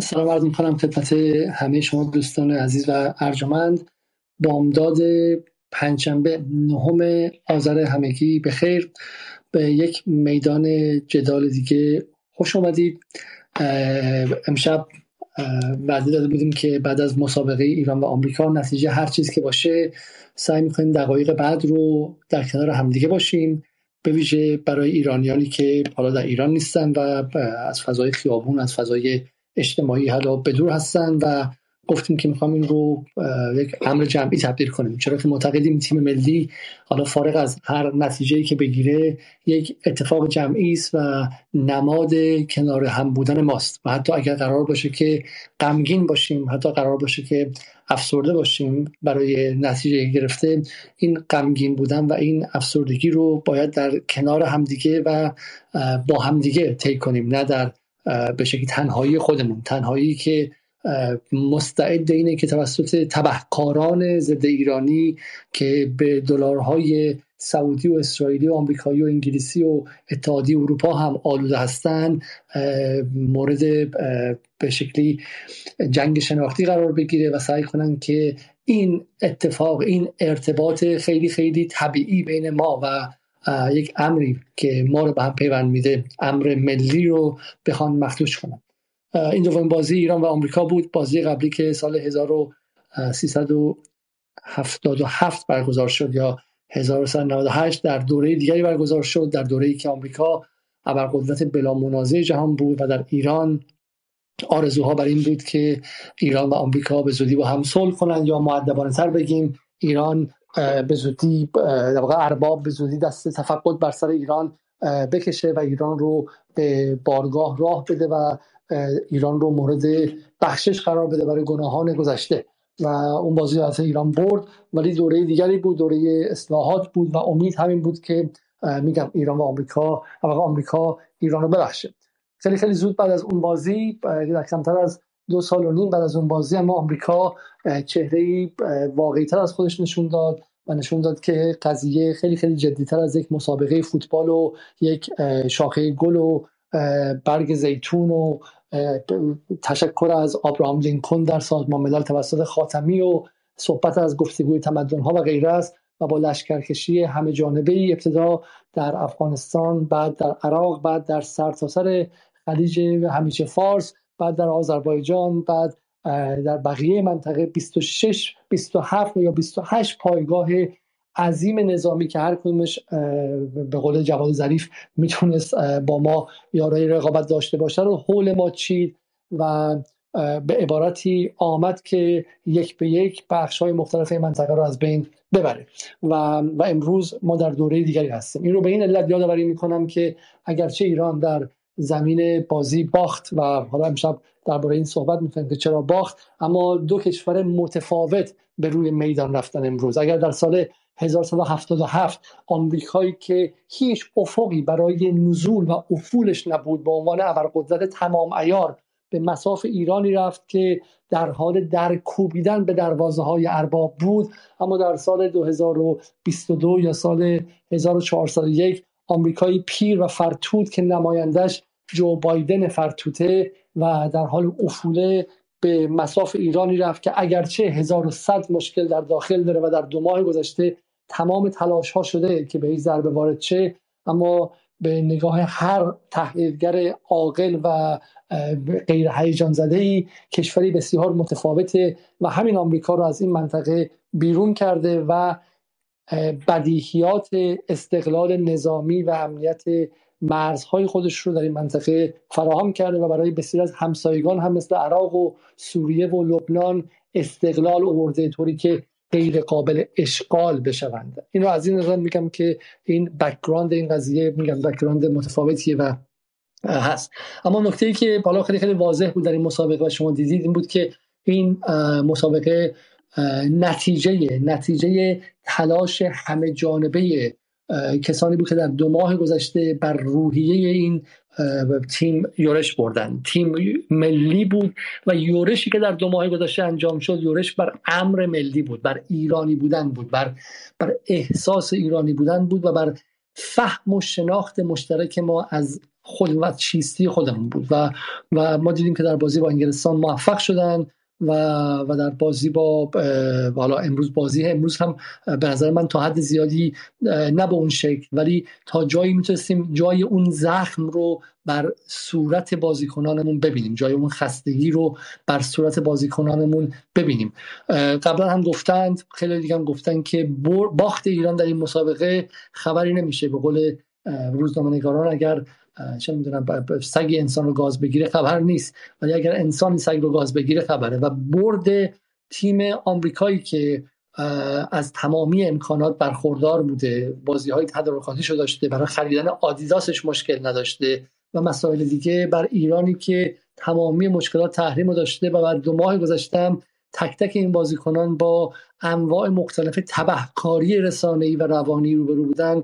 سلام عرض می‌کنم خدمت همه شما دوستان عزیز و ارجمند. بامداد پنجشنبه نهم آذر همگی به خیر به یک میدان جدال دیگه خوش اومدید. امشب وعده داده بودیم که بعد از مسابقه ایران و آمریکا نتیجه هر چیز که باشه سعی می‌کنیم دقایق بعد رو در کنار همدیگه باشیم. به ویژه برای ایرانیانی که حالا در ایران نیستن و از فضای خیابون از فضای اجتماعی حالا به دور هستن و گفتیم که می‌خوام این رو یک امر جمعی تبدیل کنیم. چرا که معتقدیم تیم ملی حالا فارغ از هر نتیجه که بگیره یک اتفاق جمعی است و نماد کنار هم بودن ماست و حتی اگر قرار باشه که غمگین باشیم حتی قرار باشه که افسرده باشیم برای نتیجه گرفته این غمگین بودن و این افسردگی رو باید در کنار همدیگه و با همدیگه طی کنیم نه در به شکلی تنهایی خودمون تنهایی که مستعد اینه که توسط تبهکاران ضد ایرانی که به دلارهای سعودی و اسرائیلی و آمریکایی و انگلیسی و اتحادیه اروپا هم آلوده هستند مورد به شکلی جنگ شناختی قرار بگیره و سعی کنن که این اتفاق این ارتباط خیلی خیلی طبیعی بین ما و یک امری که ما رو به هم پیوند میده امر ملی رو بخوان مخدوش کنن این دومین بازی ایران و آمریکا بود. بازی قبلی که سال 1377 برگزار شد یا 1398 در دوره دیگری برگزار شد در دوره ای که آمریکا ابرقدرت بلا منازع جهان بود و در ایران آرزوها بر این بود که ایران و آمریکا به زودی با هم صلح کنند یا معدبانه تر بگیم ایران به زودی در واقع ارباب به زودی دست تفقد بر سر ایران بکشه و ایران رو به بارگاه راه بده و ایران رو مورد بخشش قرار بده برای گناهان گذشته. و اون بازی از ایران برد ولی دوره دیگری بود دوره اصلاحات بود و امید همین بود که میگم ایران و آمریکا آمریکا ایران رو ببخشه. خیلی خیلی زود بعد از اون بازی کمتر از دو سال و نیم بعد از اون بازی اما آمریکا چهره واقعی تر از خودش نشون داد و نشون داد که قضیه خیلی خیلی جدیتر از یک مسابقه فوتبال و یک شاخه گل و برگ زیتون و تشکر از آبراهام لینکن در سازمان ملل توسط خاتمی و صحبت از گفتگوی تمدن ها و غیره است و با لشکرکشی همه جانبه ای ابتدا در افغانستان بعد در عراق بعد در سرتاسر سر خلیج همیشه فارس بعد در آذربایجان بعد در بقیه منطقه 26 27 یا 28 پایگاه عظیم نظامی که هر کدومش به قول جواد ظریف می‌تونست با ما یارای رقابت داشته باشه رو حول ما چید و به عبارتی آمد که یک به یک بخش های مختلف منطقه رو از بین ببره. و, و امروز ما در دوره دیگری هستیم. این رو به این علت یادآوری می‌کنم که اگرچه ایران در زمین بازی باخت و حالا امشب درباره این صحبت می‌کنیم که چرا باخت اما دو کشور متفاوت به روی میدان رفتن امروز. اگر در سال 1977 آمریکایی که هیچ افقی برای نزول و افولش نبود به عنوان ابرقدرت تمام ایار به مساف ایرانی رفت که در حال در کوبیدن به دروازه های ارباب بود اما در سال 2022 یا سال 1401 آمریکایی پیر و فرتود که نمایندش جو بایدن فرتوته و در حال افوله به مساف ایرانی رفت که اگرچه 1100 مشکل در داخل داره و در دو ماه گذشته تمام تلاش ها شده که به این ضربه وارد شه اما به نگاه هر تحلیلگر عاقل و غیر هیجان زده ای کشوری بسیار متفاوته و همین آمریکا رو از این منطقه بیرون کرده و بدیهیات استقلال نظامی و امنیت مرزهای خودش رو در این منطقه فراهم کرده و برای بسیار از همسایگان هم مثل عراق و سوریه و لبنان استقلال آورده طوری که غیر قابل اشغال بشوند. این رو از این نظر میگم که این background این قضیه میگم background متفاوتیه و هست. اما نکته ای که بالا خیلی خیلی واضح بود در این مسابقه و شما دیدید این بود که این مسابقه نتیجه نتیجه تلاش همه جانبه کسانی بود که در دو ماه گذشته بر روحیه این تیم یورش بردن. تیم ملی بود و یورشی که در دو ماه گذشته انجام شد یورش بر امر ملی بود بر ایرانی بودن بود بر بر احساس ایرانی بودن بود و بر فهم و شناخت مشترک ما از خود و چیستی خودمون بود. و و ما دیدیم که در بازی با انگلستان موفق شدن. و و در بازی با حالا امروز بازی امروز هم به نظر من تا حد زیادی نه به اون شکل ولی تا جایی می‌تونستیم جای اون زخم رو بر صورت بازیکنانمون ببینیم جای اون خستگی رو بر صورت بازیکنانمون ببینیم. قبلا هم گفتند خیلی دیگه هم گفتن که باخت ایران در این مسابقه خبری نمیشه. به قول روزنامه نگاران اگر چه می‌دونم سگ انسان رو گاز بگیره خبر نیست. ولی اگر انسان سگ رو گاز بگیره خبره. و برد تیم آمریکایی که از تمامی امکانات برخوردار بوده بازی های تدارکاتیشو داشته برای خریدن آدیداسش مشکل نداشته و مسائل دیگه بر ایرانی که تمامی مشکلات تحریم رو داشته و بعد دو ماه گذشتم تک تک این بازیکنان با انواع مختلف تبهکاری رسانه‌ای و روانی روبرو بودن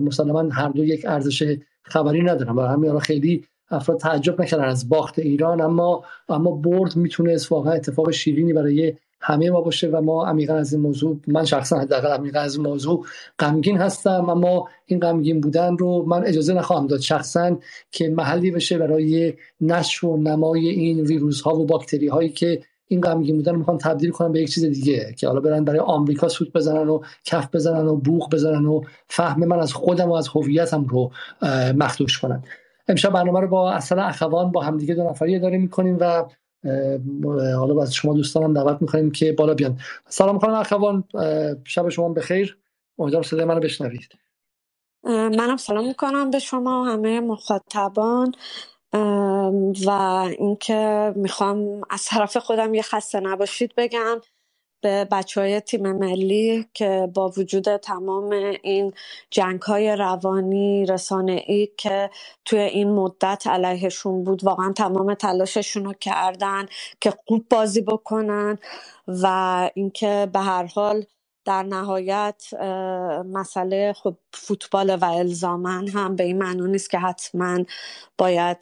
مسلما هر دو یک ارزش خبری ندارم. برای همین خیلی افراد تعجب نکردن از باخت ایران اما اما برد می‌تونست واقعا اتفاق شیرینی برای همه ما باشه و ما عمیقا از این موضوع من شخصا حداقل عمیقا از این موضوع غمگین هستم اما این غمگین بودن رو من اجازه نخواهم داد شخصا که محلی بشه برای نشر و نمای این ویروس ها و باکتری هایی که این غمگین بودن رو می‌خوان تبدیل کنن به یک چیز دیگه که حالا برن برای آمریکا سوت بزنن و کف بزنن و بوق بزنن و فهم من از خودم و از هویتم رو مخدوش کنن. امشب برنامه رو با اصلا اخوان با همدیگه دو نفری داریم می‌کنیم و حالا از شما دوستانم دعوت می‌کنیم که بالا بیان. سلام می‌کنم اخوان شب شما بخیر. امیدوارم صدای منو بشنوید. منم سلام می‌کنم به شما همه مخاطبان. و اینکه می‌خوام از طرف خودم یه خسته نباشید بگم به بچه های تیم ملی که با وجود تمام این جنگ های روانی رسانه ای که توی این مدت علیهشون بود واقعا تمام تلاششون رو کردن که خوب بازی بکنن و اینکه به هر حال در نهایت مسئله خب فوتبال و الزامن هم به این معنی نیست که حتما باید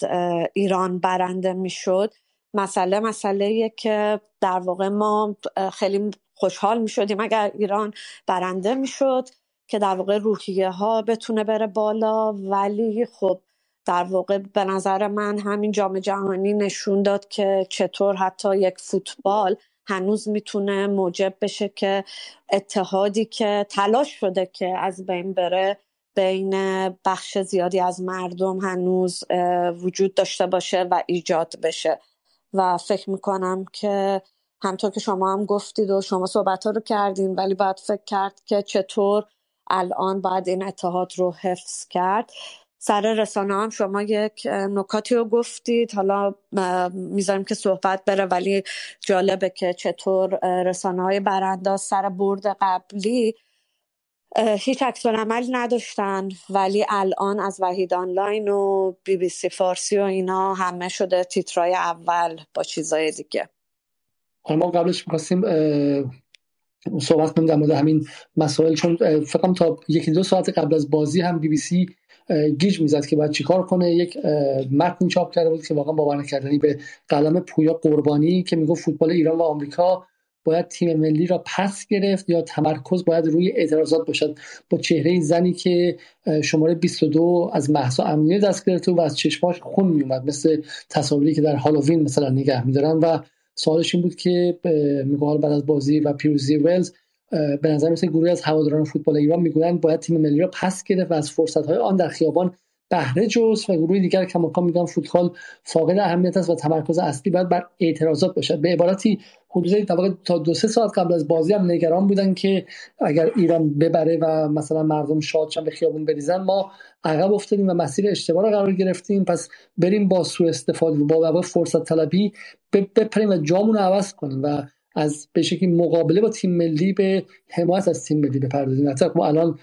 ایران برنده می‌شد. مسئله مسئله که در واقع ما خیلی خوشحال می شدیم اگر ایران برنده می‌شد که در واقع روحیه ها بتونه بره بالا. ولی خب در واقع به نظر من همین جام جهانی نشون داد که چطور حتی یک فوتبال هنوز می‌تونه موجب بشه که اتحادی که تلاش شده که از بین بره بین بخش زیادی از مردم هنوز وجود داشته باشه و ایجاد بشه. و فکر می‌کنم که همطور که شما هم گفتید و شما صحبت ها رو کردین ولی باید فکر کرد که چطور الان باید این اتحاد رو حفظ کرد. سر رسانه هم شما یک نکاتی رو گفتید. حالا می‌ذاریم که صحبت بره ولی جالبه که چطور رسانه های برانداز سر برد قبلی هیچ عکس عمل نداشتن ولی الان از وحید آنلاین و بی بی سی فارسی و اینا همه شده تیترای اول با چیزای دیگه. ما قبلش می‌خواستیم صحبت کنیم در مورد همین مسائل چون فکرم تا یکی دو ساعت قبل از بازی هم بی بی سی گیج می‌زد که باید چیکار کنه. یک متن چاپ کرده بود که واقعا باور نکردنی. به قلم پویا قربانی که می‌گفت فوتبال ایران و آمریکا باید تیم ملی را پس گرفت یا تمرکز باید روی اعتراضات باشد. با چهره زنی که شماره 22 از محسا امنیه دست گرفته و از چشماش خون میومد مثل تصاویری که در هالووین مثلا نگه میدارن. و سوالش این بود که میگه بعد از بازی و پیروزی ولز به نظر مثل گروهی از هواداران فوتبال ایران می‌گویند باید تیم ملی را پس گرفت و از فرصت های آن در خیابان بهره جز و گروه دیگر کماکان میگن فوتبال فاقد اهمیت است و تمرکز اصلی باید بر اعتراضات باشد. به عبارتی حدود تا دو سه ساعت قبل از بازی هم نگران بودن که اگر ایران ببره و مثلا مردم شادشن به خیابون بریزن ما عقب افتادیم و مسیر اشتباه را قرار گرفتیم. پس بریم با سوء استفاده و با فرصت طلبی بپریم و جامون رو عوض کنیم و از به شکلی مقابله با تیم ملی به حمایت از تیم ملی بپردازیم. حتی ما الان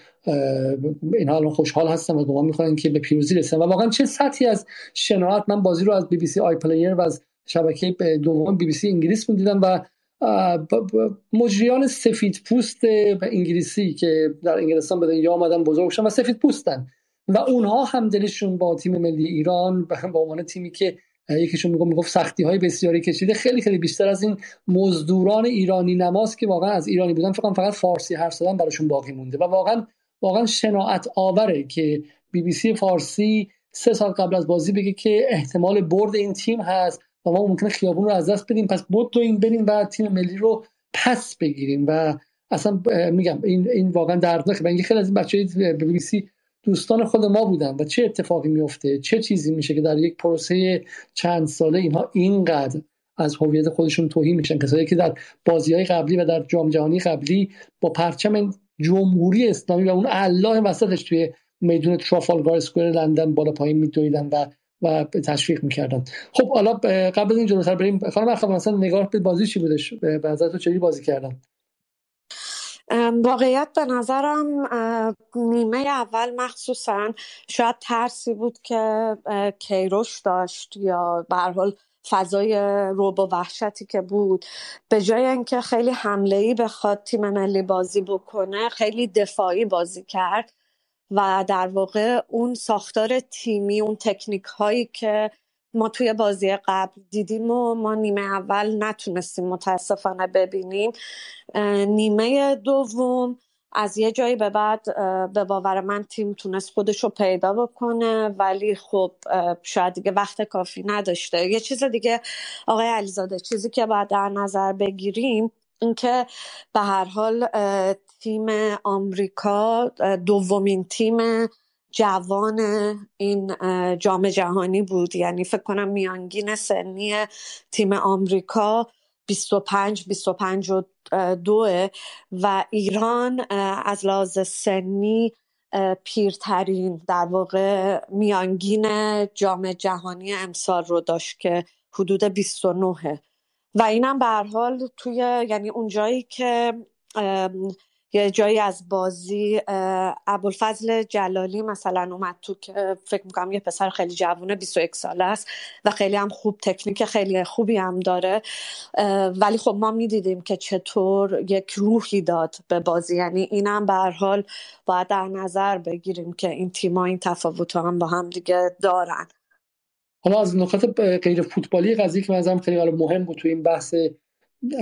اینها الان خوشحال هستن و گمان می‌خوان که به پیروزی رسن و واقعا چه سطحی از شناعت من بازی رو از BBC iPlayer و از شبکه دوم بی بی سی انگلیس می‌دیدم و مجریان سفید پوست انگلیسی که در انگلستان به دنیا آمدن بزرگ شدن و سفید پوستن. و اونها هم دلشون با تیم ملی ایران به عنوان تیمی که یکیشون می‌گفت می‌گفت سختی های بسیاری کشیده. خیلی خیلی بیشتر از این مزدوران ایرانی نماز که واقعا از ایرانی بودن. فقط فقط فارسی حرف زدن براشون باقی مونده. و واقعا واقعا شناعت آوره که بی بی سی فارسی سه سال قبل از بازی بگه که احتمال برد این تیم هست و ما ممکنه خیابون رو از دست بدیم. پس بود این بریم و تیم ملی رو پس بگیریم. و اصلا میگم این این واقعا دردناکه من خیلی از این بچه‌های بی بی سی دوستان خود ما بودن و چه اتفاقی میفته چه چیزی میشه که در یک پروسه چند ساله اینها اینقدر از هویت خودشون توهین میشن؟ کسایی که در بازی های قبلی و در جام جهانی قبلی با پرچم جمهوری اسلامی و اون الله وسطش توی میدون ترافالگار اسکوئر لندن بالا پایین میدویدن و و تشویق می‌کردن. خب حالا قبل از این جلوتر بریم خانم اخوان مثلا نگاه به بازی چی بودش؟ به نظر تو بازی کردن؟ واقعیت به نظرم نیمه اول مخصوصا شاید ترسی بود که کیروش داشت یا به حال فضای روب و وحشتی که بود. به جای اینکه خیلی حمله ای بخواد تیم ملی بازی بکنه خیلی دفاعی بازی کرد و در واقع اون ساختار تیمی اون تکنیک هایی که ما توی بازی قبل دیدیم و ما نیمه اول نتونستیم متاسفانه ببینیم. نیمه دوم از یه جایی به بعد به باور من تیم تونست خودش رو پیدا بکنه ولی خب شاید دیگه وقت کافی نداشته. یه چیز دیگه آقای علیزاده چیزی که باید در نظر بگیریم اینکه به هر حال تیم آمریکا دومین تیم جوان این جام جهانی بود. یعنی فکر کنم میانگین سنی تیم آمریکا 25 25 و دوه. و ایران از لحاظ سنی پیرترین در واقع میانگین جام جهانی امسال رو داشت که حدود 29 و اینم به حال توی یعنی اون جایی که یه جایی از بازی ابوالفضل جلالی مثلا اومد تو که فکر می‌کنم یه پسر خیلی جوونه 21 ساله است و خیلی هم خوب تکنیک خیلی خوبی هم داره. ولی خب ما می‌دیدیم که چطور یک روحی داد به بازی. یعنی اینم به حال باید در نظر بگیریم که این تیما این تفاوت هم با هم دیگه دارن. حالا از نکات غیر فوتبالی قضیه که مثلا خیلی مهم بود تو این بحث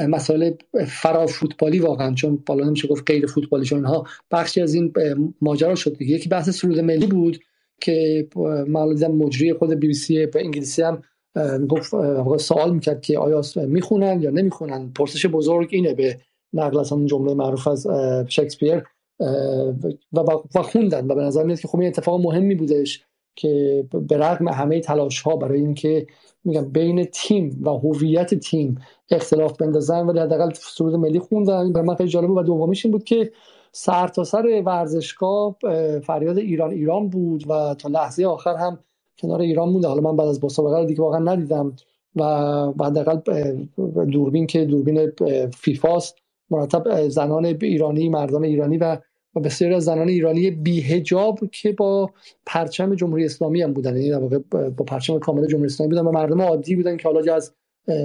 مسائل فرا فوتبالی واقعا چون بالا نمیشه گفت غیر فوتبالی چون اینها بخشی از این ماجرا شد دیگه. یکی بحث سرود ملی بود که معلومه مجری خود بی بی سی به انگلیسی هم گفت سوال می‌کرد که آیا می‌خونن یا نمی‌خونن. پرسش بزرگ اینه به نقل از همون جمله معروف از شکسپیر و خوندن و به نظر میاد که خب این اتفاق مهمی بودش. که به رغم همه تلاش ها برای اینکه میگم بین تیم و هویت تیم اختلاف بندازن ولی حداقل سرود ملی خوندن. به من خیلی جالب و دومیش این بود که سر تا سر ورزشگاه فریاد ایران ایران بود و تا لحظه آخر هم کنار ایران مونده. حالا من بعد از مسابقه دیگه واقعا ندیدم و حداقل دوربین که دوربین فیفاست مرتب زنان ایرانی مردان ایرانی و و بسیاری از زنان ایرانی بیهجاب که با پرچم جمهوری اسلامی هم بودن یعنی با پرچم کامل جمهوری اسلامی بودن و مردم عادی بودن که حالا از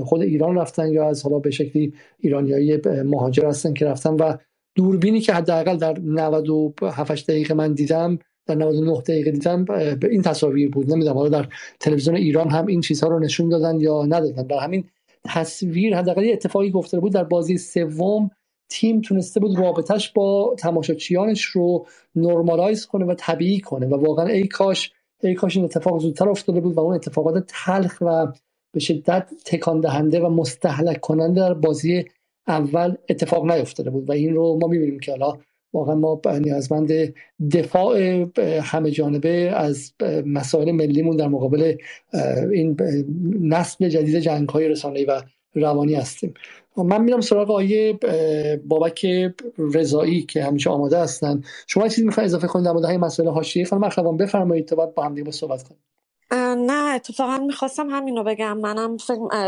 خود ایران رفتن یا از حالا به شکلی ایرانیایی مهاجر هستن که رفتن و دوربینی که حداقل در 97 دقیقه من دیدم در 99 دقیقه دیدم به این تصاویر بود. نمی‌دونم حالا در تلویزیون ایران هم این چیزها رو نشون دادن یا ندادن. در همین تصویر حداقل اتفاقی گفته بود در بازی سوم تیم تونسته بود رابطش با تماشاچیانش رو نرمالایز کنه و طبیعی کنه و واقعا ای کاش ای کاش این اتفاق زودتر افتاده بود و اون اتفاقات تلخ و به شدت تکان دهنده و مستحلک کننده در بازی اول اتفاق نیفتاده بود و این رو ما می‌بینیم که حالا واقعا ما نیازمند دفاع همه جانبه از مسائل ملیمون در مقابل این نسل جدید جنگ های رسانه‌ای و روانی هستیم. من میرم سراغ آیه بابک رضایی که همیشه آماده هستن. شما چیزی می‌خواید اضافه کنید در مورد مسئله حاشیه؟ خانم اخوان بفرمایید تا بعد با هم دیگه صحبت کنیم. نه اتفاقا می‌خواستم همین رو بگم. منم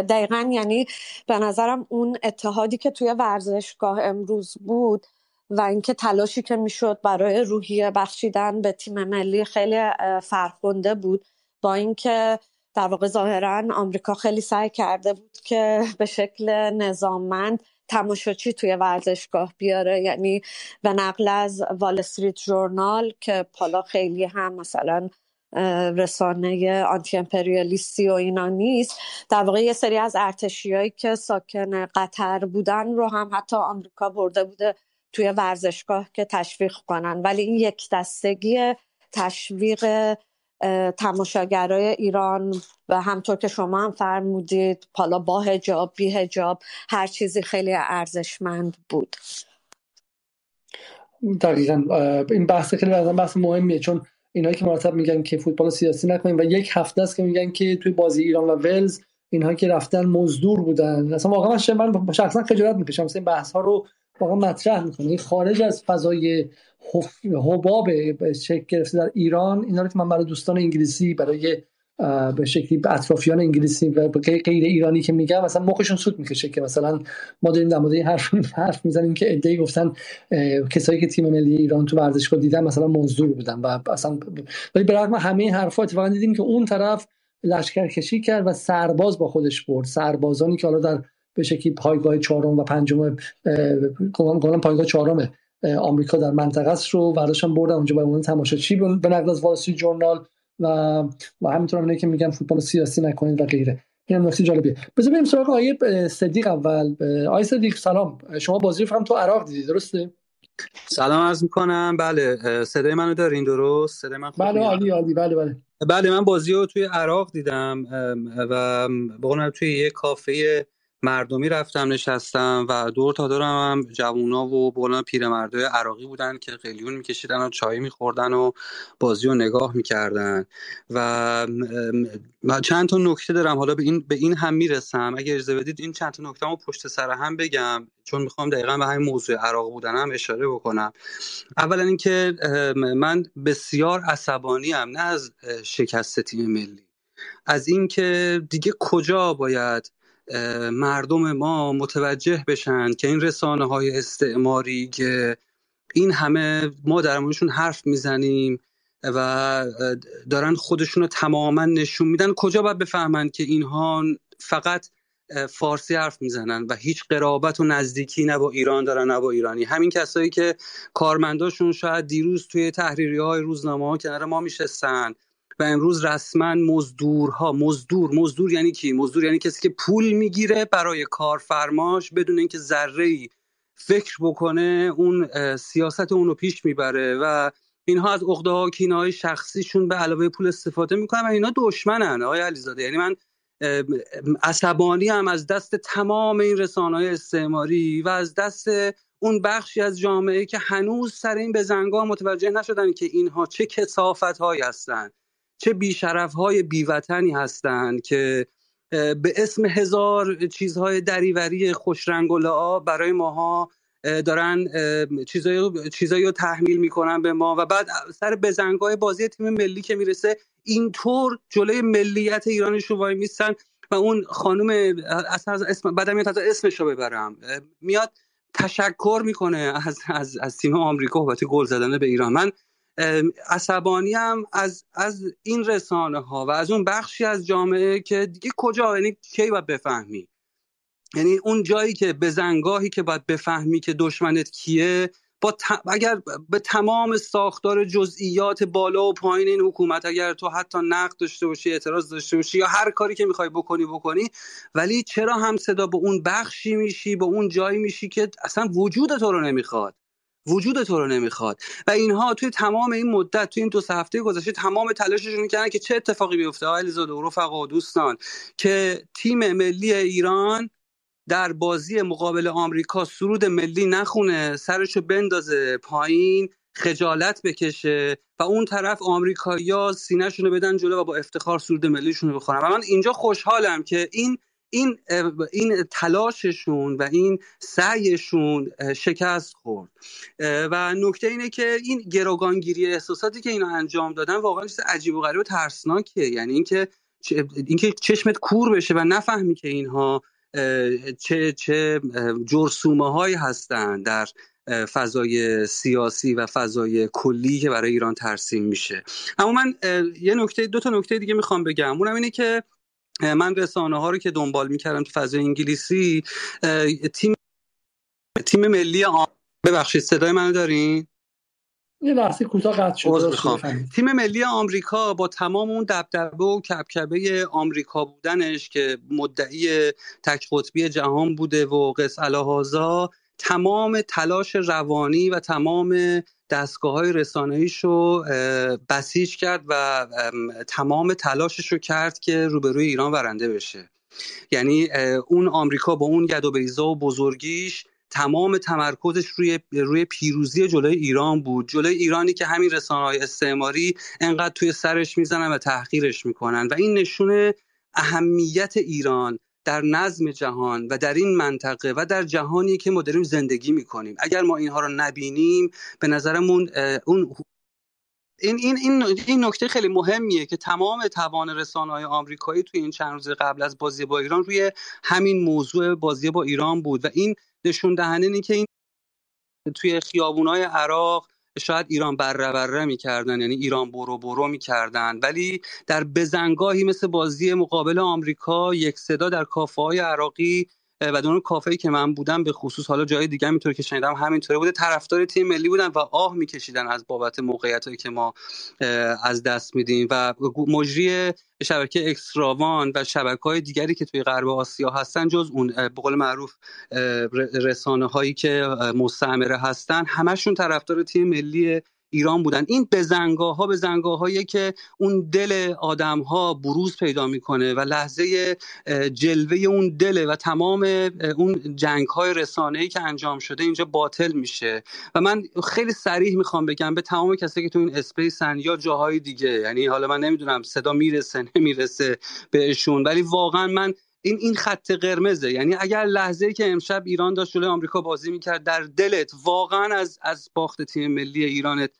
دقیقا یعنی به نظرم اون اتحادی که توی ورزشگاه امروز بود و اینکه تلاشی که می‌شد برای روحیه بخشیدن به تیم ملی خیلی فرخنده بود با اینکه در واقع ظاهرا آمریکا خیلی سعی کرده بود که به شکل نظاممند تماشاچی توی ورزشگاه بیاره. یعنی به نقل از وال استریت جورنال که حالا خیلی هم مثلا رسانه آنتی امپریالیستی و اینا نیست در واقع یه سری از ارتشیایی که ساکن قطر بودن رو هم حتی آمریکا برده بوده توی ورزشگاه که تشویق کنن. ولی این یک دستگی تشویق تماشاگرای ایران و همطور که شما هم فرمودید حالا با هجاب بی هجاب هر چیزی خیلی ارزشمند بود. دقیقا این بحث خیلی بحث مهمیه چون اینایی که مرتب میگن که فوتبال سیاسی نکنیم و یک هفته است که میگن که توی بازی ایران و ولز اینها که رفتن مزدور بودن. اصلا واقعا من شخصا خجالت می‌کشم این بحث ها رو واقعا مطرح می‌کنه خارج از فضای حباب شکل گرفته در ایران اینا رو که من برای دوستان انگلیسی برای به شکلی اطرافیان انگلیسی و غیر ایرانی که میگم مثلا مخشون سود می‌کشه که مثلا ما داریم در مورد این حرف حرف می‌زنیم که ادعی گفتن کسایی که تیم ملی ایران تو ورزشگاه دیدن مثلا مزدور بودن و اصلا ولی به رغم همه این حرفا اتفاقا دیدیم که اون طرف لشکر کشی کرد و سرباز با خودش برد. سربازانی که حالا در به شکلی پایگاه چهارم و پنجم گفتم پایگاه چهارم آمریکا در منطقه است رو برداشتن بردن. اونجا به عنوان تماشاچی به نقل از واسی جورنال و و همینطور اینه که میگن فوتبال سیاسی نکنید و غیره. این هم نکته جالبیه. بذار بریم سراغ آیه صدیق اول. آیه صدیق سلام. شما بازی رو تو عراق دیدی درسته؟ سلام عرض می‌کنم. بله صدای منو دارین؟ درست؟ صدای من بله عالی عالی. بله بله. بله من بازی رو توی عراق دیدم و به توی یه کافه مردمی رفتم نشستم و دور تا دورم هم جوونا و بلان پیرمردای عراقی بودن که قلیون میکشیدن و چای میخوردن و بازی رو نگاه می‌کردن. و چند تا نکته دارم. حالا به این به این هم می‌رسم. اگر اجازه بدید این چند تا نکته رو پشت سر هم بگم چون می‌خوام دقیقا به همین موضوع عراق بودنم اشاره بکنم. اولا اینکه من بسیار عصبانی ام نه از شکست تیم ملی. از اینکه دیگه کجا باید مردم ما متوجه بشن که این رسانه های استعماری که این همه ما در موردشون حرف می‌زنیم و دارن خودشون رو تماما نشون میدن کجا باید بفهمن که اینها فقط فارسی حرف می‌زنن و هیچ قرابت و نزدیکی نه با ایران دارن نه با ایرانی. همین کسایی که کارمنداشون شاید دیروز توی تحریری های روزنامه ها کنار ما میشستن. و امروز رسما مزدورها مزدور مزدور یعنی کی؟ مزدور یعنی کسی که پول می‌گیره برای کارفرماش بدون اینکه ذره ای فکر بکنه اون سیاست اون رو پیش می‌بره و اینها از عقده ها کینه های شخصیشون به علاوه پول استفاده می‌کنن و اینا دشمنن. آقای علیزاده یعنی من عصبانی هم از دست تمام این رسانه های استعماری و از دست اون بخشی از جامعه که هنوز سر این بزنگاه متوجه نشدن که اینها چه کسافت هایی هستند چه بیشرف های بیوطنی هستند که به اسم هزار چیزهای دریوری خوشرنگ و برای ماها دارن چیزایی چیزایی رو تحمیل می‌کنن به ما و بعد سر بزنگاه بازی تیم ملی که می‌رسه اینطور جلوی ملیت ایرانشون وای میستن و اون خانم از اسم بعدم میاد اسمش رو ببرم. میاد تشکر می‌کنه از, از, از تیم آمریکا بابت گل زدن به ایران. من عصبانی هم از, از این رسانه ها و از اون بخشی از جامعه که دیگه کجا یعنی کی باید بفهمی؟ یعنی اون جایی که به زنگاهی که باید بفهمی که دشمنت کیه با اگر به تمام ساختار جزئیات بالا و پایین این حکومت اگر تو حتی نقد داشته باشی اعتراض داشته باشی یا هر کاری که می‌خوای بکنی بکنی ولی چرا هم صدا به اون بخشی میشی به اون جایی میشی که اصلا وجود تو رو نمی‌خواد؟ وجود تو رو نمی‌خواد. و اینها توی تمام این مدت توی این دو سه هفته گذشته تمام تلاششون می‌کردن که چه اتفاقی بیفته. آقای زاده و رفقا و دوستان که تیم ملی ایران در بازی مقابل آمریکا سرود ملی نخونه سرشو بندازه پایین خجالت بکشه و اون طرف آمریکایی‌ها سینه‌شون رو بدن جلو و با افتخار سرود ملیشون رو بخونن و من اینجا خوشحالم که این این این تلاششون و این سعیشون شکست خورد. و نکته اینه که این گروگانگیری احساساتی که اینا انجام دادن واقعا چیز عجیب و غریب و ترسناکه یعنی اینکه اینکه چشمت کور بشه و نفهمی که اینها چه چه جرسومه هایی هستند در فضای سیاسی و فضای کلی که برای ایران ترسیم میشه. اما من یه نکته دو تا نکته دیگه می‌خوام بگم. اونم اینه که من رسانه ها رو که دنبال می‌کردم تو فضای انگلیسی تیم تیم ملی آم... ببخشید صدای منو دارین؟ یه لحظه کوتاه قطع شد تیم ملی آمریکا با تمام اون دبدبه و کبکبه آمریکا بودنش که مدعی تک قطبی جهان بوده و قص الهازا تمام تلاش روانی و تمام دستگاه های رسانه‌ایش رو بسیج کرد و تمام تلاشش رو کرد که روبروی ایران برنده بشه. یعنی اون آمریکا با اون ید و بیزا و بزرگیش تمام تمرکزش روی روی پیروزی جلوی ایران بود. جلوی ایرانی که همین رسانه های استعماری انقدر توی سرش می‌زنن و تحقیرش می‌کنن. و این نشونه اهمیت ایران در نظم جهان و در این منطقه و در جهانی که ما داریم زندگی می‌کنیم. اگر ما اینها رو نبینیم به نظرمون اون این این این این نکته خیلی مهمیه که تمام توان رسانه های آمریکایی توی این چند روز قبل از بازی با ایران روی همین موضوع بازی با ایران بود. و این نشون دهنده اینه که این توی خیابونای عراق شاید ایران بره بره می‌کردن یعنی ایران برو برو می‌کردن. ولی در بزنگاهی مثل بازی مقابل آمریکا یک صدا در کافه های عراقی و در اون کافه‌ای که من بودم به خصوص حالا جای دیگه همینطور که شنیدم همینطوره بوده. طرفدار تیم ملی بودن و آه میکشیدن از بابت موقعیتایی که ما از دست میدیم. و مجری شبکه اکستراوان و شبکه های دیگری که توی غرب آسیا هستن جز اون به قول معروف رسانه هایی که مستعمره هستن همشون طرفدار تیم ملی ایران بودن. این بزنگاه ها بزنگاه هایی که اون دل آدم ها بروز پیدا می‌کنه و لحظه جلوه اون دل و تمام اون جنگ های رسانه ای که انجام شده اینجا باطل میشه. و من خیلی سریح می‌خوام بگم به تمام کسی که تو این اسپیسن یا جاهای دیگه یعنی حالا من نمی‌دونم صدا می‌رسه نمی‌رسه بهشون ولی واقعا من این این خط قرمزه. یعنی اگر لحظه که امشب ایران داشت جلوی آمریکا بازی می‌کرد در دلت واقعا از از باخت تیم ملی ایرانت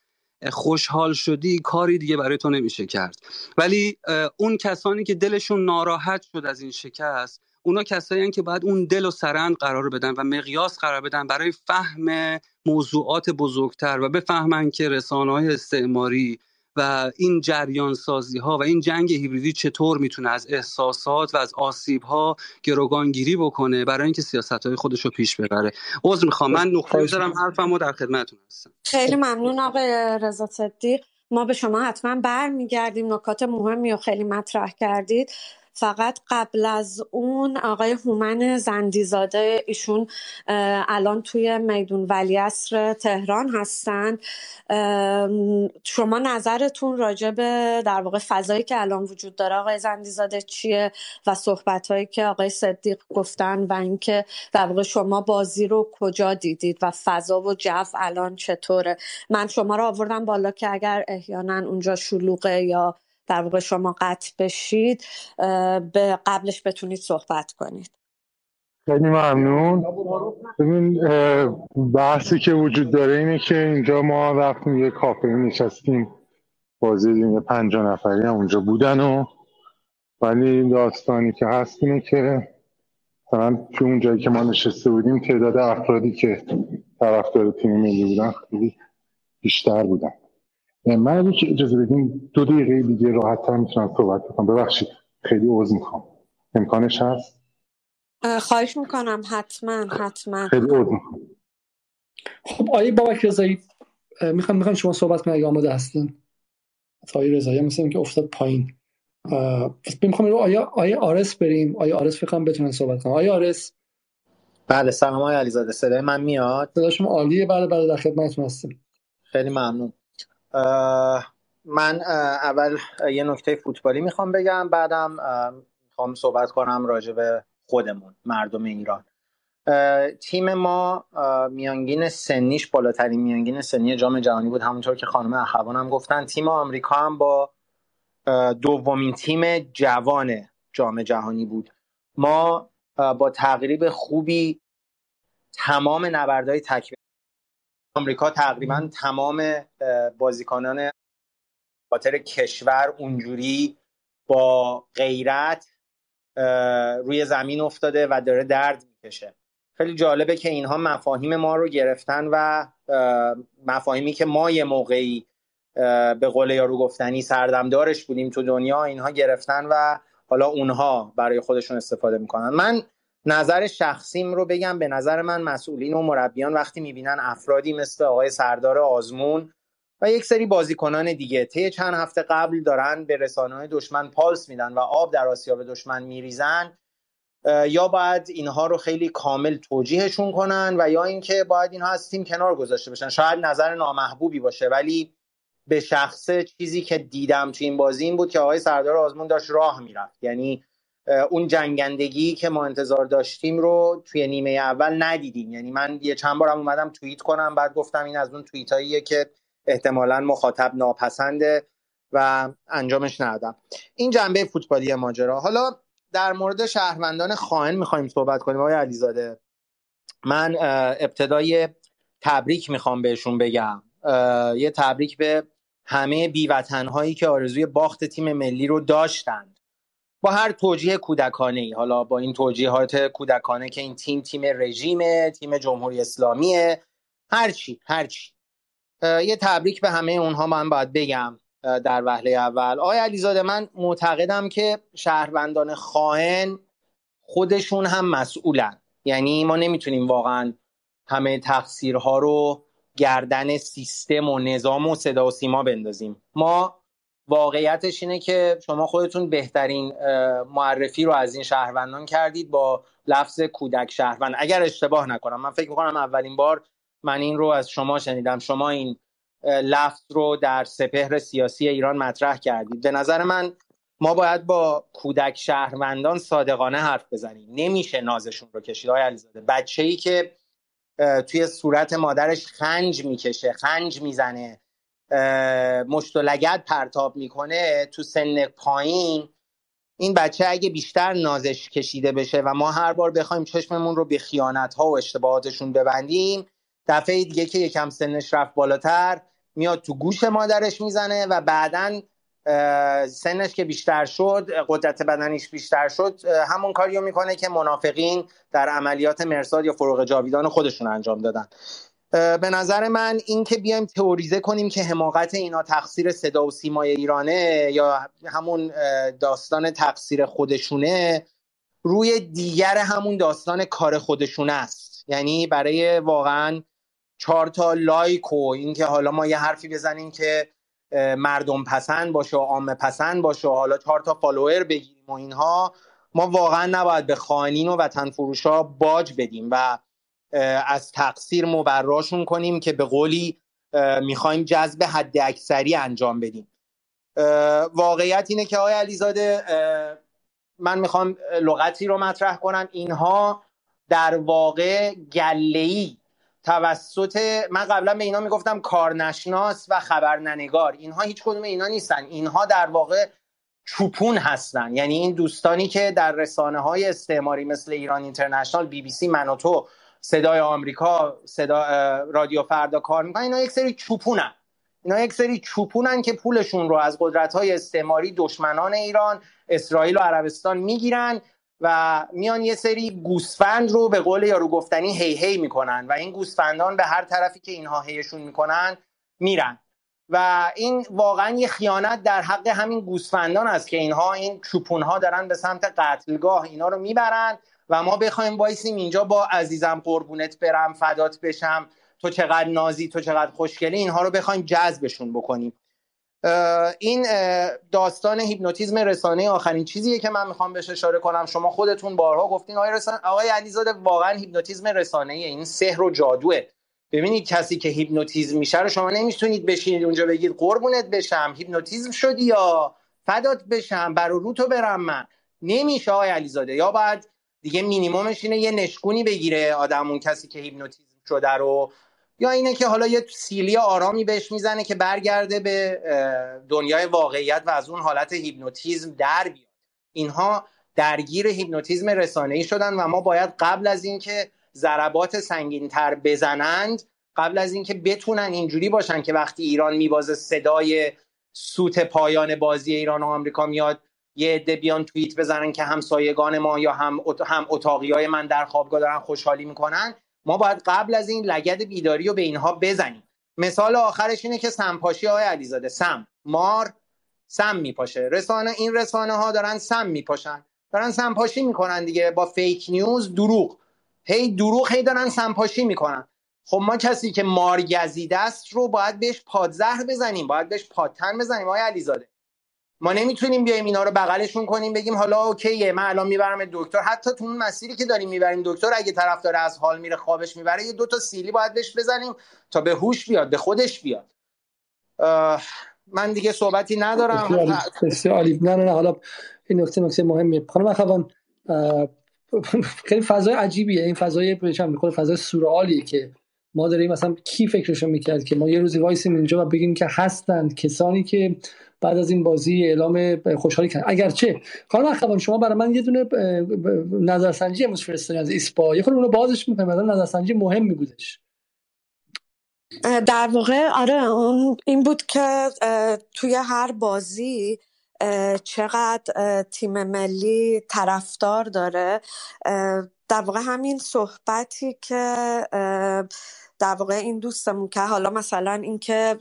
خوشحال شدی کاری دیگه برای تو نمیشه کرد. ولی اون کسانی که دلشون ناراحت شد از این شکست اونا کسایی که باید اون دل و سرند قرار بدن و مقیاس قرار بدن برای فهم موضوعات بزرگتر و بفهمن که رسانه های استعماری و این جریان سازی ها و این جنگ هیبریدی چطور می‌تونه از احساسات و از آسیب ها گروگانگیری بکنه برای اینکه سیاست های خودش رو پیش ببره؟ عذر می‌خوام. من نقطه می‌ذارم حرفمو در خدمتتون هستم. خیلی ممنون آقای رضا صدیق. ما به شما حتما برمیگردیم. نکات مهمی رو خیلی مطرح کردید. فقط قبل از اون آقای هومن زندیزاده ایشون الان توی میدون ولیعصر تهران هستن. شما نظرتون راجع به در واقع فضایی که الان وجود داره آقای زندیزاده چیه و صحبت هایی که آقای صدیق گفتن و اینکه در واقع شما بازی رو کجا دیدید و فضا و جو الان چطوره؟ من شما رو آوردم بالا که اگر احیانا اونجا شلوغه یا در واقع شما قطع بشید به قبلش بتونید صحبت کنید. خیلی ممنون. ببین بحثی که وجود داره اینه که اینجا ما رفتیم یه کافه نشستیم بازی دیگه پنجا نفری هم اونجا بودن و ولی داستانی که هست اینه که مثلا تو اون جایی که ما نشسته بودیم تعداد افرادی که طرفدار تیم ملی بودن خیلی بیشتر بودن. من اگه که اجازه بدین دو دقیقه دیگه راحت تر می‌تونم صحبت کنم. ببخشید خیلی عوض می‌خوام. امکانش هست؟ خواهش می‌کنم. حتما حتما. خیلی عوض می‌خوام. خب آیه بابک رضایی می‌خوام می‌خوام شما صحبت کنم اگه آماده هستین. آیه رضایی مثل که افتاد پایین. می‌خوام رو آیا آیه آرس بریم. آیه آرس فکرم بتونن صحبت کنم آیه آرس. بله سلام آقای علیزاده. صدای من میاد؟ صدا شما عالیه. بله بله در خدمتتون هستیم خیلی ممنون. من اول یه نکته فوتبالی می‌خوام بگم بعدم می‌خوام صحبت کنم راجع به خودمون مردم ایران. تیم ما میانگین سنیش بالاترین میانگین سنی جام جهانی بود همونطور که خانم اخوان هم گفتن. تیم آمریکا هم با دومین تیم جوان جام جهانی بود. ما با تقریب خوبی تمام نبردهای تک آمریکا تقریبا تمام بازیکنان خاطر کشور اونجوری با غیرت روی زمین افتاده و داره درد می‌کشه. خیلی جالبه که اینها مفاهیم ما رو گرفتن و مفاهیمی که ما یه موقعی به قول یارو گفتنی سردمدارش بودیم تو دنیا اینها گرفتن و حالا اونها برای خودشون استفاده می‌کنن. من نظر شخصیم رو بگم. به نظر من مسئولین و مربیان وقتی می‌بینن افرادی مثل آقای سردار آزمون و یک سری بازیکنان دیگه طی چند هفته قبل دارن به رسانه دشمن پالس میدن و آب در آسیا به دشمن میریزن یا باید اینها رو خیلی کامل توجیهشون کنن و یا اینکه باید اینها از تیم کنار گذاشته بشن. شاید نظر نامحبوبی باشه ولی به شخصه چیزی که دیدم تو این بازی این بود که آقای سردار آزمون داشت راه می‌رفت. یعنی اون جنگندگی که ما انتظار داشتیم رو توی نیمه اول ندیدیم. یعنی من یه چند بارم اومدم توییت کنم بعد گفتم این از اون توییت که احتمالا مخاطب ناپسنده و انجامش ندادم. این جنبه فوتبالی ماجرا. حالا در مورد شهروندان خائن می‌خوایم صحبت کنیم. آقای علیزاده من ابتدای تبریک می‌خوام بهشون بگم. یه تبریک به همه بیوطنهایی که آرزوی باخت تیم ملی رو داشتند با هر توجیه کودکانه ای حالا با این توجیهات کودکانه که این تیم تیم رژیمه تیم جمهوری اسلامیه. هرچی هرچی یه تبریک به همه اونها من باید بگم در وهله اول. آقای علیزاده من معتقدم که شهروندان خائن خودشون هم مسئولن. یعنی ما نمی‌تونیم واقعا همه تقصیرها رو گردن سیستم و نظام و صدا و سیما بندازیم. ما واقعیتش اینه که شما خودتون بهترین معرفی رو از این شهروندان کردید با لفظ کودک شهروند. اگر اشتباه نکنم من فکر می‌کنم اولین بار من این رو از شما شنیدم. شما این لفظ رو در سپهر سیاسی ایران مطرح کردید. به نظر من ما باید با کودک شهروندان صادقانه حرف بزنیم. نمیشه نازشون رو کشید. آقای علیزاده بچه ای که توی صورت مادرش خنج می‌کشه خنج می‌زنه مشت و لگت پرتاب می‌کنه تو سن پایین این بچه اگه بیشتر نازش کشیده بشه و ما هر بار بخوایم چشممون رو به خیانت ها و اشتباهاتشون ببندیم دفعه دیگه که یکم سنش رفت بالاتر میاد تو گوش مادرش می‌زنه و بعدا سنش که بیشتر شد قدرت بدنیش بیشتر شد همون کاریو می‌کنه که منافقین در عملیات مرساد یا فروغ جاویدان خودشون انجام دادن. به نظر من این که بیایم تئوریزه کنیم که حماقت اینا تقصیر صدا و سیمای ایرانه یا همون داستان تقصیر خودشونه روی دیگر همون داستان کار خودشونه است. یعنی برای واقعا چهار تا لایک و اینکه حالا ما یه حرفی بزنیم که مردم پسند باشه و عامه پسند باشه و حالا چهار تا فالوور بگیریم و اینها ما واقعا نباید به خائنین و وطن فروشا باج بدیم و از تقصیر مبراشون کنیم که به قولی می‌خوایم جذب حد اکثری انجام بدیم. واقعیت اینه که آقای علیزاده من می‌خوام لغتی رو مطرح کنم. اینها در واقع گلهی توسط من قبلا به اینا می‌گفتم کارنشناس و خبرنگار. اینها هیچ کدوم اینا نیستن. اینها در واقع چوپون هستن. یعنی این دوستانی که در رسانه های استعماری مثل ایران اینترنشنال بی بی سی منوتو صدای آمریکا صدا رادیو فردا کار می‌کنن. اینا یک سری چوپونن. اینا یک سری چوپونن که پولشون رو از قدرت های استعماری دشمنان ایران اسرائیل و عربستان می‌گیرن و میان یه سری گوسفند رو به قول یارو گفتنی هی هی می‌کنن و این گوسفندان به هر طرفی که اینها هیشون می‌کنن میرن. و این واقعا یه خیانت در حق همین گوسفندان است که اینها این چوپون ها دارن به سمت قتلگاه اینا رو می‌برن و ما بخوایم وایسیم اینجا با عزیزم قربونت برم فدات بشم. تو چقدر نازی تو چقدر خوشگلی اینها رو بخوایم جذبشون بکنیم. این داستان هیپنوتیزم رسانه آخرین چیزیه که من می‌خوام بهش اشاره کنم. شما خودتون بارها گفتین آقای, رسان... آقای علیزاده واقعا هیپنوتیزم رسانه این سحر و جادوه. ببینید کسی که هیپنوتیزم میشه رو شما نمی‌تونید بشینید اونجا بگید قربونت بشم هیپنوتیزم شدی یا؟ فدات بشم برو رو تو برم من. نمیشه آقای علیزاده یا باید دیگه مینیممش اینه یه نشکونی بگیره آدم اون کسی که هیپنوتیزم شده رو. یا اینه که حالا یه سیلی آرامی بهش می‌زنه که برگرده به دنیای واقعیت و از اون حالت هیپنوتیزم در بیاد. اینها درگیر هیپنوتیزم رسانه‌ای شدن و ما باید قبل از اینکه ضربات سنگینتر بزنند قبل از اینکه بتونن اینجوری باشن که وقتی ایران میبازه صدای سوت پایان بازی ایران و آمریکا میاد یه عده بیان توییت بزنن که همسایگان ما یا هم هم اتاقی های من در خوابگاه دارن خوشحالی می‌کنن. ما باید قبل از این لگد بیداری رو به اینها بزنیم. مثال آخرش اینه که سمپاشی های علیزاده. سم. مار سم میپاشه. رسانه این رسانه ها دارن سم میپاشن. دارن سمپاشی می‌کنن دیگه. با فیک نیوز دروغ. هی دروغ هی دارن سمپاشی می‌کنن. خب ما کسی که مار گزیده است رو باید بهش پادزهر بزنیم. باید بهش پادتن بزنیم آقای علیزاده. ما نمی‌تونیم بیایم اینا رو بغلشون کنیم بگیم حالا اوکیه من الان می‌برم دکتر. حتی تو اون مسیری که داریم می‌بریم دکتر اگه طرف داره از حال میره خوابش می‌بره یه دو تا سیلی باید بهش بزنیم تا به هوش بیاد به خودش بیاد. من دیگه صحبتی ندارم. بسیار عالی. نه نه حالا این نکته نکته مهمیه خانم اخوان خیلی فضای عجیبیه. این فضای بهشم می‌خوره فضای سورئالیه که ما داریم مثلا کی فکرشو می‌کرد که ما یه روزی وایسیم اینجا و بگیم که هستند کسانی که بعد از این بازی اعلام خوشحالی کردن اگرچه خانم اخوان شما برای من یه دونه نظرسنجی امروز فرستادین از اسپا یه خورده اونو بازش می‌کنم مثلا نظرسنجی مهم بودش. در واقع آره اون این بود که توی هر بازی چقدر تیم ملی طرفدار داره. در واقع همین صحبتی که در واقع این دوستمون که حالا مثلا اینکه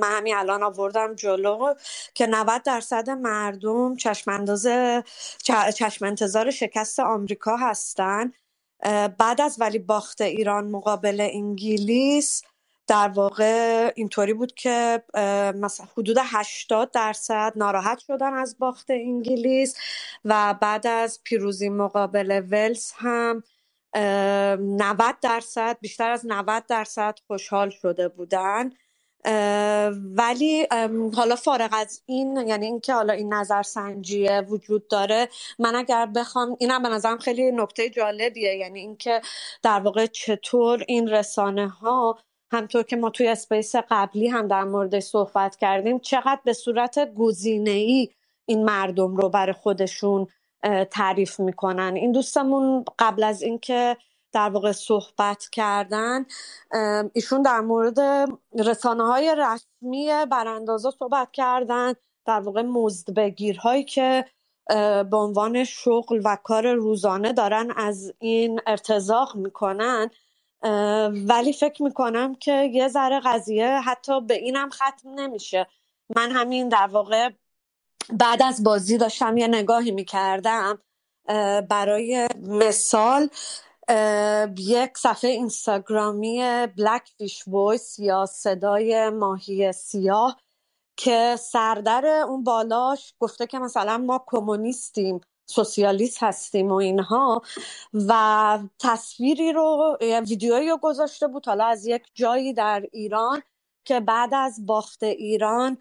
من همین الان آوردم جلو که 90 درصد مردم چشم انتظار شکست آمریکا هستن. بعد از ولی باخت ایران مقابل انگلیس در واقع اینطوری بود که مثلا حدود 80 درصد ناراحت شدن از باخت انگلیس و بعد از پیروزی مقابل ولز هم. 90 درصد بیشتر از 90 درصد خوشحال شده بودن. ولی حالا فارغ از این یعنی اینکه حالا این نظرسنجی وجود داره من اگر بخوام اینم به نظرم خیلی نکته جالبیه. یعنی اینکه در واقع چطور این رسانه ها همطور که ما توی اسپیس قبلی هم در مورد صحبت کردیم چقدر به صورت گزینه ای این مردم رو برای خودشون تعریف می‌کنن. این دوستمون قبل از اینکه در واقع صحبت کردن ایشون در مورد رسانه های رسمی براندازا صحبت کردن در واقع مزدبگیرهایی که به عنوان شغل و کار روزانه دارن از این ارتزاق می‌کنن. ولی فکر می‌کنم که یه ذره قضیه حتی به اینم ختم نمیشه. من همین در واقع بعد از بازی داشتم یه نگاهی می‌کردم برای مثال یک صفحه اینستاگرامی بلک فیش وایس یا صدای ماهی سیاه که سردر اون بالاش گفته که مثلا ما کمونیستیم سوسیالیست هستیم و اینها و تصویری رو ویدیویی رو گذاشته بود حالا از یک جایی در ایران که بعد از باخت ایران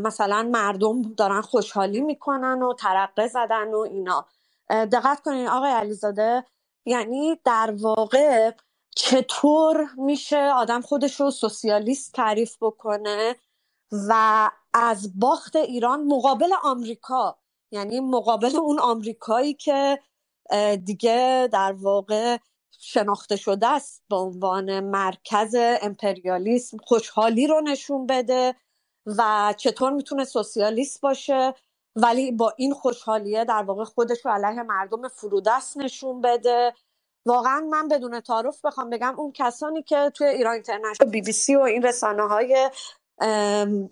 مثلا مردم دارن خوشحالی می‌کنن و ترقه زدن و اینا. دقت کنین آقای علیزاده یعنی در واقع چطور میشه آدم خودش رو سوسیالیست تعریف بکنه و از باخت ایران مقابل آمریکا یعنی مقابل اون آمریکایی که دیگه در واقع شناخته شده است به عنوان مرکز امپریالیسم خوشحالی رو نشون بده. و چطور می‌تونه سوسیالیست باشه؟ ولی با این خوشحالیه در واقع خودش رو علیه مردم فرودست نشون بده. واقعا من بدون تعارف بخوام بگم اون کسانی که توی ایران اینترنشنال بی بی سی و این رسانه های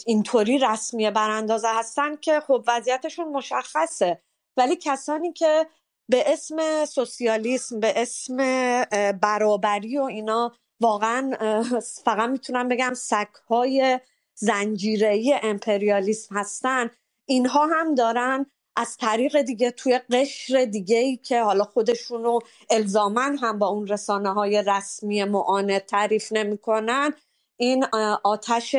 اینطوری رسمی براندازه هستن که خب وضعیتشون مشخصه. ولی کسانی که به اسم سوسیالیسم به اسم برابری و اینا واقعا فقط می‌تونم بگم سگهای زنجیره‌ای امپریالیسم هستن. اینها هم دارن از طریق دیگه توی قشر دیگه ای که حالا خودشونو الزامن هم با اون رسانه های رسمی معاند تعریف نمی‌کنن این آتش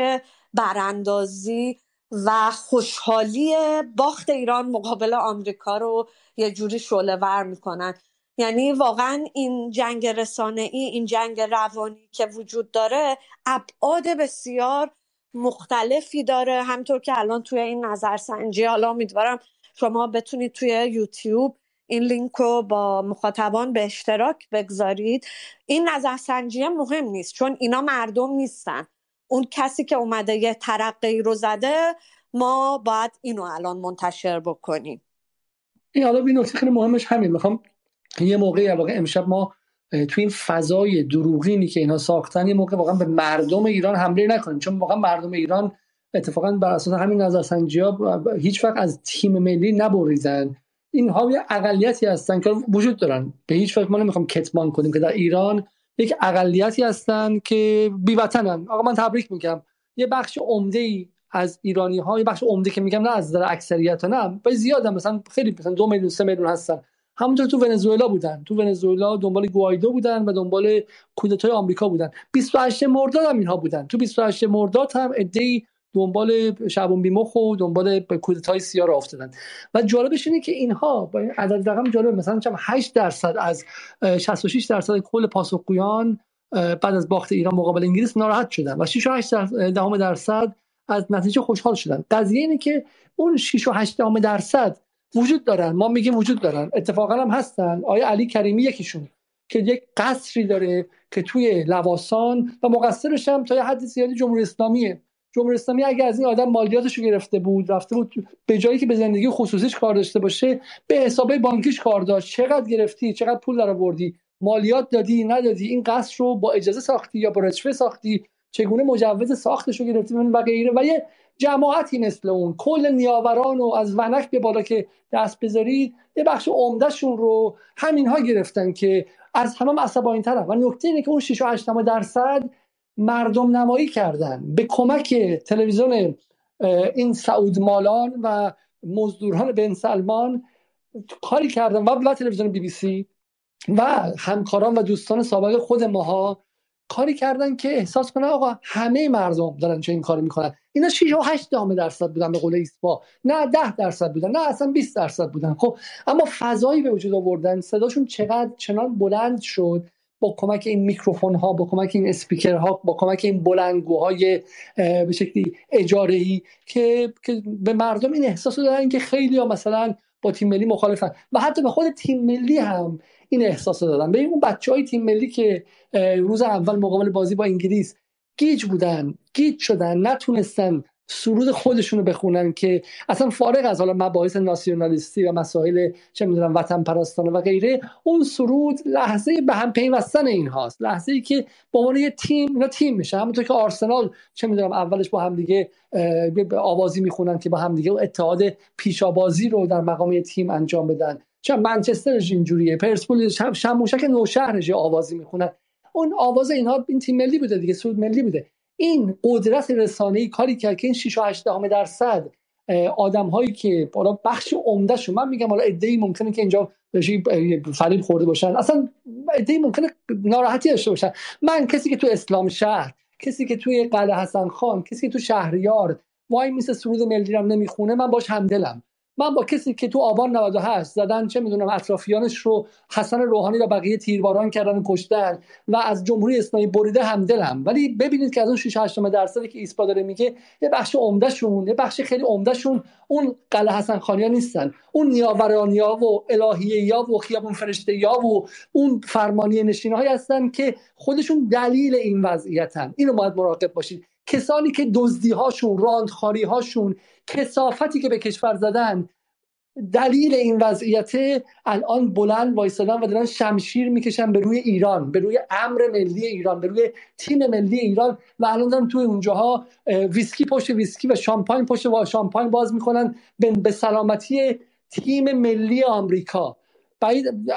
براندازی و خوشحالی باخت ایران مقابل آمریکا رو یه جوری شعله ور می‌کنن. یعنی واقعا این جنگ رسانه ای این جنگ روانی که وجود داره ابعاد بسیار مختلفی داره. همطور که الان توی این نظرسنجی حالا امیدوارم شما بتونید توی یوتیوب این لینک رو با مخاطبان به اشتراک بگذارید. این نظرسنجی مهم نیست چون اینا مردم نیستن. اون کسی که اومده یه ترقی رو زده ما باید اینو الان منتشر بکنیم. این حالا این نکته خیلی مهمش همین. می‌خوام یه موقعی واقع امشب ما تو این فضای دروغینی که اینا ساختن یه موقع واقعا به مردم ایران حمله نکنیم. چون واقعا مردم ایران اتفاقا بر اساس همین نظرسنجی ها هیچ وقت از تیم ملی نبریدن اینها یه اقلیتی هستن که وجود دارن. به هیچ وقت ما نمی‌خوام کتمان کنیم که در ایران یک اقلیتی هستن که بی وطنن آقا من تبریک میگم. یه بخش عمده ای از ایرانی های بخش عمده که میگم نه از نظر اکثریت نه. به زیاد مثلا خیلی مثلا دو میلیون سه میلیون هستن. همونطور تو ونزوئلا بودن. تو ونزوئلا دنبال گوایدو بودن و دنبال کودتای آمریکا بودن. 28 مرداد هم اینها بودن. تو 28 مرداد هم ای دنبال شعبان بیمخ و دنبال کودتای سیاه را افتادن. و جالبش اینه که اینها با عدد رقم جالب مثلا چم 8 درصد از 66 درصد کل پاسخگویان بعد از باخت ایران مقابل انگلیس ناراحت شدن و 6 و 8 دهم درصد از نتیجه خوشحال شدن. قضیه اینه که اون 6 و 8 دهم درصد وجود دارن. ما میگیم وجود دارن. اتفاقا هم هستن. آیا علی کریمی یکیشون که یک قصری داره که توی لواسان و مقصرش هم تا یه حد زیادی جمهوری اسلامیه. جمهوری اسلامی اگه از این آدم مالیاتش رو گرفته بود رفته بود به جایی که به زندگی خصوصیش کار داشته باشه به حسابه بانکیش کار داشت. چقدر گرفتی؟ چقدر پول در آوردی مالیات دادی؟ ندادی؟ این قصر رو با اجازه ساختی یا با رشوه ساختی؟ چگونه مجوز ساختش رو گرفتی؟ و غیره و یه جماعتی مثل اون. کل نیاوران و از ونک به بالا که دست بذارید یه بخش عمدهشون رو همینها گرفتن که از همه عصبانی طرف و نکته اینه که اون 6 و 8 درصد مردم نمایی کردن. به کمک تلویزیون این سعود مالان و مزدوران بن سلمان کاری کردن. و تلویزیون بی بی سی و همکاران و دوستان سابق خود ماها کاری کردن که احساس کنن آقا همه مردم دارن چه این کاری می‌کنن. اینا 6 و 8 دامه درصد بودن به قول ایسپا. نه 10 درصد بودن نه اصلا 20 درصد بودن. خب اما فضایی به وجود آوردن صداشون چقدر چنان بلند شد با کمک این میکروفون ها با کمک این اسپیکر ها با کمک این بلندگوهای به شکلی اجاره ای که, که به مردم این احساس دادن که خیلی ها مثلا با تیم ملی مخالفن. و حتی به خود تیم ملی هم این احساس دادن به اون بچه های تیم ملی که روز اول مقابل بازی با انگلیس گیج بودن گیج شدن نتونستن سرود خودشون رو بخونن که اصلا فارغ از حالا مباحث ناسیونالیستی و مسائل چه می‌دونم وطن پرستانه و غیره اون سرود لحظه به هم پیوستن این هاست. لحظه ای که با عنوان یه تیم اینا تیم میشه. همونطور که آرسنال چه می‌دونم اولش با هم دیگه آوازی می‌خونن که با هم دیگه اتحاد پیشابازی رو در مقام تیم انجام بدن. چه منچسترش اینجوریه؟ پرسپولیس شموشک نوشهرش آوازی می‌خونن. اون آواز اینها این تیم ملی بوده دیگه سود ملی بوده. این قدرت رسانه‌ای کاری کرد که این 6 و 8 درصد آدم هایی که بالا بخش عمده شون من میگم حالا ای ممکنه که اینجا فریب خورده باشن. اصلا ای ممکنه ناراحتی داشته باشن. من کسی که تو اسلام شهر کسی که توی قلعه حسن خان کسی که تو شهریار وای میسه سرود ملی رو نمی‌خونه من باش همدلم. من با کسی که تو آبان 98 زدن چه می‌دونم اطرافیانش رو حسن روحانی و بقیه تیرباران کردن و کشتن و از جمهوری اسلامی بریده هم دلم. ولی ببینید که از اون 6 8 درصدی که ایسپا داره میگه یه بخش عمدهشون یه بخش خیلی عمدهشون اون قلعه حسن خانیا نیستن. اون نیاورانیا و الهیه یا و خیابون فرشته یا و اون فرمانی نشینهایی هستن که خودشون دلیل این وضعیتن. اینو باید مراقب باشید کسانی که دزدی هاشون راندخاری هاشون کسافتی که به کشور زدن. دلیل این وضعیت الان بلند وایستادن و دارن شمشیر می‌کشن به روی ایران به روی امر ملی ایران به روی تیم ملی ایران و الان دارن توی اونجاها ویسکی پشت ویسکی و شامپاین پشت شامپاین باز می‌کنن به سلامتی تیم ملی آمریکا. بعید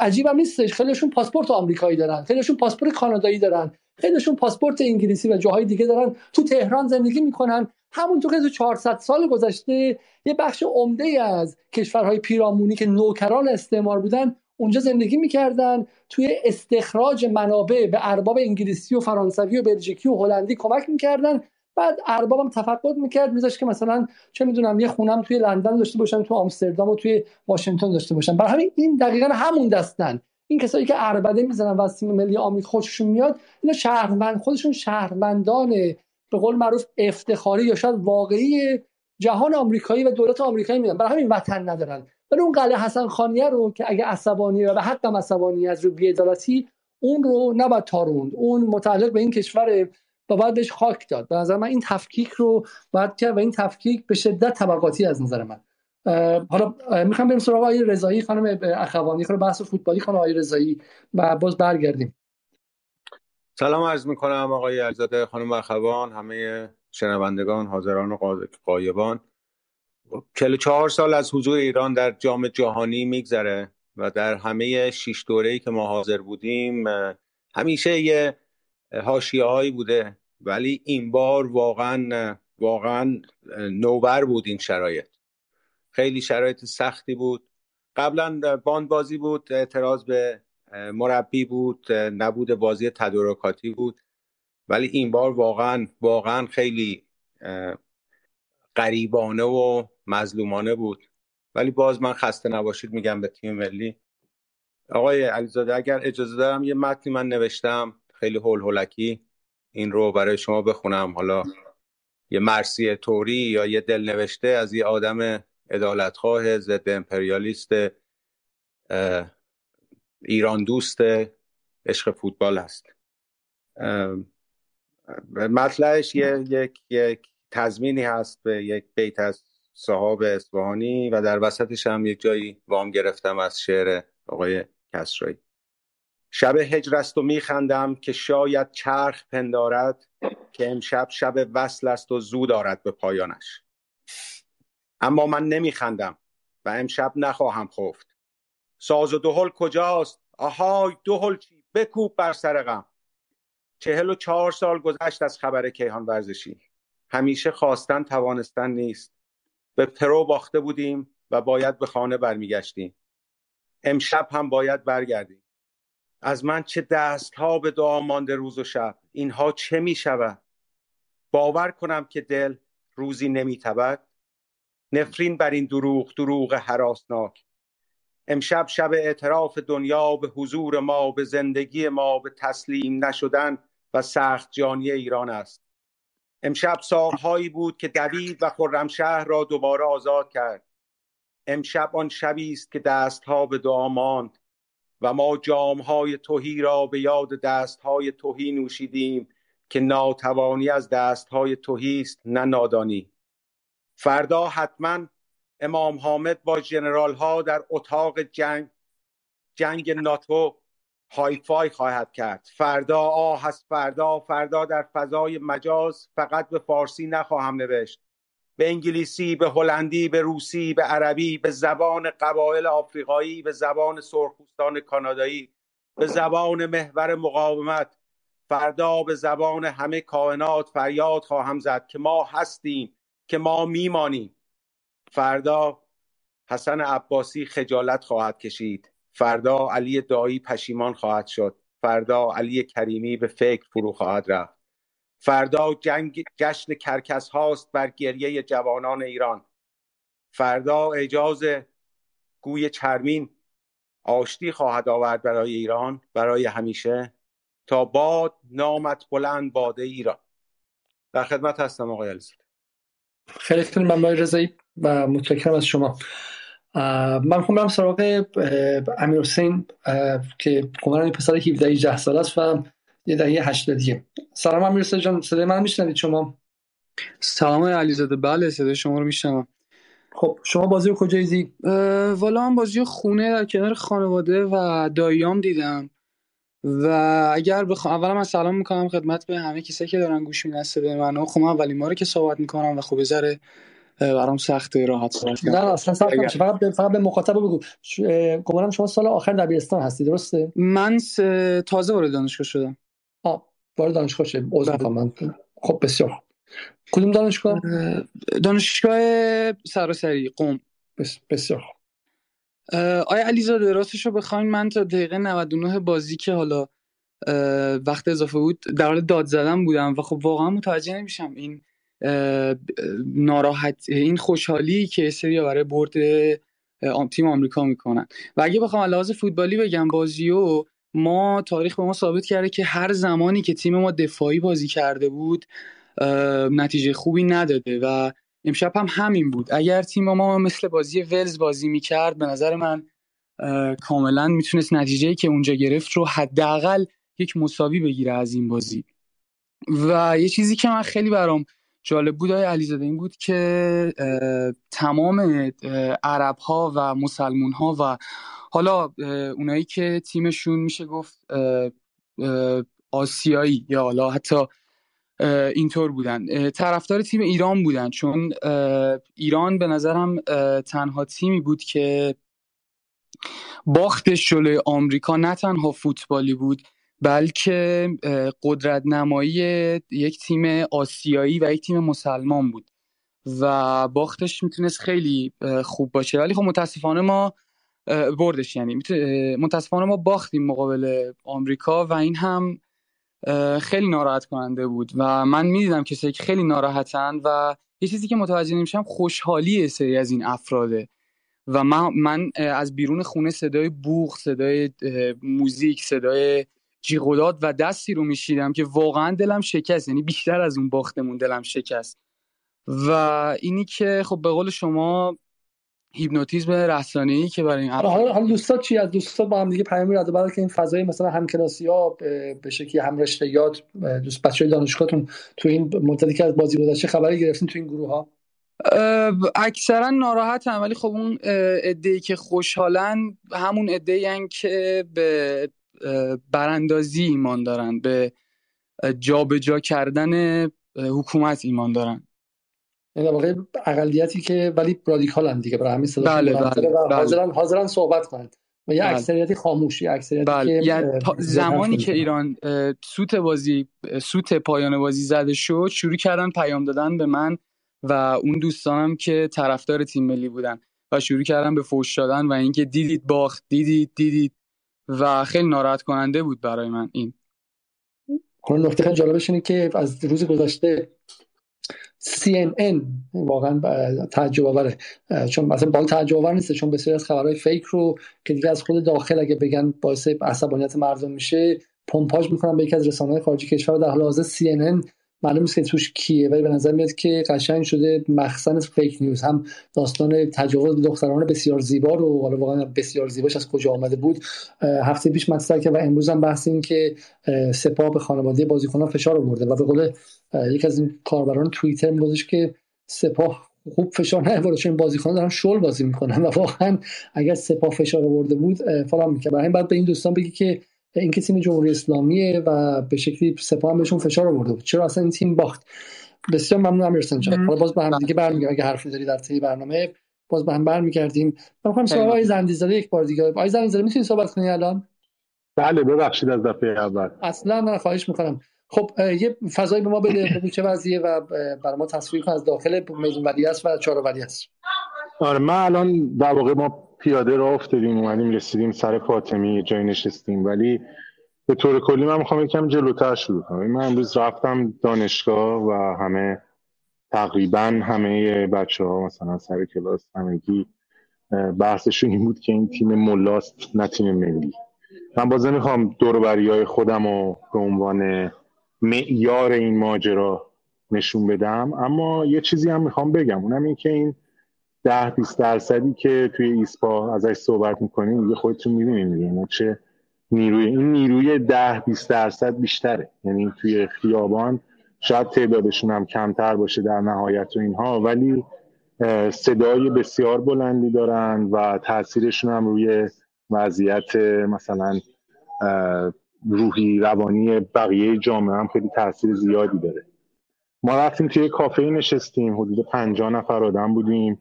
عجیب نیستش خیلیشون پاسپورت آمریکایی دارن خیلیشون پاسپورت کانادایی دارن. خیلیشون پاسپورت انگلیسی و جاهای دیگه دارن تو تهران زندگی می‌کنن. همونطور که تو 400 سال گذشته یه بخش عمده از کشورهای پیرامونی که نوکران استعمار بودن اونجا زندگی می‌کردن. توی استخراج منابع به ارباب انگلیسی و فرانسوی و بلژیکی و هلندی کمک می‌کردن. بعد اربابم تفقد می‌کرد میذاش که مثلا چه می‌دونم یه خونم توی لندن داشته باشن تو آمستردام و توی واشنگتن داشته باشن. برای همین این دقیقا همون دستن. این کسایی که اربده می‌زنن و تیم ملی آمریکا خوششون میاد اینا شهروند خودشون شهروندان به قول معروف افتخاری یا شاید واقعی جهان آمریکایی و دولت آمریکایی میدن برای همین وطن ندارن. ولی اون قلعه حسن خانیه رو که اگه عصبانی و به حق عصبانی از رو بیعدالتی اون رو نباید تاروند. اون متعلق به این کشور و باید بهش خاک داد. به نظر من این تفکیک رو باید کرد و این تفکیک به شدت طبقاتی از نظر من. حالا می‌خوام بریم سراغ آقای رضایی خانم اخوانی خانم بحث فوتبالی خانم آقای رضایی و باز برگردیم. سلام عرض می‌کنم آقای علیزاده خانم اخوان همه شنوندگان حاضران و قایبان. 44 سال از حضور ایران در جام جهانی میگذره و در همه شش ای که ما حاضر بودیم همیشه یه هایی بوده ولی این بار واقعا واقعا نوبر بود این شرایط. خیلی شرایط سختی بود. قبلا باند بازی بود اعتراض به مربی بود نبود بازی تدارکاتی بود. ولی این بار واقعا واقعا خیلی قریبانه و مظلومانه بود. ولی باز من خسته نباشید میگم به تیم ملی. آقای علیزاده اگر اجازه دارم یه متنی من نوشتم خیلی هول هولکی. این رو برای شما بخونم. حالا یه مرسی توری یا یه دل نوشته از یه آدم ادالتخواه ضد امپریالیست ایران دوست عشق فوتبال هست مطلعش یک یک تضمینی هست به یک بیت از صحاب اصفهانی و در وسطش هم یک جایی وام گرفتم از شعر آقای کسرایی. شب هجر است و میخندم که شاید چرخ پندارد که امشب شب وصل است و زود دارد به پایانش. اما من نمیخندم و امشب نخواهم خفت. ساز و دهل کجاست؟ آهای دهل چی؟ بکوب بر سر غم. چهل و چهار سال گذشت از خبر کیهان ورزشی. همیشه خواستن توانستن نیست. به پرو باخته بودیم و باید به خانه برمیگشتیم. امشب هم باید برگردیم. از من چه دست ها به دعا مانده روز و شب؟ اینها چه می شود باور کنم که دل روزی نمی تبد نفرین بر این دروغ دروغ حراسناک امشب شب اعتراف دنیا به حضور ما به زندگی ما به تسلیم نشدن و سخت جانی ایران است. امشب سالهایی بود که دوید و خرمشهر را دوباره آزاد کرد. امشب آن شبی است که دستها به دعا ماند و ما جامهای توهی را به یاد دستهای توهی نوشیدیم که ناتوانی از دستهای توهی است نه نادانی. فردا حتما امام حامد با جنرال ها در اتاق جنگ جنگ ناتو هایفای خواهد کرد. فردا آه هست فردا فردا در فضای مجاز فقط به فارسی نخواهم نوشت. به انگلیسی به هلندی به روسی به عربی به زبان قبایل آفریقایی به زبان سرخپوستان کانادایی به زبان محور مقاومت. فردا به زبان همه کائنات فریاد خواهم زد که ما هستیم. که ما میمانیم. فردا حسن عباسی خجالت خواهد کشید. فردا علی دایی پشیمان خواهد شد. فردا علی کریمی به فکر فرو خواهد رفت. فردا جنگ جشن کرکس هاست بر گریه جوانان ایران. فردا اجاز گوی چرمین آشتی خواهد آورد برای ایران برای همیشه تا باد نامت بلند باده ایران. در خدمت هستم آقای علیزاده. خیلی خیلی ممنون رضایی و متشکرم از شما. من خواهم برم سراغ امیر حسین که کمران پسر 17 18 سال است و یه دهه 80 سلام امیر حسین جان صدای من میشنوید شما؟ سلام علیزاده بله صدای شما رو میشنوم. خب شما بازی رو کجا دیدی والا من بازی خونه در کنار خانواده و داییام دیدم. و اگر بخوام اولا من سلام می‌کنم خدمت به همه کسایی که دارن گوش میدن صدای منو خب من اولین باره که صحبت می‌کنم و خب بذاره برام سخته راحت صحبت نه اصلا سخت نمیشه. فقط به فقط به مخاطب بگو. گمانم شما سال آخر دبیرستان هستی درسته؟ من س... تازه وارد دانشگاه شدم. آ وارد دانشگاه شدم عذر می‌خوام. من خب بسیار کدوم دانشگاه؟ دانشگاه سراسری قم. بس... بسیار آیا علیزاده راستش رو بخواین من تا دقیقه 99 بازی که حالا وقت اضافه بود در حال داد زدن بودم و خب واقعا متوجه نمیشم این ناراحت این خوشحالی که سری برای برد تیم آمریکا می‌کنن. و اگه بخوام لحاظ فوتبالی بگم بازیو ما تاریخ به ما ثابت کرده که هر زمانی که تیم ما دفاعی بازی کرده بود نتیجه خوبی نداده و امشب هم همین بود. اگر تیم ما مثل بازی ولز بازی می‌کرد به نظر من کاملا می‌تونست نتیجه که اونجا گرفت رو حداقل یک مساوی بگیره از این بازی. و یه چیزی که من خیلی برام جالب بود های علیزاده این بود که تمام عرب ها و مسلمون ها و حالا اونایی که تیمشون میشه گفت آسیایی یا حالا حتی اینطور بودن. طرفدار تیم ایران بودن. چون ایران به نظرم تنها تیمی بود که باختش جلوی آمریکا. نه تنها فوتبالی بود بلکه قدرت نمایی یک تیم آسیایی و یک تیم مسلمان بود و باختش می‌تونست خیلی خوب باشه. ولی خب متاسفانه ما بردش. یعنی متاسفانه ما باختیم مقابل آمریکا و این هم خیلی ناراحت کننده بود و من می‌دیدم کسی که خیلی ناراحتن و یه چیزی که متوجه نمیشم خوشحالی سری از این افراده. و من, من از بیرون خونه صدای بوغ صدای موزیک صدای جیغداد و دستی رو میشیدم که واقعا دلم شکست یعنی بیشتر از اون باختمون دلم شکست. و اینی که خب به قول شما هیپنوتیزم رسانه‌ای که برای این حالا حالا دوستا چی از دوستا با هم دیگه پیام رد بعد که این فضای مثلا همکلاسی ها به شکلی هم رشته یاد دوست بچه‌های دانشگاهتون تو این مدتی که از بازی گذشته خبری گرفتین تو این گروه ها اکثرا ناراحتم ولی خب اون ای که خوشحالن همون ای که به براندازی ایمان دارن به جابجا جا کردن حکومت ایمان دارن. این واقع اقلیتی که ولی رادیکال هم دیگه برای همین صدا بله بله, بله. حاضرن حاضرن صحبت کنند و یه بله. اکثریتی خاموش یه اکثریتی بله. که یعنی زمانی که ایران سوت بازی سوت پایان بازی زده شد شروع کردن پیام دادن به من و اون دوستانم که طرفدار تیم ملی بودن و شروع کردن به فوش دادن و اینکه دیدید باخت دیدید دیدید و خیلی ناراحت کننده بود برای من این خب نکته خیلی جالبش اینه که از روز گذشته CNN. واقعا تعجب آوره چون مثلا با تعجب آور نیست چون بسیاری از خبرهای فیک رو که دیگه از خود داخل اگه بگن باعث عصبانیت مردم میشه پمپاژ می‌کنن به یکی از رسانه‌های خارجی کشور در حال حاضر CNN معلوم نیست توش کیه ولی به نظر میاد که قشنگ شده مخزن فیک نیوز. هم داستان تجاوز دختران بسیار زیبا رو حالا واقعا بسیار زیباش از کجا آمده بود هفته پیش مطرح کرد و امروز هم بحث این که سپاه به خانواده بازیکنان فشار آورده و به قول یکی از این کاربران توییتر میگفتش که سپاه خوب فشار نیاورده چون بازیکنان دارن شل بازی می‌کنن و واقعا اگر سپاه فشار آورده بود فلان می‌کرد. برای بعد به این دوستان بگی که این که تیم جمهوری اسلامیه و به شکلی سپاه بهشون فشار آورده بود. چرا اصلا این تیم باخت؟ بسیار ممنون امیرسان جان. حالا باز به هم دیگه برمیگردیم. اگه حرفی داری در طی برنامه باز به هم برمیگردیم. من می‌خوام سوال آقای زندیزاده یک بار دیگه. آقای زندیزاده می‌تونید صحبت کنی الان؟ بله ببخشید از دفعه اول. اصلا من خواهش می‌کنم. خب یه فضایی به ما بده بگو چه وضعیه و برای ما تصویر کن از داخل میدون ولی است و چهار ولی است. آره من الان در واقع ما پیاده راه افتادیم اومدیم رسیدیم سر فاطمی جای نشستیم. ولی به طور کلی من می‌خوام یکم جلوتر شروع کنم. من امروز رفتم دانشگاه و همه تقریبا همه بچه ها مثلا سر کلاس همگی بحثشون این بود که این تیم ملاست نه تیم ملی. من باز نمی‌خوام دوربری های خودم رو به عنوان معیار این ماجرا نشون بدم. اما یه چیزی هم می‌خوام بگم. اونم این که این ده 20 درصدی که توی ایسپا ازش صحبت می‌کنیم دیگه خودتون می‌دونین دیگه چه نیروی این نیروی ده 20 درصد بیشتره. یعنی توی خیابان شاید تعدادشون هم کمتر باشه در نهایت و اینها ولی صدای بسیار بلندی دارن و تاثیرشون هم روی وضعیت مثلا روحی روانی بقیه جامعه هم خیلی تاثیر زیادی داره. ما رفتیم توی کافه نشستیم حدود 50 نفر آدم بودیم.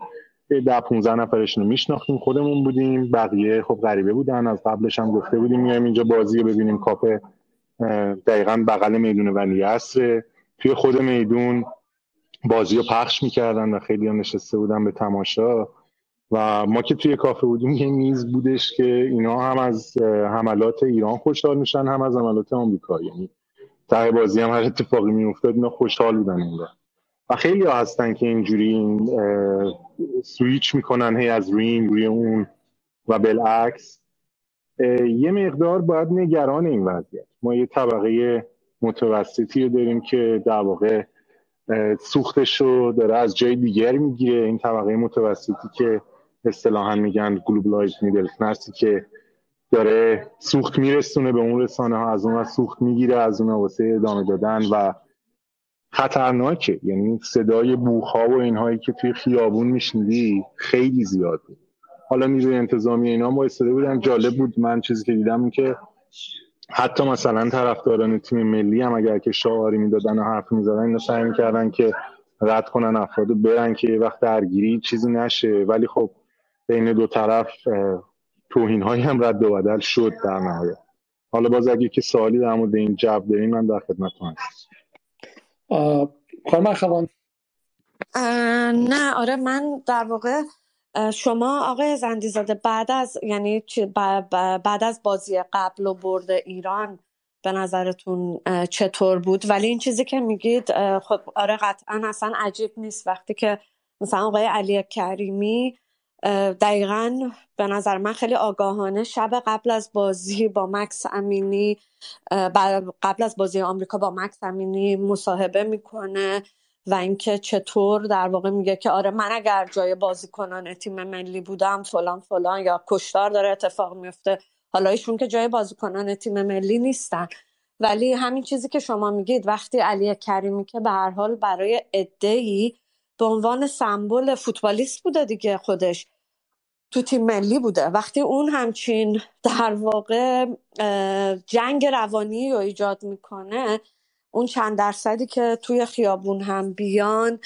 ده 15 نفرشون رو میشناختیم خودمون بودیم بقیه خب غریبه بودن از قبلش هم گفته بودیم میایم اینجا بازی رو ببینیم کافه دقیقا بغل میدون ولی عصره توی خود میدون بازی رو پخش می‌کردن و خیلی هم نشسته بودن به تماشا. و ما که توی کافه بودیم یه میز بودش که اینا هم از حملات ایران خوشحال میشن هم از حملات آمریکا. یعنی بازی هم هر اتفاقی میافتاد اینا خوشحال بودن انگار. و خیلی ها هستن که اینجوری سویچ می‌کنن هی از روی این روی اون و بالعکس. یه مقدار باید نگران این وضعیت. ما یه طبقه متوسطی رو داریم که در واقع سوختش رو داره از جای دیگر می‌گیره. این طبقه متوسطی که اصطلاحا میگن globalized middle class ی که داره سوخت میرسونه به اون رسانه ها از اون سوخت می‌گیره از اون واسه ادامه دادن و خطرناکه. یعنی صدای بوق‌ها و اینهایی که توی خیابون میشنیدی خیلی زیاد بود. حالا نیروی انتظامی اینا ما استده بودن. جالب بود. من چیزی که دیدم این که حتی مثلا طرفداران تیم ملی هم اگر که شعاری می‌دادن و حرف می‌زدن اینا سعی می‌کردن که رد کنن افراد برن که وقت درگیری چیزی نشه. ولی خب بین دو طرف توهین هایی هم رد و بدل شد در نهایت. حالا باز اگه که سوالی در مورد این جب دارین من در خدمتتون هستم. نه آره من در واقع شما آقای زندیزاده بعد از یعنی بعد از بازی قبل و برد ایران به نظرتون چطور بود؟ ولی این چیزی که میگید خب آره قطعا اصلا عجیب نیست. وقتی که مثلا آقای علی کریمی دقیقا به نظر من خیلی آگاهانه شب قبل از بازی با مکس امینی قبل از بازی آمریکا با مکس امینی مصاحبه می‌کنه و اینکه چطور در واقع میگه که آره من اگر جای بازیکنان تیم ملی بودم فلان فلان یا کشتار داره اتفاق میفته حالا ایشون که جای بازیکنان تیم ملی نیستن. ولی همین چیزی که شما میگید وقتی علی کریمی که به هر حال برای ای به عنوان سمبل فوتبالیست بوده دیگه خودش. تو تیم ملی بوده. وقتی اون همچین در واقع جنگ روانی رو ایجاد می‌کنه اون چند درصدی که توی خیابون هم بیان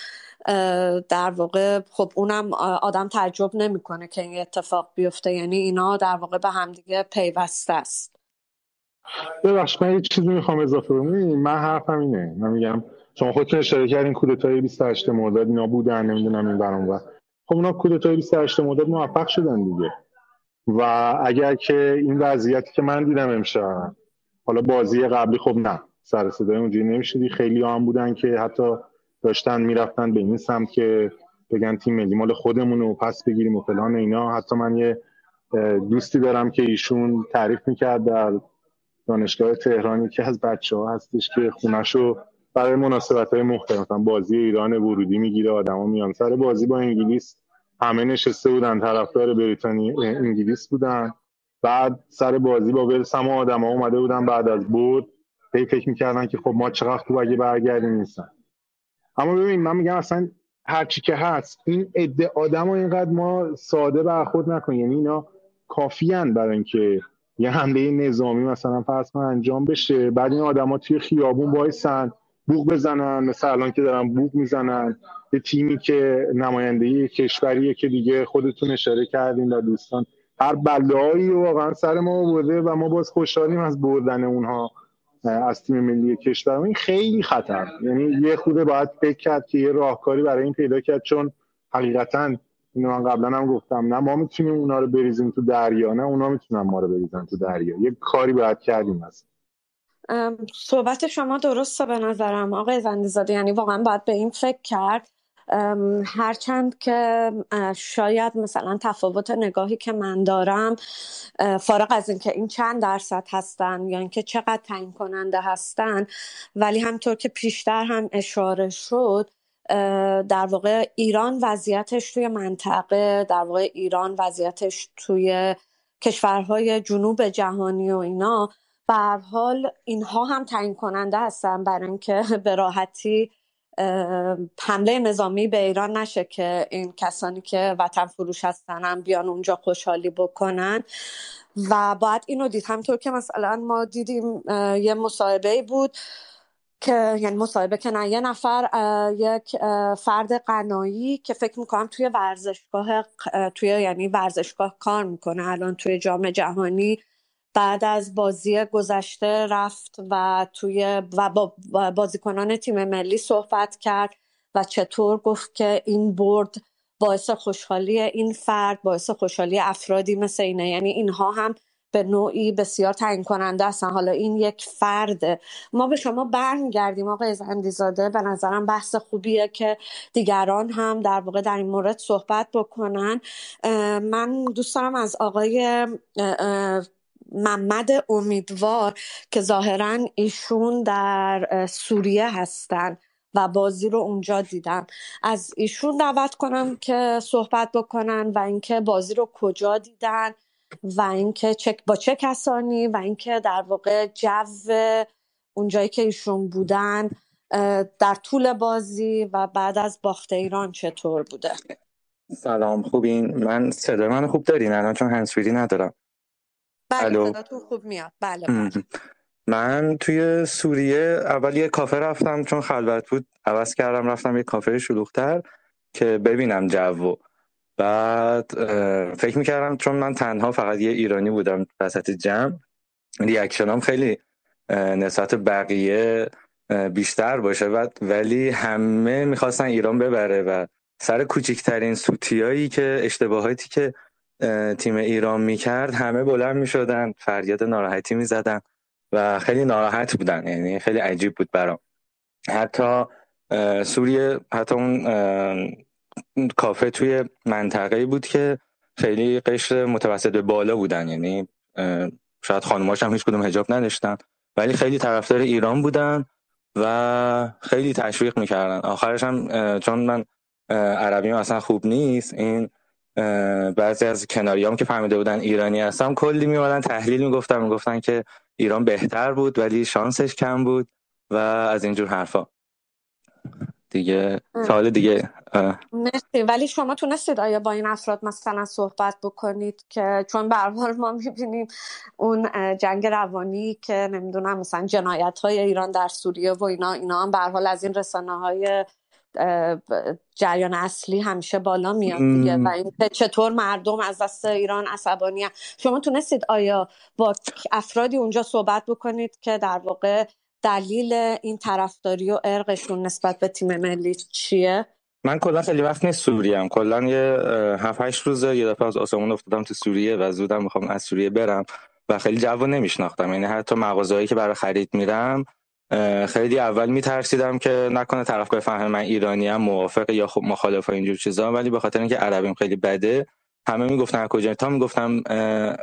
در واقع خب اونم آدم تعجب نمی‌کنه که این اتفاق بیفته. یعنی اینا در واقع به همدیگه پیوسته است. ببخش من یه چیزی می‌خوام اضافه کنم. من حرفم اینه. من میگم شما خودتون اشاره کردین کودتای 28 مرداد اینا بودن نمی‌دونم این برام و. خب اونا کودتای 28 مرداد موفق شدن دیگه. و اگر که این وضعیتی که من دیدم امشب حالا بازی قبلی خب نه سر صدای اونجوری نمی‌شدی خیلی هم بودن که حتی داشتن می‌رفتن به این سمت که بگن تیم ملی مال خودمون رو پس بگیریم و فلان اینا. حتی من یه دوستی دارم که ایشون تعریف می‌کرد در دانشگاه تهرانی که از بچه ها هستش که خونشو برای مناسبت های مختلف بازی ایران ورودی می‌گیره آدما میان سر بازی با انگلیس. همه نشسته بودن طرفدار بریتانی انگلیس بودن. بعد سر بازی با ولس هم آدم ها اومده بودن بعد از بود هی فکر می‌کردن که خب ما چقدر خوب اگه برگردیم نیستن. اما ببین من میگم اصلا هرچی که هست این عده آدم اینقدر ما ساده برخورد نکنیم یعنی اینا کافیان برای اینکه یه حمله نظامی مثلا فرض انجام بشه. بعد این آدما توی خیابون وایسن. بوق بزنن مثلا الان که دارن بوق می‌زنن. یه تیمی که نماینده کشوریه که دیگه خودتون اشاره کردین و دوستان. هر بلایی واقعا سر ما برده و ما باز خوشحالیم از بردن اونها از تیم ملی کشور. این خیلی خطر. یعنی یه خوده باید فکر کرد که یه راهکاری برای این پیدا کرد چون حقیقتا اینو من قبلا هم گفتم نه ما می‌تونیم اونا رو بریزیم تو دریا نه اونا می‌تونن ما رو بریزن تو دریا. یه کاری باید کردیم از صحبت شما درسته به نظرم آقای زندیزاده. یعنی واقعا باید به این فکر کرد. هرچند که شاید مثلا تفاوت نگاهی که من دارم فارغ از اینکه این چند درصد هستن یا اینکه چقدر تعیین کننده هستن ولی همطور که پیشتر هم اشاره شد در واقع ایران وضعیتش توی منطقه در واقع ایران وضعیتش توی کشورهای جنوب جهانی و اینا به حال اینها هم تعیین کننده هستن برای اینکه به راحتی حمله نظامی به ایران نشه که این کسانی که وطن فروش هستن هم بیان اونجا خوشحالی بکنن. و باید اینو دید. همطور که مثلا ما دیدیم یه مصاحبه بود که یعنی مصاحبه که نه یه نفر یک فرد قنایی که فکر می‌کنم توی ورزشگاه توی یعنی ورزشگاه کار می‌کنه الان توی جام جهانی بعد از بازی گذشته رفت و توی و با بازیکنان تیم ملی صحبت کرد و چطور گفت که این برد باعث خوشحالی این فرد باعث خوشحالی افرادی مثل اینه. یعنی اینها هم به نوعی بسیار تعیین کننده هستن. حالا این یک فرده. ما به شما برمیگردیم آقای زندیزاده. به نظرم بحث خوبیه که دیگران هم در واقع در این مورد صحبت بکنن. من دوست دارم از آقای محمد امیدوار که ظاهرا ایشون در سوریه هستن و بازی رو اونجا دیدم. از ایشون دعوت کنم که صحبت بکنن و اینکه بازی رو کجا دیدن و اینکه با چه کسانی و اینکه در واقع جو اونجایی که ایشون بودن در طول بازی و بعد از باخت ایران چطور بوده. سلام خوبین؟ من صدای من خوب دارین؟ الان چون هنسفیری ندارم. بله خوب میاد. بله, بله. من توی سوریه اول یه کافه رفتم چون خلوت بود. عوض کردم رفتم یه کافه شلوغتر که ببینم جو بعد فکر می‌کردم چون من تنها فقط یه ایرانی بودم وسط جمع ریاکشن هم خیلی نسبت بقیه بیشتر باشه. ولی همه می‌خواستن ایران ببره و سر کوچکترین سوتیایی که اشتباهاتی که تیم ایران می‌کرد همه بلند می‌شدن فریاد ناراحتی می‌زدن و خیلی ناراحت بودن یعنی خیلی عجیب بود برام. حتی سوریه حتی اون کافه توی منطقه بود که خیلی قشر متوسط به بالا بودن یعنی شاید خانماش هم هیچ کدوم هجاب نداشتن ولی خیلی طرفدار ایران بودن و خیلی تشویق می‌کردن. آخرش هم چون من عربیم اصلا خوب نیست این بعضی از کناریام که فهمیده بودن ایرانی هستم کلی میمادن تحلیل می‌گفتن می‌گفتن که ایران بهتر بود ولی شانسش کم بود و از اینجور حرفا. دیگه سال دیگه مرسی. ولی شما تونستید آیا با این افراد مثلا صحبت بکنید که چون به ما می‌بینیم اون جنگ روانی که نمی‌دونم مثلا جنایت های ایران در سوریه و اینا اینا هم به از این رسانه های جریان اصلی همیشه بالا میاد دیگه و این چطور مردم از دست ایران عصبانی شما تونستید آیا با افرادی اونجا صحبت بکنید که در واقع دلیل این طرفداری و ارقشون نسبت به تیم ملی چیه؟ من کلا خیلی وقت نیست سوریه کلا یه هفت هشت روزه یه دفعه از آسمون افتادم تو سوریه و زودم می‌خوام از سوریه برم و خیلی جو نمیشناختم. یعنی حتی مغازهایی که برای خرید میرم خیلی اول میترسیدم که نکنه طرف بفهمه من ایرانی ام موافق یا خب مخالف اینجور چیزا ولی به خاطر اینکه عربیم خیلی بده همه می‌گفتن کجا؟ تا می‌گفتم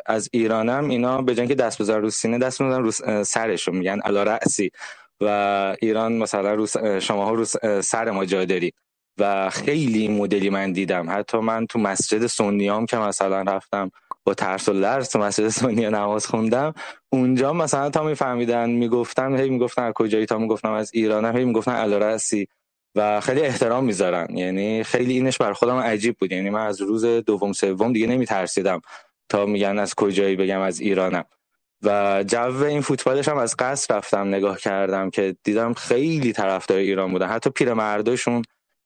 از ایرانم اینا به که دست بزن رو سینه دست می‌زنن رو سرشو میگن علا رأسی. و ایران مثلا رو شما ها رو سر ما جا داری و خیلی مدلی من دیدم. حتی من تو مسجد سنیام که مثلا رفتم با ترس و لرز تو مسجد سنی نماز خوندم. اونجا مثلا تا میفهمیدن می‌گفتن هی می‌گفتن از کجایی؟ تا می‌گفتم از ایرانم هی می‌گفتن الارسی و خیلی احترام می‌ذارن. یعنی خیلی اینش بر خودم عجیب بود. یعنی من از روز دوم سوم دیگه نمیترسیدم تا میگن از کجایی بگم از ایرانم. و جو این فوتبالش هم از قصر رفتم نگاه کردم که دیدم خیلی طرفدار ایران بودن. حتی پیرمرداشون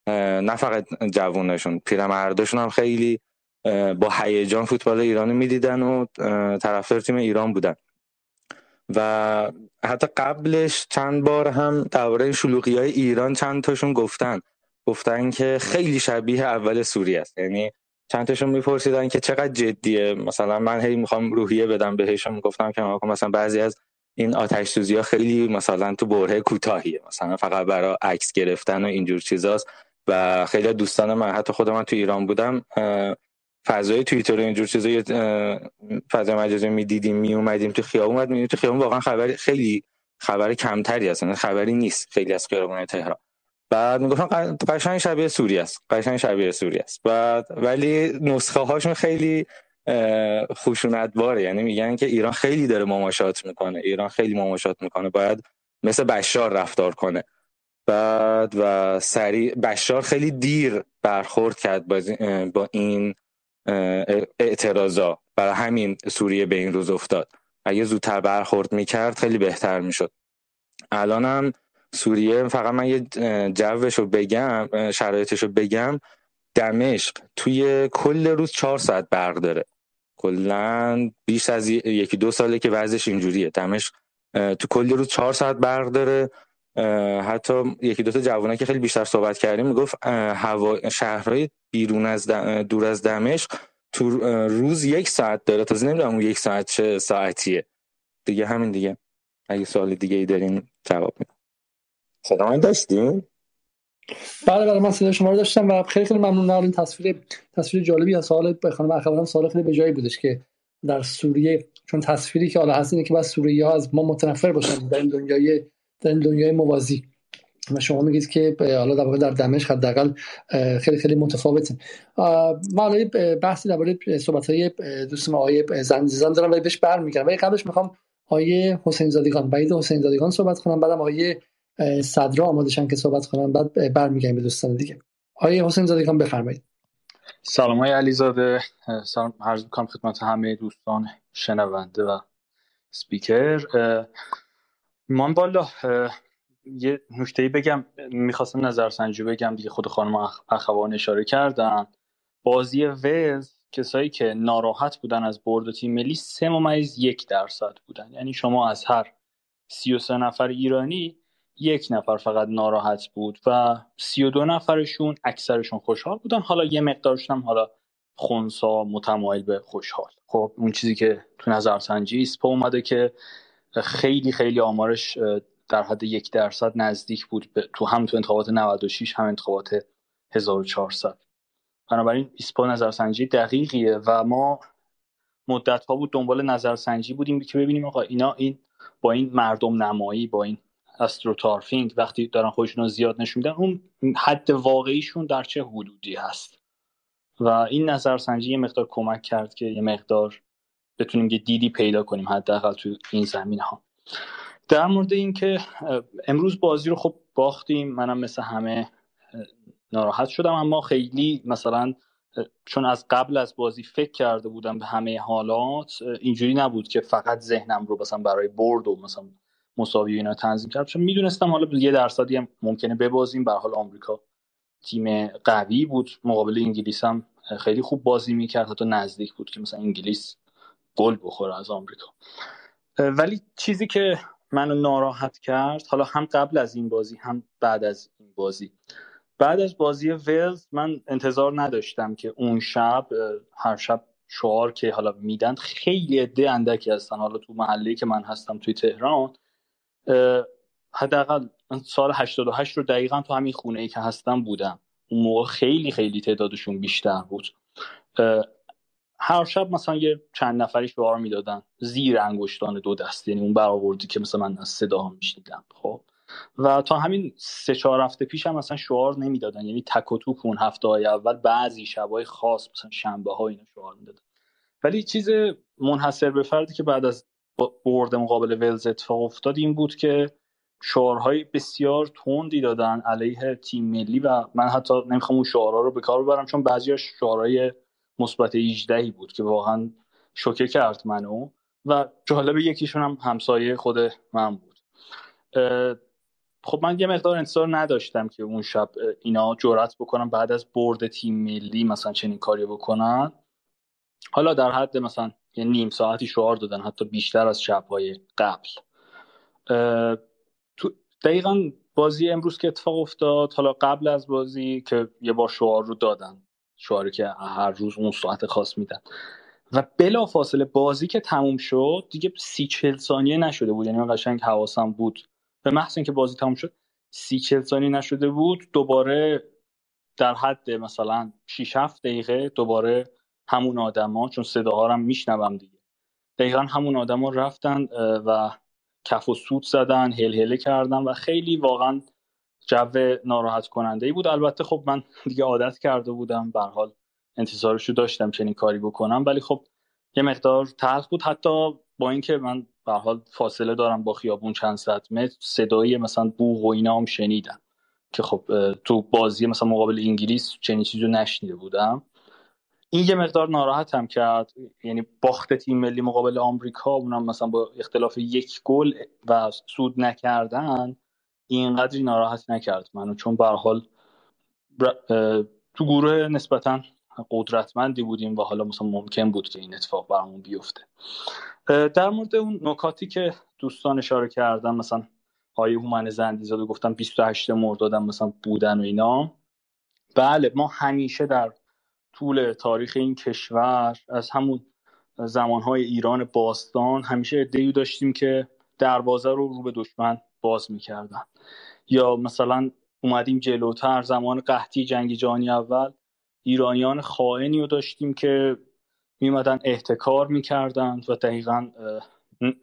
نه فقط جوونشون پیرمرداشون هم خیلی با هیجان فوتبال ایرانی می‌دیدن و طرفدار تیم ایران بودن. و حتی قبلش چند بار هم درباره شلوغی های ایران چند تاشون گفتن. گفتن که خیلی شبیه اول سوریه است. یعنی چند تاشون میپرسیدن که چقدر جدیه. مثلا من هی می‌خوام روحیه بدم بهشون. می‌گفتم که مثلا بعضی از این آتش سوزی ها خیلی مثلا تو بره کوتاهیه. مثلا فقط برای عکس گرفتن و اینجور چیزاست. و خیلی دوستان من حتی خود من تو ایران بودم فضای توییتر اینجور چیزا فضای مجازی می‌دیدیم می اومدیم تو خیابون اومد می تو خیابون واقعا خبر خیلی خبر کمتری هست خبری نیست خیلی از خیابون تهران. بعد می‌گفتن قشنگ شبیه سوریه است قشنگ شبیه سوریه است. بعد ولی نسخه هاشون خیلی خشونت باره یعنی میگن که ایران خیلی داره مماشات می‌کنه ایران خیلی مماشات می‌کنه باید مثل بشار رفتار کنه. بعد و سریع بشار خیلی دیر برخورد کرد با این اعتراضا. برای همین سوریه به این روز افتاد. اگه زودتر برخورد می‌کرد خیلی بهتر می‌شد. الانم سوریه فقط من یه جوش رو بگم شرایطش رو بگم. دمشق توی کل روز چهار ساعت برق داره. کلا بیش از یکی دو ساله که وضعش اینجوریه. دمشق تو کل روز چهار ساعت برق داره. حتی یکی دو تا جوانه که خیلی بیشتر صحبت کردیم می‌گفت هوا شهرهای بیرون از دور از دمشق تو روز یک ساعت داره. تازه نمی‌دونم اون یک ساعت چه ساعتیه. دیگه همین دیگه. اگه سوال دیگه ای دارین جواب میدم صدا من داشتیم بله بله من صدا شما رو داشتم و خیلی خیلی ممنون. این تصویر تصویر جالبی از سوال به خانم اخوانم سوال خیلی به جایی بودش که در سوریه چون تصویری که حالا هست اینه که بس سوریه ها از ما متنفر باشن در این دنیای این دنیای موازی. و شما میگید که حالا در در دمشق حداقل خیلی خیلی متفاوته. ما بحثی درباره صحبت های دوست ما آقای زنجیزان دارم ولی بهش برمیگردم. ولی قبلش می‌خوام آقای حسین زادگان بعید حسین زادگان صحبت کنم. بعدم آقای صدرا آماده که صحبت کنم. بعد برمیگردیم به دوستان دیگه. آقای حسین زادگان بفرمایید. سلام های علیزاده. سلام. عرض می‌کنم خدمت همه دوستان شنونده و سپیکر. من بالا یه نکته بگم می‌خواستم نظرسنجی بگم دیگه خود خانم اخوان اشاره کردن. بازی وز کسایی که ناراحت بودن از برد تیم ملی سه ممیز یک درصد بودن. یعنی شما از هر 33 نفر ایرانی یک نفر فقط ناراحت بود و 32 نفرشون اکثرشون خوشحال بودن. حالا یه مقدارشون هم حالا خونسا متمایل به خوشحال. خب اون چیزی که تو نظرسنجی ایسپا اومده که خیلی خیلی آمارش در حد یک درصد نزدیک بود تو هم تو انتخابات 96 هم انتخابات 1400 بنابراین ایسپا نظرسنجی دقیقیه و ما مدت ها بود دنبال نظرسنجی بودیم که ببینیم آقا اینا این با این مردم نمایی با این astroturfing وقتی دارن خودشون زیاد نشون میدن اون حد واقعیشون در چه حدودی هست؟ و این نظرسنجی یه مقدار کمک کرد که یه مقدار بتونیم یه دیدی پیدا کنیم حداقل تو این زمین ها در مورد اینکه امروز بازی رو خب باختیم منم مثل همه ناراحت شدم اما خیلی مثلا چون از قبل از بازی فکر کرده بودم به همه حالات اینجوری نبود که فقط ذهنم رو مثلا برای برد و مثلا مساوی اینا تنظیم کردم چون می‌دونستم حالا یه درصدی هم ممکنه ببازیم. به حال آمریکا تیم قوی بود. مقابل انگلیس هم خیلی خوب بازی می‌کرد حتی نزدیک بود که مثلا انگلیس گل بخوره از آمریکا. ولی چیزی که منو ناراحت کرد حالا هم قبل از این بازی هم بعد از این بازی. بعد از بازی ولز من انتظار نداشتم که اون شب هر شب شعار که حالا میدن خیلی عده اندکی هستن. حالا تو محله که من هستم توی تهران حداقل سال 88 رو دقیقا تو همین خونه ای که هستم بودم. اون موقع خیلی خیلی تعدادشون بیشتر بود. هر شب مثلا یه چند نفری شعار می‌دادن. زیر انگشتان دو دست یعنی اون برآوردی که مثلا من از صدا میشنیدم خب. و تا همین سه چهار هفته پیش هم مثلا شعار نمی‌دادن یعنی تک و توک اون هفته های اول بعضی شبهای خاص مثلا شنبه ها اینا شعار می‌دادن. ولی چیز منحصر به فردی که بعد از برد مقابل ولز اتفاق افتاد این بود که شعارهای بسیار تندی دادن علیه تیم ملی و من حتی نمی‌خوام اون شعارها رو به کار ببرم چون بعضیش شعارهای مثبت 18 بود که واقعا شوکه کرد منو و جالب یکیشون هم همسایه خود من بود. خب من یه مقدار انتظار نداشتم که اون شب اینا جرأت بکنن بعد از برد تیم ملی مثلا چنین کاری بکنن. حالا در حد مثلا یه نیم ساعتی شعار دادن حتی بیشتر از شبهای قبل. تو دقیقا بازی امروز که اتفاق افتاد حالا قبل از بازی که یه بار شعار رو دادن. شعاری که هر روز اون ساعت خاص میدن. و بلا فاصله بازی که تموم شد دیگه سی چل ثانیه نشده بود. یعنی من قشنگ حواسم بود. به محض اینکه بازی تموم شد سی چل ثانیه نشده بود. دوباره در حد مثلا 6 7 دقیقه دوباره همون آدما چون صداها رو میشنوم دیگه. دقیقا همون آدما رفتن و کف و سود زدن هل هله کردن و خیلی واقعا جو ناراحت کننده ای بود. البته خب من دیگه عادت کرده بودم. به حال انتظارشو داشتم چنین کاری بکنم. ولی خب یه مقدار تلخ بود. حتی با اینکه من به حال فاصله دارم با خیابون چند صد متر صدایی مثلا بوغ و اینا هم شنیدم که خب تو بازی مثلا مقابل انگلیس چنین چیزی رو نشنیده بودم. این یه مقدار ناراحت هم کرد. یعنی باخت تیم ملی مقابل آمریکا اونم مثلا با اختلاف یک گل و سود نکردن. اینقدری ناراحت نکرد منو چون به حال تو گروه نسبتا قدرتمندی بودیم و حالا مثلا ممکن بود که این اتفاق برامون بیفته. در مورد اون نکاتی که دوستان اشاره کردن مثلا آیه هومن زندیزاده گفتم 28 مردادم مثلا بودن و اینا. بله ما همیشه در طول تاریخ این کشور از همون زمانهای ایران باستان همیشه ادعی داشتیم که دروازه رو رو به دشمن باز می‌کردن. یا مثلا اومدیم جلوتر زمان قحطی جنگ جهانی اول ایرانیان خائنی رو داشتیم که میمدن احتکار می‌کردند و دقیقا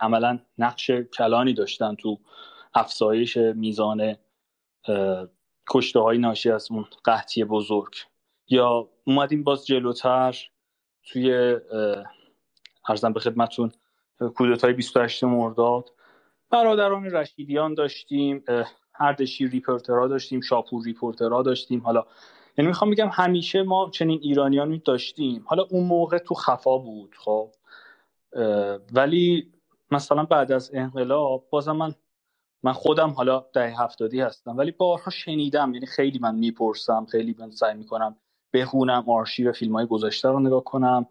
عملا نقش کلانی داشتن تو افزایش میزان کشته های ناشی از اون قحطی بزرگ. یا اومدیم باز جلوتر توی عرضم به خدمتتون کودتای 28 مرداد برادران رشیدیان داشتیم اردشیر ریپورترها داشتیم شاپور ریپورترها داشتیم. حالا یعنی می‌خوام بگم همیشه ما چنین ایرانیانی داشتیم. حالا اون موقع تو خفا بود خب. ولی مثلا بعد از انقلاب بازم من من خودم حالا ده هفتادی هستم ولی بارها شنیدم یعنی خیلی من می‌پرسم خیلی من سعی می‌کنم بخونم آرشیو فیلم های گذاشته رو نگاه کنم.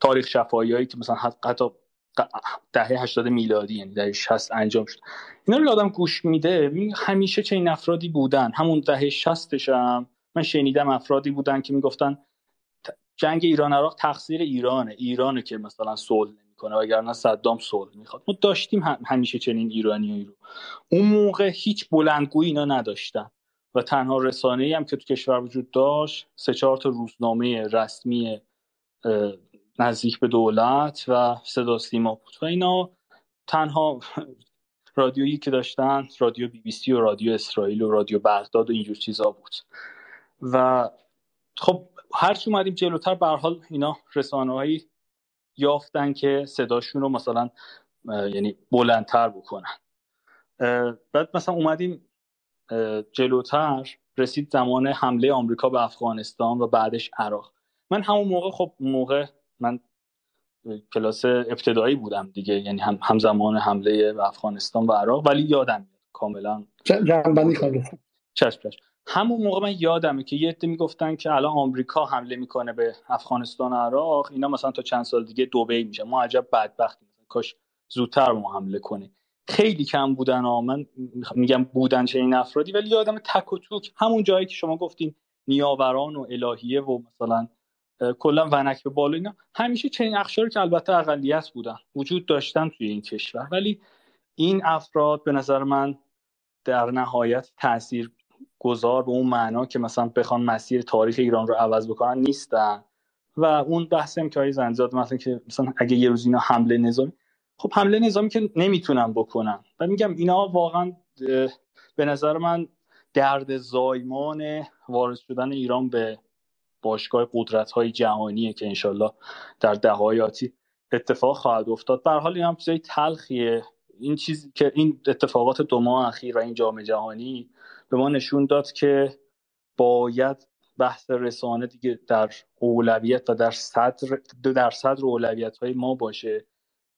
تاریخ شفایی هایی که مثلا حتی دهه 80 میلادی یعنی دهه 60 انجام شد. اینا رو آدم گوش میده همیشه چنین افرادی بودن. همون دهه 60 هم من شنیدم افرادی بودن که می‌گفتن جنگ ایران عراق تقصیر ایرانه. ایرانه که مثلا صلح نمی‌کنه وگرنه صدام صلح می‌خواد. ما داشتیم همیشه چنین ایرانیایی رو. اون موقع هیچ بلندگویی اینا نداشتن. و تنها رسانه ای هم که تو کشور وجود داشت سه چهار تا روزنامه رسمی نزدیک به دولت و صدا سیما بود و اینا تنها رادیویی که داشتن رادیو بی بی سی و رادیو اسرائیل و رادیو بغداد و اینجور چیزا بود. و خب هرچی اومدیم جلوتر به حال اینا رسانه‌هایی یافتن که صداشون رو مثلا یعنی بلندتر بکنن. بعد مثلا اومدیم جلوتر رسید زمان حمله آمریکا به افغانستان و بعدش عراق. من همون موقع خب موقع من کلاس ابتدایی بودم دیگه یعنی هم همزمان حمله به افغانستان و عراق ولی یادم میاد. کاملا جنبندی چشم چشم. همون موقع من یادمه که یه عده می‌گفتن که الان آمریکا حمله می‌کنه به افغانستان و عراق. اینا مثلا تا چند سال دیگه دبی میشه. ما عجب بدبختیم کاش زودتر ما حمله کنه. خیلی کم بودن ها. من میگم بودن چنین افرادی ولی یادم تک و توک. همون جایی که شما گفتین نیاوران و الهیه و مثلا کلا ونک به بالا اینا. همیشه چنین اخشاری که البته اقلیت بودن وجود داشتن توی این کشور. ولی این افراد به نظر من در نهایت تاثیر گذار به اون معنا که مثلا بخوان مسیر تاریخ ایران رو عوض بکنن نیستن. و اون بحث هم که های زنجاد مثلا که مثلا اگه یه روز اینا حمله نظامی خب حمله نظامی که نمی‌تونن بکنن. و میگم اینا واقعا به نظر من درد زایمان وارد شدن ایران به باشگاه قدرت های جهانیه که انشالله در دههای آتی اتفاق خواهد افتاد. به حال این هم چیزای تلخیه. این چیز که این اتفاقات دو ماه اخیر و این جام جهانی به ما نشون داد که باید بحث رسانه دیگه در اولویت و در صدر در صدر اولویت های ما باشه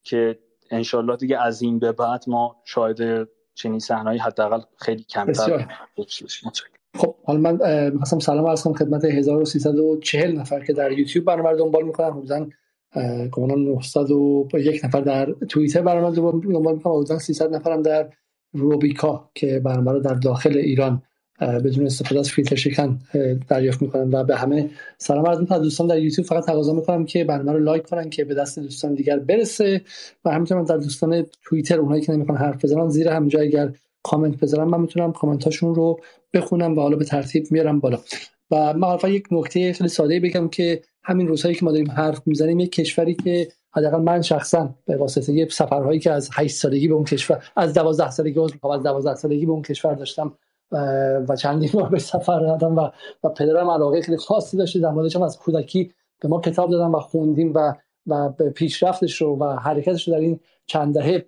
که انشالله دیگه از این به بعد ما شاید چنین صحنه‌ای حداقل خیلی کمتر خب حالا من می‌خواستم سلام عرض کنم خدمت 1340 نفر که در یوتیوب برنامه دنبال می‌کنن. حدودا کاملا 901 نفر در توییتر برنامه دنبال می‌کنن حدودا 300 نفرم در روبیکا که برنامه رو در داخل ایران بدون استفاده از فیلتر شکن دریافت می‌کنن و به همه سلام عرض می‌کنم. دوستان در یوتیوب فقط تقاضا می‌کنم که برنامه رو لایک کنن که به دست دوستان دیگر برسه. و همینطور در دوستان توییتر اونایی که نمی‌خوان حرف بزنن زیر همینجا اگر کامنت بذارم. من می‌تونم کامنت هاشون رو بخونم و حالا به ترتیب میارم بالا. و من یک نکته خیلی ساده بگم که همین روزهایی که ما داریم حرف می‌زنیم یک کشوری که حداقل من شخصا به واسطه سفرهایی که از 8 سالگی به اون کشور از 12 سالگی از 12 سالگی به اون کشور داشتم و چندین بار به سفر رفتم و و پدرم علاقه خیلی خاصی داشته در موردش از کودکی به ما کتاب دادن و خوندیم و و پیشرفتش رو و حرکتش رو در این چند دهه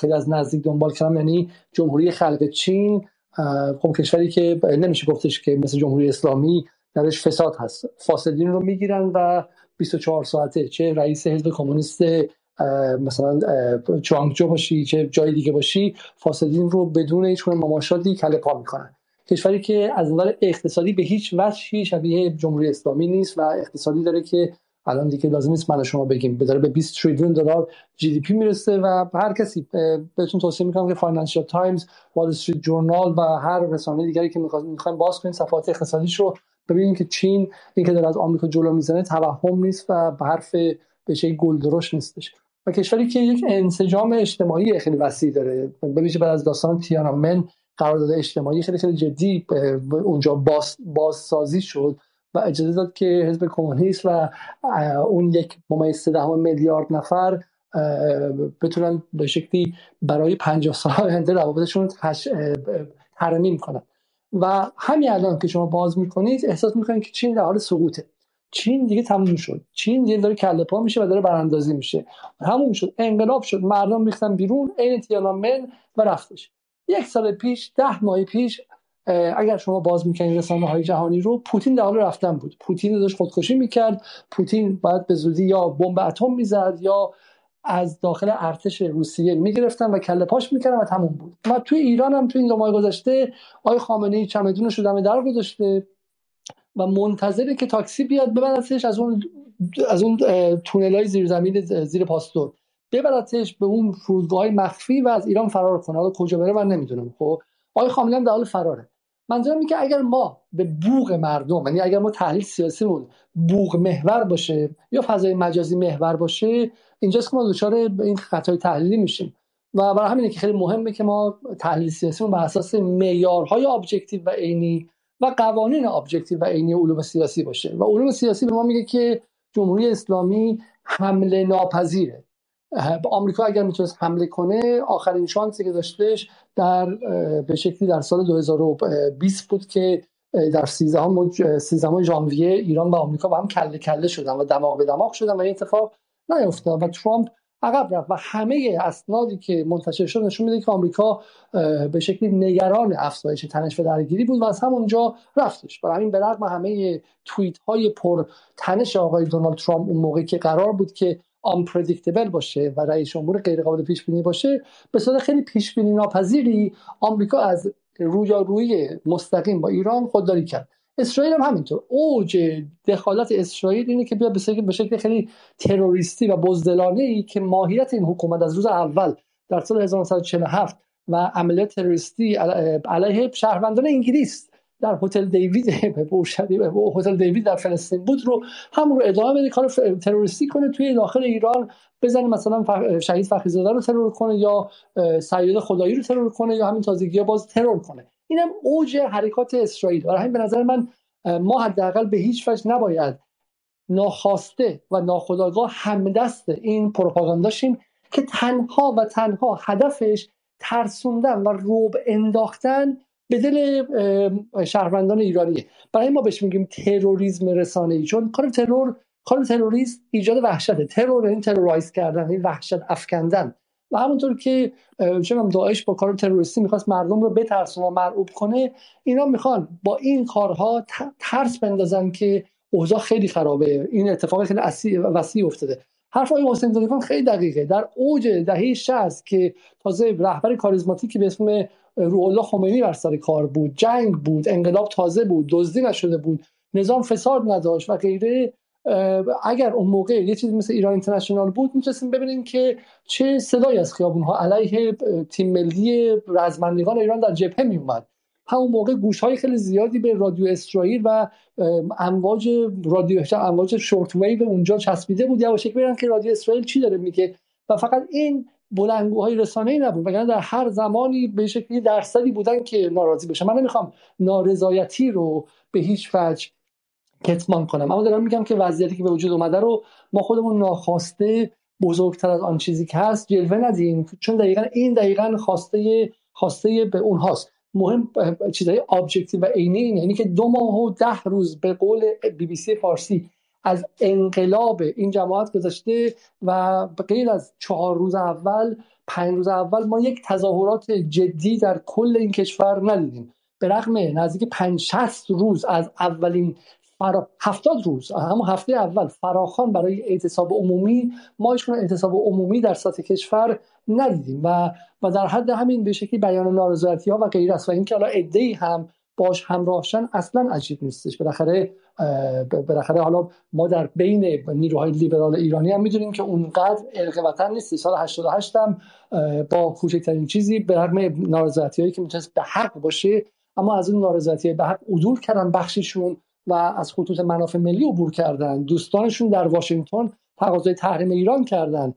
خیلی از نزدیک دنبال کردم یعنی جمهوری خلق چین خب کشوری که نمیشه گفتش که مثل جمهوری اسلامی درش فساد هست. فاسدین رو می‌گیرن و 24 ساعته چه رئیس حزب کمونیست مثلا چوانگجو باشی چه جای دیگه باشی فاسدین رو بدون هیچ مماشاتی کله پا می‌کنن. کشوری که از نظر اقتصادی به هیچ وجهی شبیه جمهوری اسلامی نیست و اقتصادی داره که الان دیگه لازم نیست من شما بگیم. داره به 20 تریلیون دلار جی دی پی می‌رسه و هر کسی بهتون توصیه می‌کنم که فاینانشال تایمز وال استریت جورنال و هر رسانه دیگری که می‌خواین باز کنین صفحات اقتصادیش رو ببینید که چین اینکه داره از آمریکا جلو می‌زنه توهم نیست و به حرف بچه گل درشت نیستش. و کشوری که یک انسجام اجتماعی خیلی وسیع داره. ببینید بعد از داستان تیان‌آنمن قرارداد اجتماعی خیلی خیلی جدی اونجا باز بازسازی شد. و اجازه داد که حزب کمونیست و اون یک ممیز دهم میلیارد نفر بتونن به شکلی برای 50 سال آینده روابطشون ترمیم کنن. و همین الان که شما باز می‌کنید احساس می‌کنید که چین در حال سقوطه. چین دیگه تموم شد. چین دیگه داره کله پا میشه و داره براندازی میشه. همون شد. انقلاب شد. مردم ریختن بیرون. عین تیانانمن و رفتش. یک سال پیش ده ماه پیش اگر شما باز می‌کنید رسانه های جهانی رو پوتین در حال رفتن بود. پوتین داشت خودکشی می‌کرد. پوتین باید به زودی یا بمب اتم می‌زد یا از داخل ارتش روسیه می‌گرفتن و کله پاش می‌کردن و تموم بود. و توی ایران هم توی این دو ماه گذشته آقای خامنه ای چمدونش رو دم در گذاشته و منتظره که تاکسی بیاد ببرتش از اون از اون تونل های زیر پاستور ببرتش به اون فرودگاه مخفی و از ایران فرار کنه. حالا کجا بره من نمی‌دونم. خب آقای خامنه‌ای در حال فراره. منظورم اینه که اگر ما به بوق مردم یعنی اگر ما تحلیل سیاسیمون بوق محور باشه یا فضای مجازی محور باشه اینجاست که ما دچار این خطای تحلیلی میشیم. و برای همینه که خیلی مهمه که ما تحلیل سیاسیمون بر اساس معیارهای objective و عینی و قوانین objective و عینی علوم سیاسی باشه. و علوم سیاسی به ما میگه که جمهوری اسلامی حمله ناپذیره. آمریکا اگر می‌تونست حمله کنه آخرین شانسی که داشتش در به شکلی در سال 2020 بود که در 13 13 ژانویه ایران و آمریکا با هم کله کله شدن و دماغ به دماغ شدن و این اتفاق نیفتاد و ترامپ عقب رفت و همه اسنادی که منتشر شد نشون میده که آمریکا به شکلی نگران افزایش تنش و درگیری بود و از همونجا رفتش. برای همین به رغم همه توییت های پر تنش آقای دونالد ترامپ اون موقع که قرار بود که unpredictable باشه و رئیس امور غیر قابل پیش بینی باشه به صورت خیلی پیش بینی ناپذیری آمریکا از رویارویی مستقیم با ایران خودداری کرد. اسرائیل هم همینطور. اوج دخالت اسرائیل اینه که بیا به شکل خیلی تروریستی و بزدلانه ای که ماهیت این حکومت از روز اول در سال 1947 و عملیات تروریستی علیه شهروندان انگلیس در هتل دیوید هتل دیوید در فلسطین بود رو همون رو ادامه بده کار تروریستی کنه توی داخل ایران بزنه مثلا شهید فخریزاده رو ترور کنه یا سید خدایی رو ترور کنه یا همین تازگی باز ترور کنه. اینم اوج حرکات اسرائیل. برای همین به نظر من ما حداقل به هیچ وجه نباید ناخواسته و ناخودآگاه همدست این پروپاگانداشیم که تنها و تنها هدفش ترسوندن و روب انداختن به دل شهروندان ایرانیه. برای ما بهش میگیم تروریسم رسانه ای چون کار ترور کار تروریست ایجاد وحشته ترور این ترورایز کردن این وحشت افکندن. و همونطور که چون داعش با کار تروریستی می‌خواست مردم رو بترسونه و مرعوب کنه اینا می‌خوان با این کارها ترس بندازن که اوضاع خیلی خرابه. این اتفاق خیلی وسیع افتاده. حرف های حسین زلیخان خیلی دقیقه. در اوج دهه 60 که تازه رهبر کاریزماتیکی به اسم روح خمینی بر سر کار بود جنگ بود انقلاب تازه بود دزدی نشده بود نظام فساد نداشت و غیره اگر اون موقع یه چیزی مثل ایران اینترنشنال بود می‌تونستیم ببینیم که چه صدایی از خیابون ها علیه تیم ملی رزمندگان ایران در جبهه میومد همون موقع گوش های خیلی زیادی به رادیو اسرائیل و امواج رادیو امواج شورت ویو اونجا چسبیده بود. یواشک ببینن که رادیو اسرائیل چی داره میگه. و فقط این بلنگوهای رسانه ای نبود. وگرنه در هر زمانی به شکلی درصدی بودن که ناراضی بشن من نمی‌خوام نارضایتی رو به هیچ وجه کتمان کنم. اما دارم میگم که وضعیتی که به وجود اومده رو ما خودمون ناخواسته بزرگتر از آن چیزی که هست جلوه ندیم. چون دقیقا این دقیقا خواسته خواسته به اونهاست. مهم چیزهای objective و عینی اینه. یعنی که دو ماه و ده روز به قول بی بی سی فارسی از انقلاب این جماعت گذشته و غیر از چهار روز اول پنج روز اول ما یک تظاهرات جدی در کل این کشور ندیدیم. به رغم نزدیک پنج شست روز از اولین فرا... هفتاد روز. همون هفته اول. فراخان برای اعتصاب عمومی ما هیچ اعتصاب عمومی در سطح کشور ندیدیم و و در حد همین به شکلی بیان نارضایتی ها و غیر است. و اینکه حالا عده‌ای هم باش همراهشن اصلا عجیب نیستش. بالاخره بالاخره حالا ما در بین نیروهای لیبرال ایرانی هم می‌دونیم که اونقدر ارق وطن نیست سال 88 هم با کوچکترین چیزی به رغم نارضایتی هایی که می‌تونست به حق باشه اما از اون نارضایتی به حق عدول کردن بخششون و از خطوط منافع ملی عبور کردن. دوستانشون در واشنگتن تقاضای تحریم ایران کردن.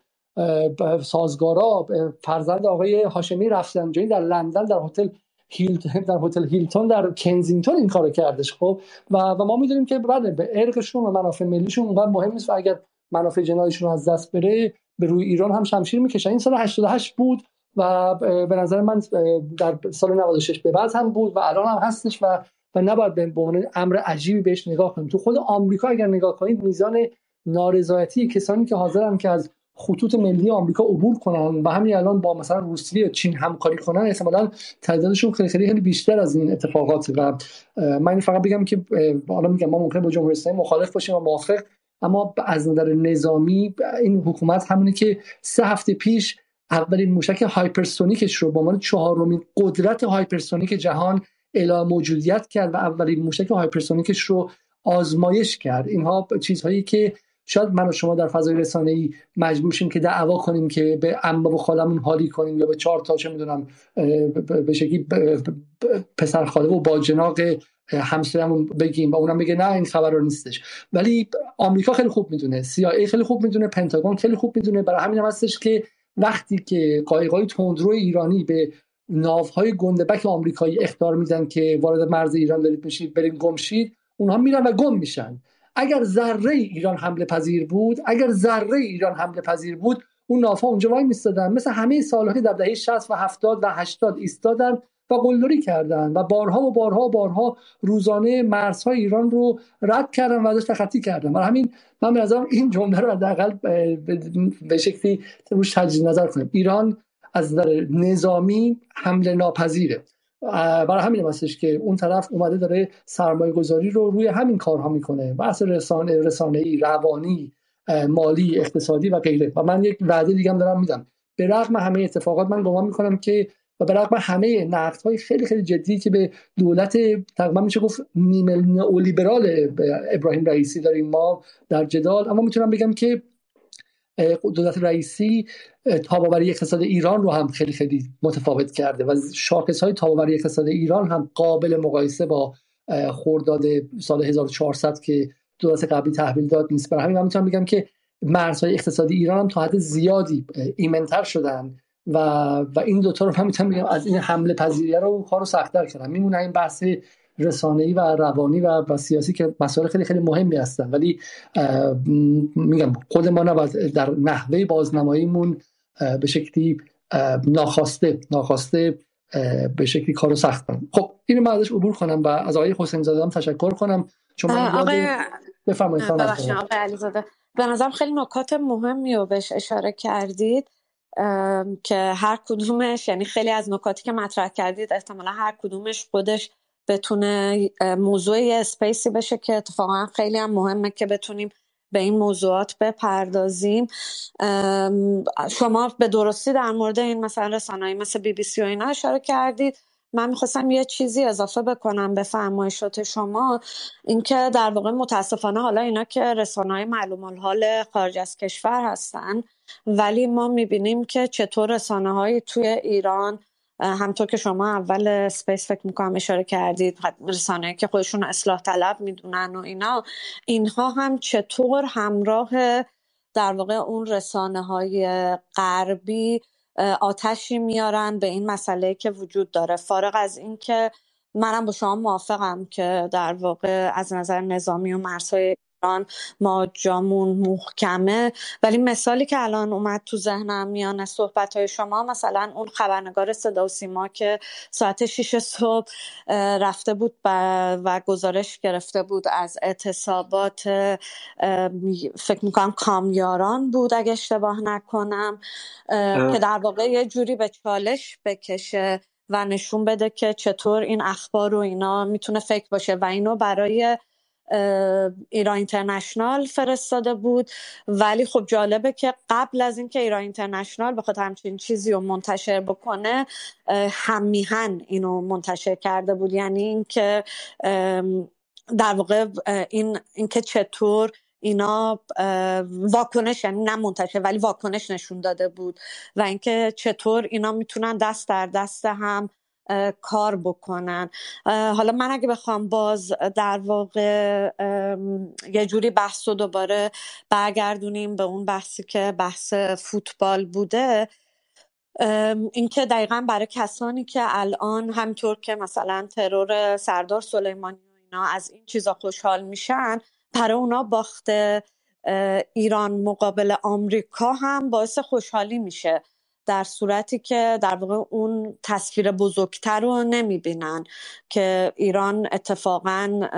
سازگارا فرزند آقای هاشمی رفسنجانی در لندن در هتل هیلتون در هتل هیلتون در کنزینگتون این کارو کردش خب؟ و, و ما می‌دونیم که بله به ارقشون و منافع ملیشون اونقدر مهم نیست و اگر منافع جنایشون از دست بره به روی ایران هم شمشیر می‌کشن. این سال 88 بود و به نظر من در سال 96 به بعد هم بود و الان هم هستش و و نباید به عنوان امر عجیبی بهش نگاه کنیم. تو خود آمریکا اگر نگاه کنید میزان نارضایتی کسانی که حاضرن که از خطوط ملی آمریکا عبور کنن و همین الان با مثلا روسیه و چین همکاری کنن احتمالاً تعدادشون خیلی خیلی خیلی بیشتر از این اتفاقات و من فقط بگم که حالا میگم ما ممکن با جمهوری اسلامی مخالف باشیم و موافق اما از نظر نظامی این حکومت همونه که سه هفته پیش اولین موشک hypersonic ش رو با عنوان چهارمین قدرت hypersonic جهان اعلام موجودیت کرد و اولین موشک hypersonic ش رو آزمایش کرد. اینها چیزهایی که شاید من و شما در فضای رسانه ای مجبور شیم که دعوا کنیم که به عمه و خاله‌مون حالی کنیم یا به چهار تا چه می‌دونم به شکلی پسر خاله و با جناق همسایه‌مون بگیم و اونم بگه نه این خبر رو نیستش. ولی آمریکا خیلی خوب می‌دونه CIA خیلی خوب می‌دونه پنتاگون خیلی خوب می‌دونه. برای همین هم هستش که وقتی که قایقای تندرو ایرانی به ناوهای گندبک آمریکایی اختار میدن که وارد مرز ایران دارید میشید برین گمشید اونها میرن و گم میشن. اگر ذره ایران حمله پذیر بود اگر ذره ایران حمله پذیر بود اون نافا اونجا وای میستادن. مثل همه سالهایی در دهه 60 و 70 و 80 ایستادن و قلدری کردن و بارها و بارها و بارها روزانه مرزهای ایران رو رد کردن و ازش تخطی کردن. برای همین من به نظرم این جمله رو حداقل به شکلی روش تجدید نظر کنیم ایران از نظر نظامی حمله ناپذیره. برای همین هستش که اون طرف اومده داره سرمایه گذاری رو روی همین کارها می‌کنه. بحث رسانه رسانه روانی مالی اقتصادی و غیره. و من یک وعده دیگه هم دارم میدم. به رغم همه اتفاقات من گمان می‌کنم که و به رغم همه نقد های خیلی خیلی جدی که به دولت تقریبا میشه گفت نیمه نئولیبرال ابراهیم رئیسی داریم ما در جدال اما می‌تونم بگم که دولت رئیسی تاباوری اقتصاد ایران رو هم خیلی خیلی متفاوت کرده و شاخص های تاباوری اقتصاد ایران هم قابل مقایسه با خورداد سال 1400 که دولت قبلی تحویل داد نیست. برای همین من می‌تونم بگم که مرزهای اقتصادی ایران هم تا حد زیادی ایمنتر شدن و و این دوتا رو من می‌تونم بگم از این حمله پذیریه رو کارو سختتر کردن. میمونه این بحث رسانه‌ای و روانی و, و سیاسی که مسائل خیلی خیلی مهمی هستن. ولی میگم خود ما نباید در نحوه بازنماییمون به شکلی ناخواسته ناخواسته به شکلی کارو سخت کنم خب اینو من ازش عبور کنم و از آقای حسین زاده هم تشکر کنم. چون آقای بفرمایید آقای علیزاده. به نظرم خیلی نکات مهمی رو بهش اشاره کردید که هر کدومش یعنی خیلی از نکاتی که مطرح کردید احتمالا هر کدومش خودش بتونه موضوع اسپیسی بشه که اتفاقا خیلی هم مهمه که بتونیم به این موضوعات بپردازیم. شما به درستی در مورد این مثلا رسانه‌ای مثل بی بی سی و اینا اشاره کردید. من می‌خواستم یه چیزی اضافه بکنم به فرمایشات شما. اینکه در واقع متاسفانه حالا اینا که رسانه های معلوم الحال خارج از کشور هستن ولی ما می‌بینیم که چطور رسانه توی ایران همطور که شما اول سپیس فکر می‌کنم اشاره کردید رسانه که خودشون اصلاح طلب می‌دونن و اینا اینها هم چطور همراه در واقع اون رسانه های غربی آتشی میارن به این مسئله که وجود داره. فارغ از اینکه منم با شما موافقم که در واقع از نظر نظامی و مرزهای ما جامون محکمه. ولی مثالی که الان اومد تو ذهنم میانه صحبت های شما مثلا اون خبرنگار صدا و سیما که ساعت 6 صبح رفته بود و گزارش گرفته بود از اعتصابات فکر می‌کنم کامیاران بود اگه اشتباه نکنم. که در واقع یه جوری به چالش بکشه و نشون بده که چطور این اخبار و اینا می‌تونه فکر باشه و اینو برای ایران اینترنشنال فرستاده بود. ولی خب جالبه که قبل از اینکه ایران اینترنشنال بخواد همچین چیزی رو منتشر بکنه هم میهن اینو منتشر کرده بود. یعنی اینکه در واقع این اینکه چطور اینا واکنش یعنی نه منتشر ولی واکنش نشون داده بود و اینکه چطور اینا می‌تونن دست در دست هم کار بکنن. حالا من اگه بخوام باز در واقع یه جوری بحث رو دوباره برگردونیم به اون بحثی که بحث فوتبال بوده اینکه دقیقا برای کسانی که الان همطور که مثلا ترور سردار سلیمانی و اینا از این چیزا خوشحال میشن برای اونا باخته ایران مقابل آمریکا هم باعث خوشحالی میشه. در صورتی که در واقع اون تصویر بزرگتر رو نمی‌بینن که ایران اتفاقا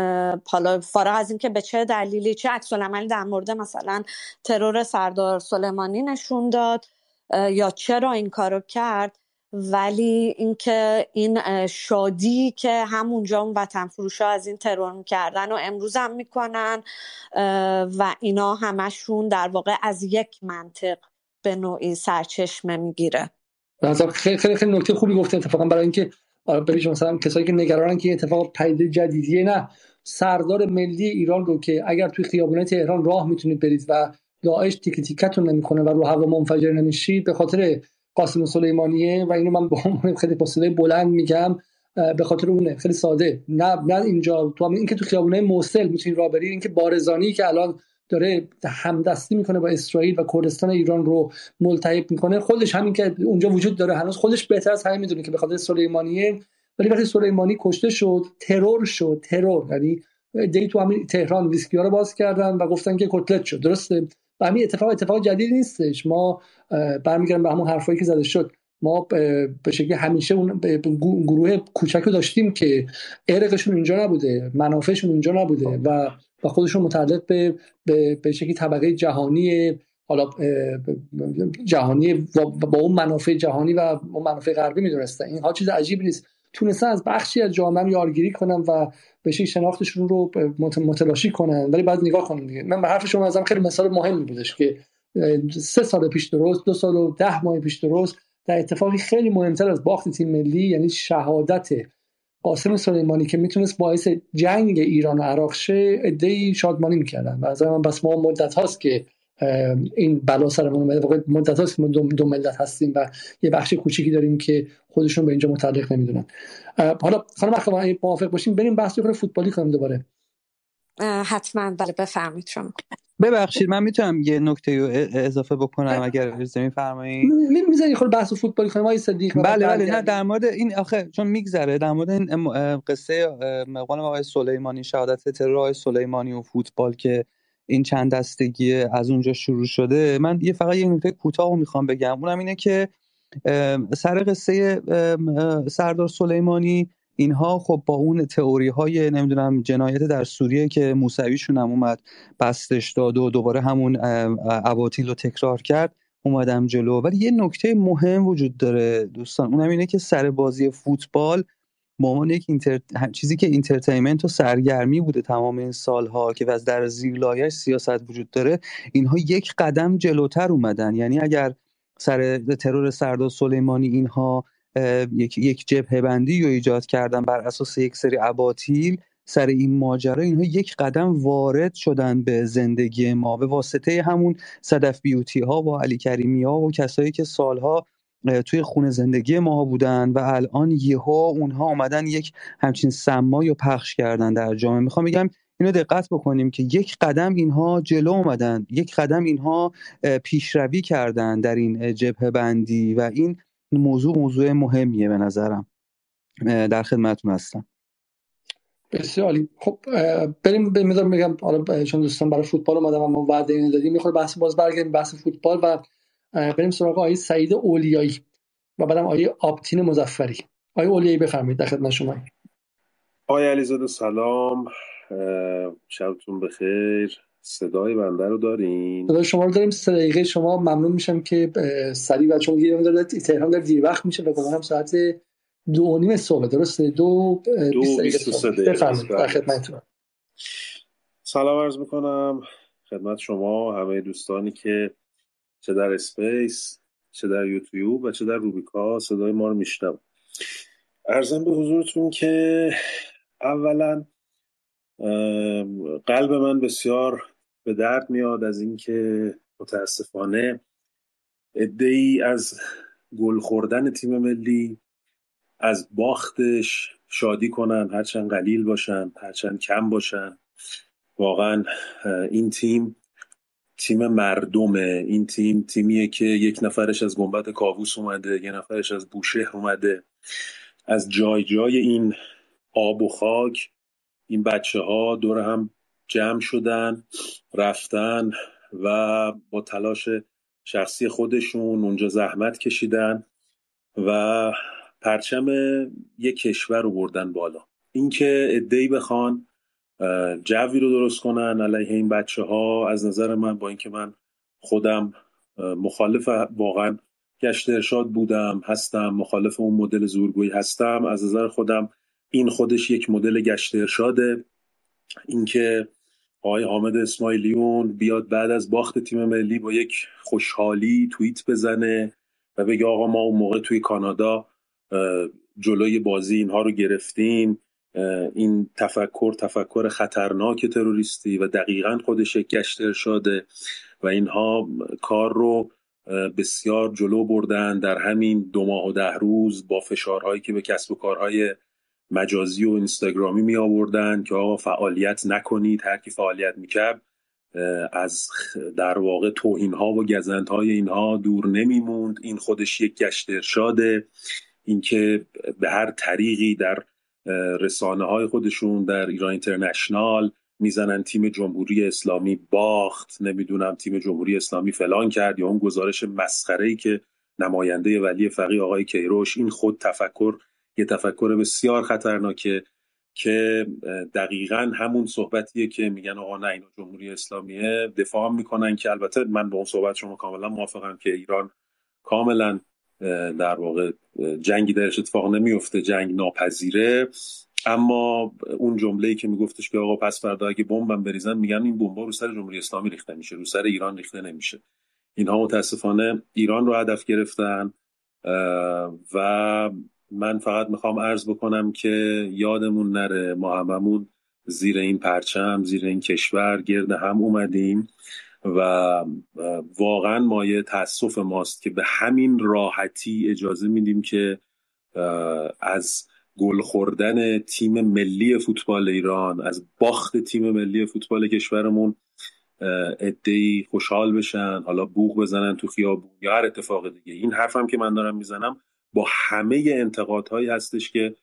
حالا فارغ از اینکه به چه دلیلی چه عکس عملی در مورد مثلا ترور سردار سلیمانی نشون داد یا چرا این کارو کرد ولی اینکه این شادی که همونجا اون وطن فروش از این ترور می‌کردن و امروز هم می‌کنن و اینا همشون در واقع از یک منطق به نوعی سرچشمه می‌گیره. خیلی خیلی خیلی نکته خوبی گفته اتفاقا برای اینکه ببینید مثلا کسایی که نگرانن که اتفاق پدیده جدیدیه نه. سردار ملی ایران رو که اگر توی خیابونای تهران راه می‌تونید برید و داعش تیک تیکتون نمی‌کنه و رو هوا منفجر نمیشید به خاطر قاسم سلیمانیه و اینو من با خیلی با بلند میگم به خاطر اونه. خیلی ساده. نه نه اینجا. تو اینکه تو خیابونه موصل می‌تونید راه برید اینکه بارزانی که الان داره همدستی می‌کنه با اسرائیل و کردستان ایران رو ملتهب می‌کنه. خودش همین که اونجا وجود داره هنوز خودش بهتر از همه می‌دونه که به خاطر سلیمانیه. ولی وقتی سلیمانی کشته شد ترور شد ترور. یعنی دی تو همین تهران ویسکیا رو باز کردن و گفتن که کتلت شد. درسته؟ و همین اتفاق اتفاق جدید نیستش. ما برمیگردیم به همون حرفایی که زده شد. ما به شکلی همیشه اون گروه کوچک رو داشتیم که ارقشون اینجا نبوده منافعشون اینجا نبوده و و خودشون متعلق به به, به شکلی طبقه جهانی حالا جهانی با اون منافع جهانی و اون منافع غربی می‌دونستن این ها چیز عجیبی نیست. تونستن از بخشی از جامعه یارگیری کنن و به شناختشون رو متلاشی کنن. ولی بعد نگاه کنن دیگه. من به حرف شما ازم خیلی مثال مهمی بودش که سه سال پیش درست دو سال و ده ماه پیش درست در اتفاقی خیلی مهمتر از باخت تیم ملی یعنی شهادت قاسم سلیمانی که می‌تونست باعث جنگ ایران و عراق شه ادهی شادمانی می‌کردن. و از من بس ما مدت هاست که این بلا سرمون اومده. مدت هاست که ما دو, ملت هستیم و یه بخش کوچیکی داریم که خودشون به اینجا متعلق نمی‌دونن. حالا خانم اخوان موافق باشیم بریم بحث فوتبالی کنیم دوباره. حتما. بله بفرمایید شما. ببخشید من می‌تونم یه نکته رو اضافه بکنم اگر اجازه میفرمایید می‌ذاری خود بحث فوتبال کنیم. آقای صدیق بله بله نه در مورد این آخه چون میگذره در مورد این قصه مقام آقای سلیمانی شهادت ترور آقای سلیمانی و فوتبال که این چند دستگی از اونجا شروع شده من یه فقط یه نکته کوتاه می‌خوام بگم. اونم اینه که سر قصه سردار سلیمانی اینها خب با اون تئوری های نمی‌دونم جنایت در سوریه که موسویشون هم اومد بستش داد و دوباره همون اباطیل رو تکرار کرد اومدم جلو. ولی یه نکته مهم وجود داره دوستان اونم اینه که سر بازی فوتبال با عنوان یک enter... چیزی که entertainment و سرگرمی بوده تمام این سالها که از در زیر سیاست وجود داره اینها یک قدم جلوتر اومدن. یعنی اگر سر ترور سردار سلیمانی اینها یک یک جبهه بندی رو ایجاد کردن بر اساس یک سری اباطیل سر این ماجرا. اینها یک قدم وارد شدن به زندگی ما. به واسطه همون صدف بیوتی ها و علی کریمی ها و کسایی که سالها توی خونه زندگی ما بودن و الان یهو اونها آمدن یک همچین سمایی رو پخش کردن در جامعه. می‌خوام بگم اینو دقت بکنیم که یک قدم اینها جلو اومدن یک قدم اینها پیشروی کردن در این جبهه بندی و این موضوع موضوع مهمیه به نظرم. در خدمتتون هستم. بسیار عالی. خب بریم به می‌ذارم بگم حالا چون دوستان برای فوتبال اومدم اما وعده اینو دادیم می‌خوره بحث باز برگردیم بحث فوتبال و بریم سراغ آقای سعید اولیایی و بعدم آقای آبتین مزفری آقای اولیایی بفرمایید در خدمت شما. آقای علیزاده سلام. شبتون بخیر. صدای بنده رو دارین؟ صدای شما رو داریم. سه دقیقه شما ممنون میشم که سریع و چون گیرم داره تهران در دیر وقت میشه. و گمانم ساعت دو و نیم صبح. درسته؟ دو دو بیست دقیقه سلام عرض می‌کنم. خدمت شما همه دوستانی که چه در اسپیس چه در یوتیوب و چه در روبیکا صدای ما رو میشنم ارزم به حضورتون که اولا قلب من بسیار به درد میاد از اینکه متاسفانه ای از گل خوردن تیم ملی از باختش شادی کنن هرچند قلیل باشن هرچند کم باشن. واقعا این تیم تیم مردمه. این تیم تیمیه که یک نفرش از گنبت کاووس اومده یک نفرش از بوشهر اومده. از جای جای این آب و خاک این بچه ها دور هم جمع شدن رفتن و با تلاش شخصی خودشون اونجا زحمت کشیدن و پرچم یک کشور رو بردن بالا. اینکه ادهی بخوان جوی رو درست کنن علیه این بچه ها از نظر من با اینکه من خودم مخالف واقعا گشت ارشاد بودم هستم مخالف اون مدل زورگویی هستم از نظر خودم این خودش یک مدل گشت ارشاده. اینکه آقای حامد اسماعیلیون بیاد بعد از باخت تیم ملی با یک خوشحالی توییت بزنه و بگه آقا ما اون موقع توی کانادا جلوی بازی اینها رو گرفتیم. این تفکر تفکر خطرناک تروریستی و دقیقا خودش یک گشت ارشاده و اینها کار رو بسیار جلو بردن. در همین دو ماه و ده روز با فشارهایی که به کسب و کارهای مجازی و اینستاگرامی می آوردن که آقا فعالیت نکنید هر کی فعالیت می‌کرد از در واقع توهین ها و گزند های اینها دور نمیموند این خودش یک گشت ارشاده. اینکه به هر طریقی در رسانه های خودشون در ایران اینترنشنال می‌زنن تیم جمهوری اسلامی باخت. نمی‌دونم تیم جمهوری اسلامی فلان کرد یا اون گزارش مسخره ای که نماینده ولی فقی آقای کیروش این خود تفکر یه تفکر بسیار خطرناکه که دقیقا همون صحبتیه که میگن آقا نه اینا جمهوری اسلامیه. دفاع می‌کنن که البته من به اون صحبت شما کاملا موافقم که ایران کاملا در واقع جنگی درش اتفاق نمیفته جنگ ناپذیره. اما اون جمله ای که میگفتش که آقا پس فردا اگه بمبم بریزن میگن این بمبا رو سر جمهوری اسلامی ریخته میشه رو سر ایران ریخته نمیشه. اینها متاسفانه ایران رو هدف گرفتن و من فقط می‌خوام عرض بکنم که یادمون نره ما هممون زیر این پرچم زیر این کشور گرد هم اومدیم و واقعا مایه تاسف ماست که به همین راحتی اجازه میدیم که از گل خوردن تیم ملی فوتبال ایران از باخت تیم ملی فوتبال کشورمون ادهی خوشحال بشن حالا بوغ بزنن تو خیابون یا هر اتفاق دیگه. این حرفم که من دارم می‌زنم با همه انتقادهایی هستش که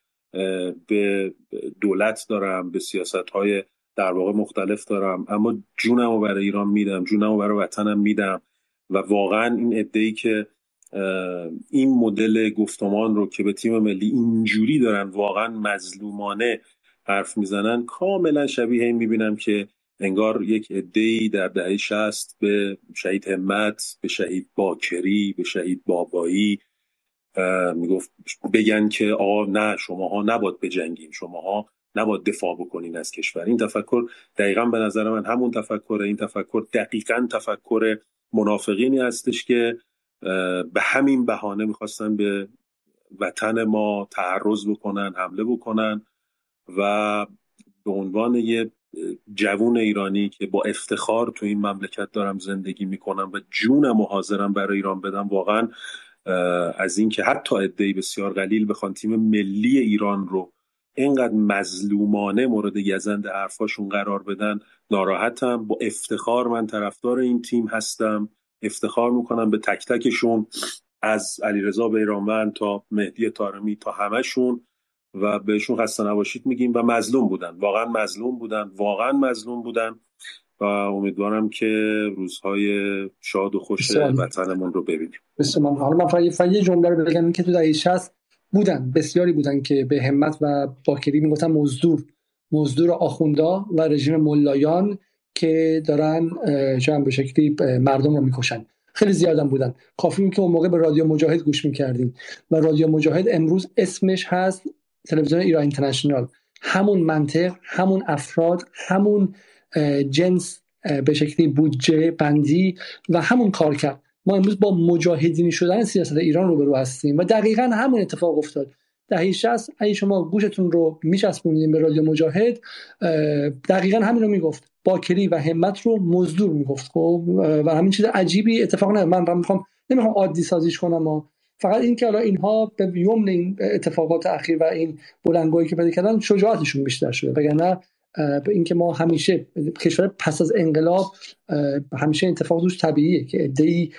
به دولت دارم به سیاست های در واقع مختلف دارم اما جونم رو برای ایران میدم جونم رو برای وطنم میدم و واقعا این ادهی که این مدل گفتمان رو که به تیم ملی اینجوری دارن واقعا مظلومانه حرف می‌زنن کاملا شبیه این می‌بینم که انگار یک عدهای در دهه شست به شهید همت به شهید باکری به شهید بابایی می‌گفت بگن که آقا نه شماها نباد بجنگین شماها نباید دفاع بکنین از کشور. این تفکر دقیقا به نظر من همون تفکر این تفکر دقیقا تفکر منافقینی هستش که به همین بهانه می‌خواستن به وطن ما تعرض بکنن حمله بکنن و به عنوان یه جوون ایرانی که با افتخار تو این مملکت دارم زندگی می‌کنم و جونم و حاضرم برای ایران بدم واقعا از اینکه حتی عدهای بسیار قلیل بخوان تیم ملی ایران رو اینقدر مظلومانه مورد گزند حرفاشون قرار بدن ناراحتم. با افتخار من طرفدار این تیم هستم. افتخار می‌کنم به تک تکشون از علیرضا بیرانوند تا مهدی تارمی تا همشون و بهشون خسته نباشید میگیم و مظلوم بودن. واقعا مظلوم بودن. واقعا مظلوم بودن. و امیدوارم که روزهای شاد و خوش وطنمون رو ببینیم. بسیار حالا من فقط یه جمله رو بگم که تو دهه 60 بودن بسیاری بودن که به همت و باکری می‌گفتن مزدور. مزدور آخوندا و رژیم ملایان که دارن چند به شکلی مردم رو می‌کشن. خیلی زیادم بودن. کافی که اون موقع به رادیو مجاهد گوش می‌کردیم. و رادیو مجاهد امروز اسمش هست تلویزیون ایران اینترنشنال. همون منطق همون افراد همون جنس به شکلی بودجه بندی و همون کار کرد. ما امروز با مجاهدینی شدن سیاست ایران روبرو هستیم و دقیقا همون اتفاق افتاد. دهه 60 اگه شما گوشتون رو میچسبونید به رادیو مجاهد دقیقا همین رو می‌گفت. باکری و همت رو مزدور می‌گفت. خب و همین چیز عجیبی اتفاق نه من می‌خوام نمی‌خوام عادی سازیش کنم فقط این که اینها به یوم این اتفاقات اخیر و این بلنگویی که پیدا کردن شجاعتشون بیشتر شده. وگرنه به اینکه ما همیشه کشور پس از انقلاب همیشه اتفاق دوش طبیعیه که ادهی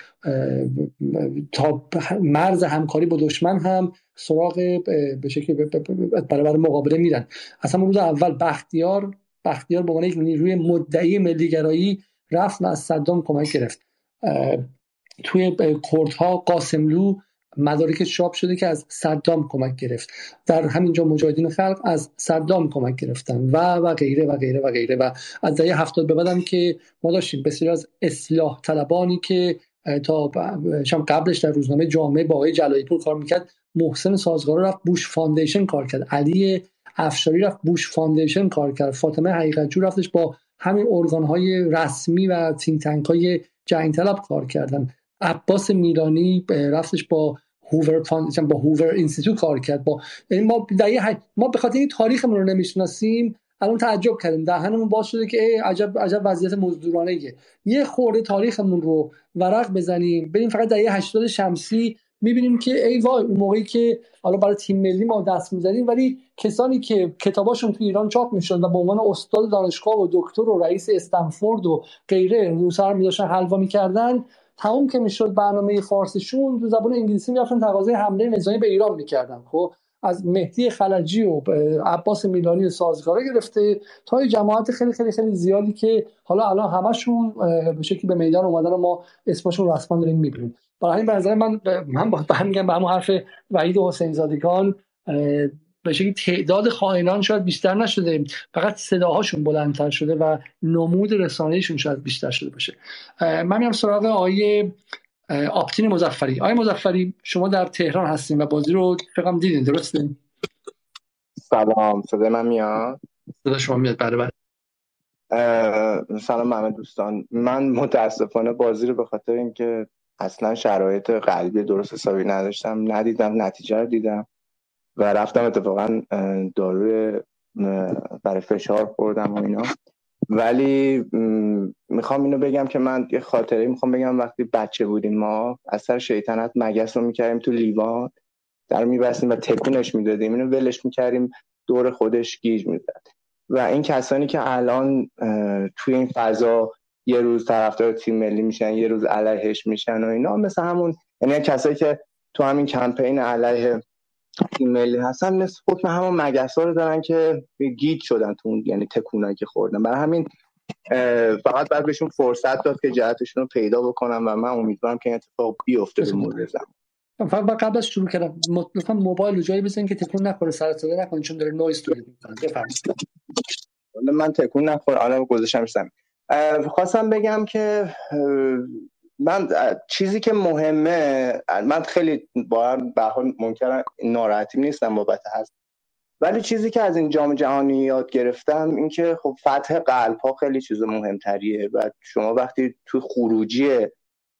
تا مرز همکاری با دشمن هم سراغ به شکل برابر مقابله میرن. همون روز اول بختیار بختیار به عنوان یک نیروی مدعی ملیگرایی رفت و از صدام کمک گرفت. توی کردها قاسملو مدارک چاپ شده که از صدام کمک گرفت. در همینجا مجاهدین خلق از صدام کمک گرفتن و و غیره و غیره و غیره. و از دهه هفتاد به بعدم که ما داشتیم بسیار از اصلاح طلبانی که تا قبلش در روزنامه جامعه با آقای جلایی پور کار می‌کرد محسن سازگارا رفت بوش foundation کار کرد. علی افشاری رفت بوش foundation کار کرد. فاطمه حقیقت جو رفتش با همین ارگان های رسمی و think tank های جنگ طلب کار کردن. عباس میلانی رفتش با هوور با هوور institute کار کرد. با یعنی ما ما به خاطر تاریخمون رو نمی‌شناسیم الان تعجب کردیم. دهنمون باز شده که ای عجب عجب وضعیت مزدورانه یه خورده تاریخمون رو ورق بزنیم بریم فقط دهه 80 شمسی می‌بینیم که ای وای اون موقعی که حالا برای تیم ملی ما دست می‌زنیم ولی کسانی که کتاباشون تو ایران چاپ می‌شد و به عنوان استاد دانشگاه و دکتر و رئیس استنفورد و غیره روسر میداشتن حلوا می‌کردن تموم که می‌شد برنامه فارسیشون تو زبان انگلیسی می‌رفتن تقاضای حمله نظامی به ایران می‌کردن. خب از مهدی خلجی و عباس میلانی و سازگاره گرفته تا جماعت خیلی خیلی خیلی زیادی که حالا الان همشون به شکلی به میدان اومدن و ما اسمشون رسما داریم می‌بینیم. برای همین به نظر من من با میگم به همون حرف وحید حسین زادگان به شکلی تعداد خائنان شاید بیشتر نشده. فقط صداهاشون بلندتر شده و نمود رسانهشون شاید بیشتر شده باشه. من میام سراغ آیه آپتین مزفری آقای مزفری شما در تهران هستیم و بازی رو فقط دیدین درسته؟ سلام صدای من میاد؟ صدا شما میاد بله بله. سلام همه دوستان. من متاسفانه بازی رو به خاطر اینکه اصلا شرایط قلبی درست حسابی نداشتم ندیدم نتیجه رو دیدم. و رفتم اتفاقا داروی برای فشار خوردم و اینا. ولی می‌خوام اینو بگم که من یه خاطره می‌خوام بگم وقتی بچه بودیم ما از سر شیطنت مگس رو می‌کردیم تو لیوان در میبستیم و تکونش می‌دادیم. اینو ولش می‌کردیم دور خودش گیج می‌زد. و این کسانی که الان توی این فضا یه روز طرفدار تیم ملی میشن یه روز علیهش میشن و اینا مثل همون یعنی کسایی که تو همین کمپین علیه تیم ملی هستن مثل حکم همون مگس رو دارن که گیت شدن تو اون یعنی تکونایی که خوردن. برای همین فقط باید بهشون فرصت داد که جهتشون رو پیدا بکنم و من امیدوارم که این اتفاق بیفته به زمان. فقط قبل از شروع کردم لطفا موبایل رو جایی بزنین که تکون نخوره سر صدا نکنه چون داره نویز تولید می‌کنه. من تکون نخوره الان گذاشتم خواستم بگم که من چیزی که مهمه من خیلی با به حال ممکن ناراحتی نیستم بابت هست. ولی چیزی که از این جام جهانی یاد گرفتم این که خب فتح قلب ها خیلی چیز مهمتریه و شما وقتی تو خروجی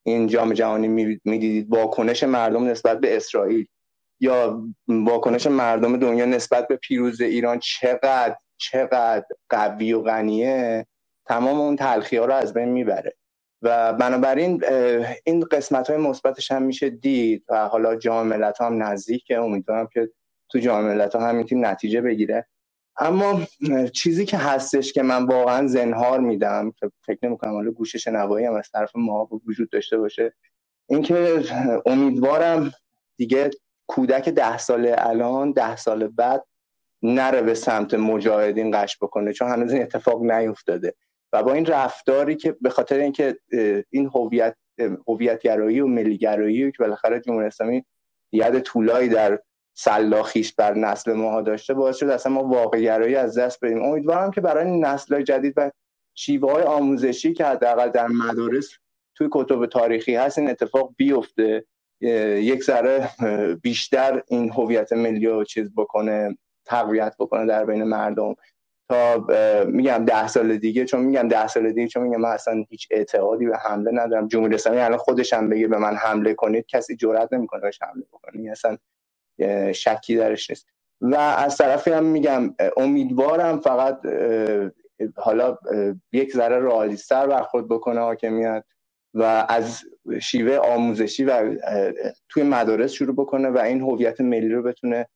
این جام جهانی می‌دیدید واکنش مردم نسبت به اسرائیل یا واکنش مردم دنیا نسبت به پیروز ایران چقدر چقدر قوی و غنیه تمام اون تلخی ها رو از بین می‌بره. و بنابراین این قسمت های مثبتش هم میشه دید و حالا جام ملت هم نزدیک امیدوارم که تو جام ملت ها همین تیم نتیجه بگیره. اما چیزی که هستش که من واقعا زنهار میدم که فکر نمی کنم حالا گوش شنوایی هم از طرف ما وجود داشته باشه اینکه امیدوارم دیگه کودک ده ساله الان ده سال بعد نره به سمت مجاهدین قش بکنه چون هنوز این اتفاق نیفتاده. و با این رفتاری که به خاطر اینکه این هویت هویتگرایی و ملیگرایی که بالاخره جمهوری اسلامی ید طولایی در سلاخیش بر نسل ما داشته باعث شد اصلا ما واقعگرایی از دست بدیم. امیدوارم که برای نسل جدید و شیوه های آموزشی که حداقل در مدارس توی کتب تاریخی هست این اتفاق بیفته. یک ذره بیشتر این هویت ملی رو چیز بکنه تقویت بکنه در بین مردم. تا میگم ده سال دیگه چون میگم ده سال دیگه چون میگم من اصلا هیچ اعتقادی به حمله ندارم. جمهوری اسلامی الان خودش هم بگه به من حمله کنید کسی جرئت نمی‌کنه بهش حمله بکنه. اصلا شکی درش نیست. و از طرفی هم میگم امیدوارم فقط حالا یک ذره رئالیستر برخورد بکنه حاکمیت و از شیوه آموزشی و توی مدارس شروع بکنه و این هویت ملی رو بتونه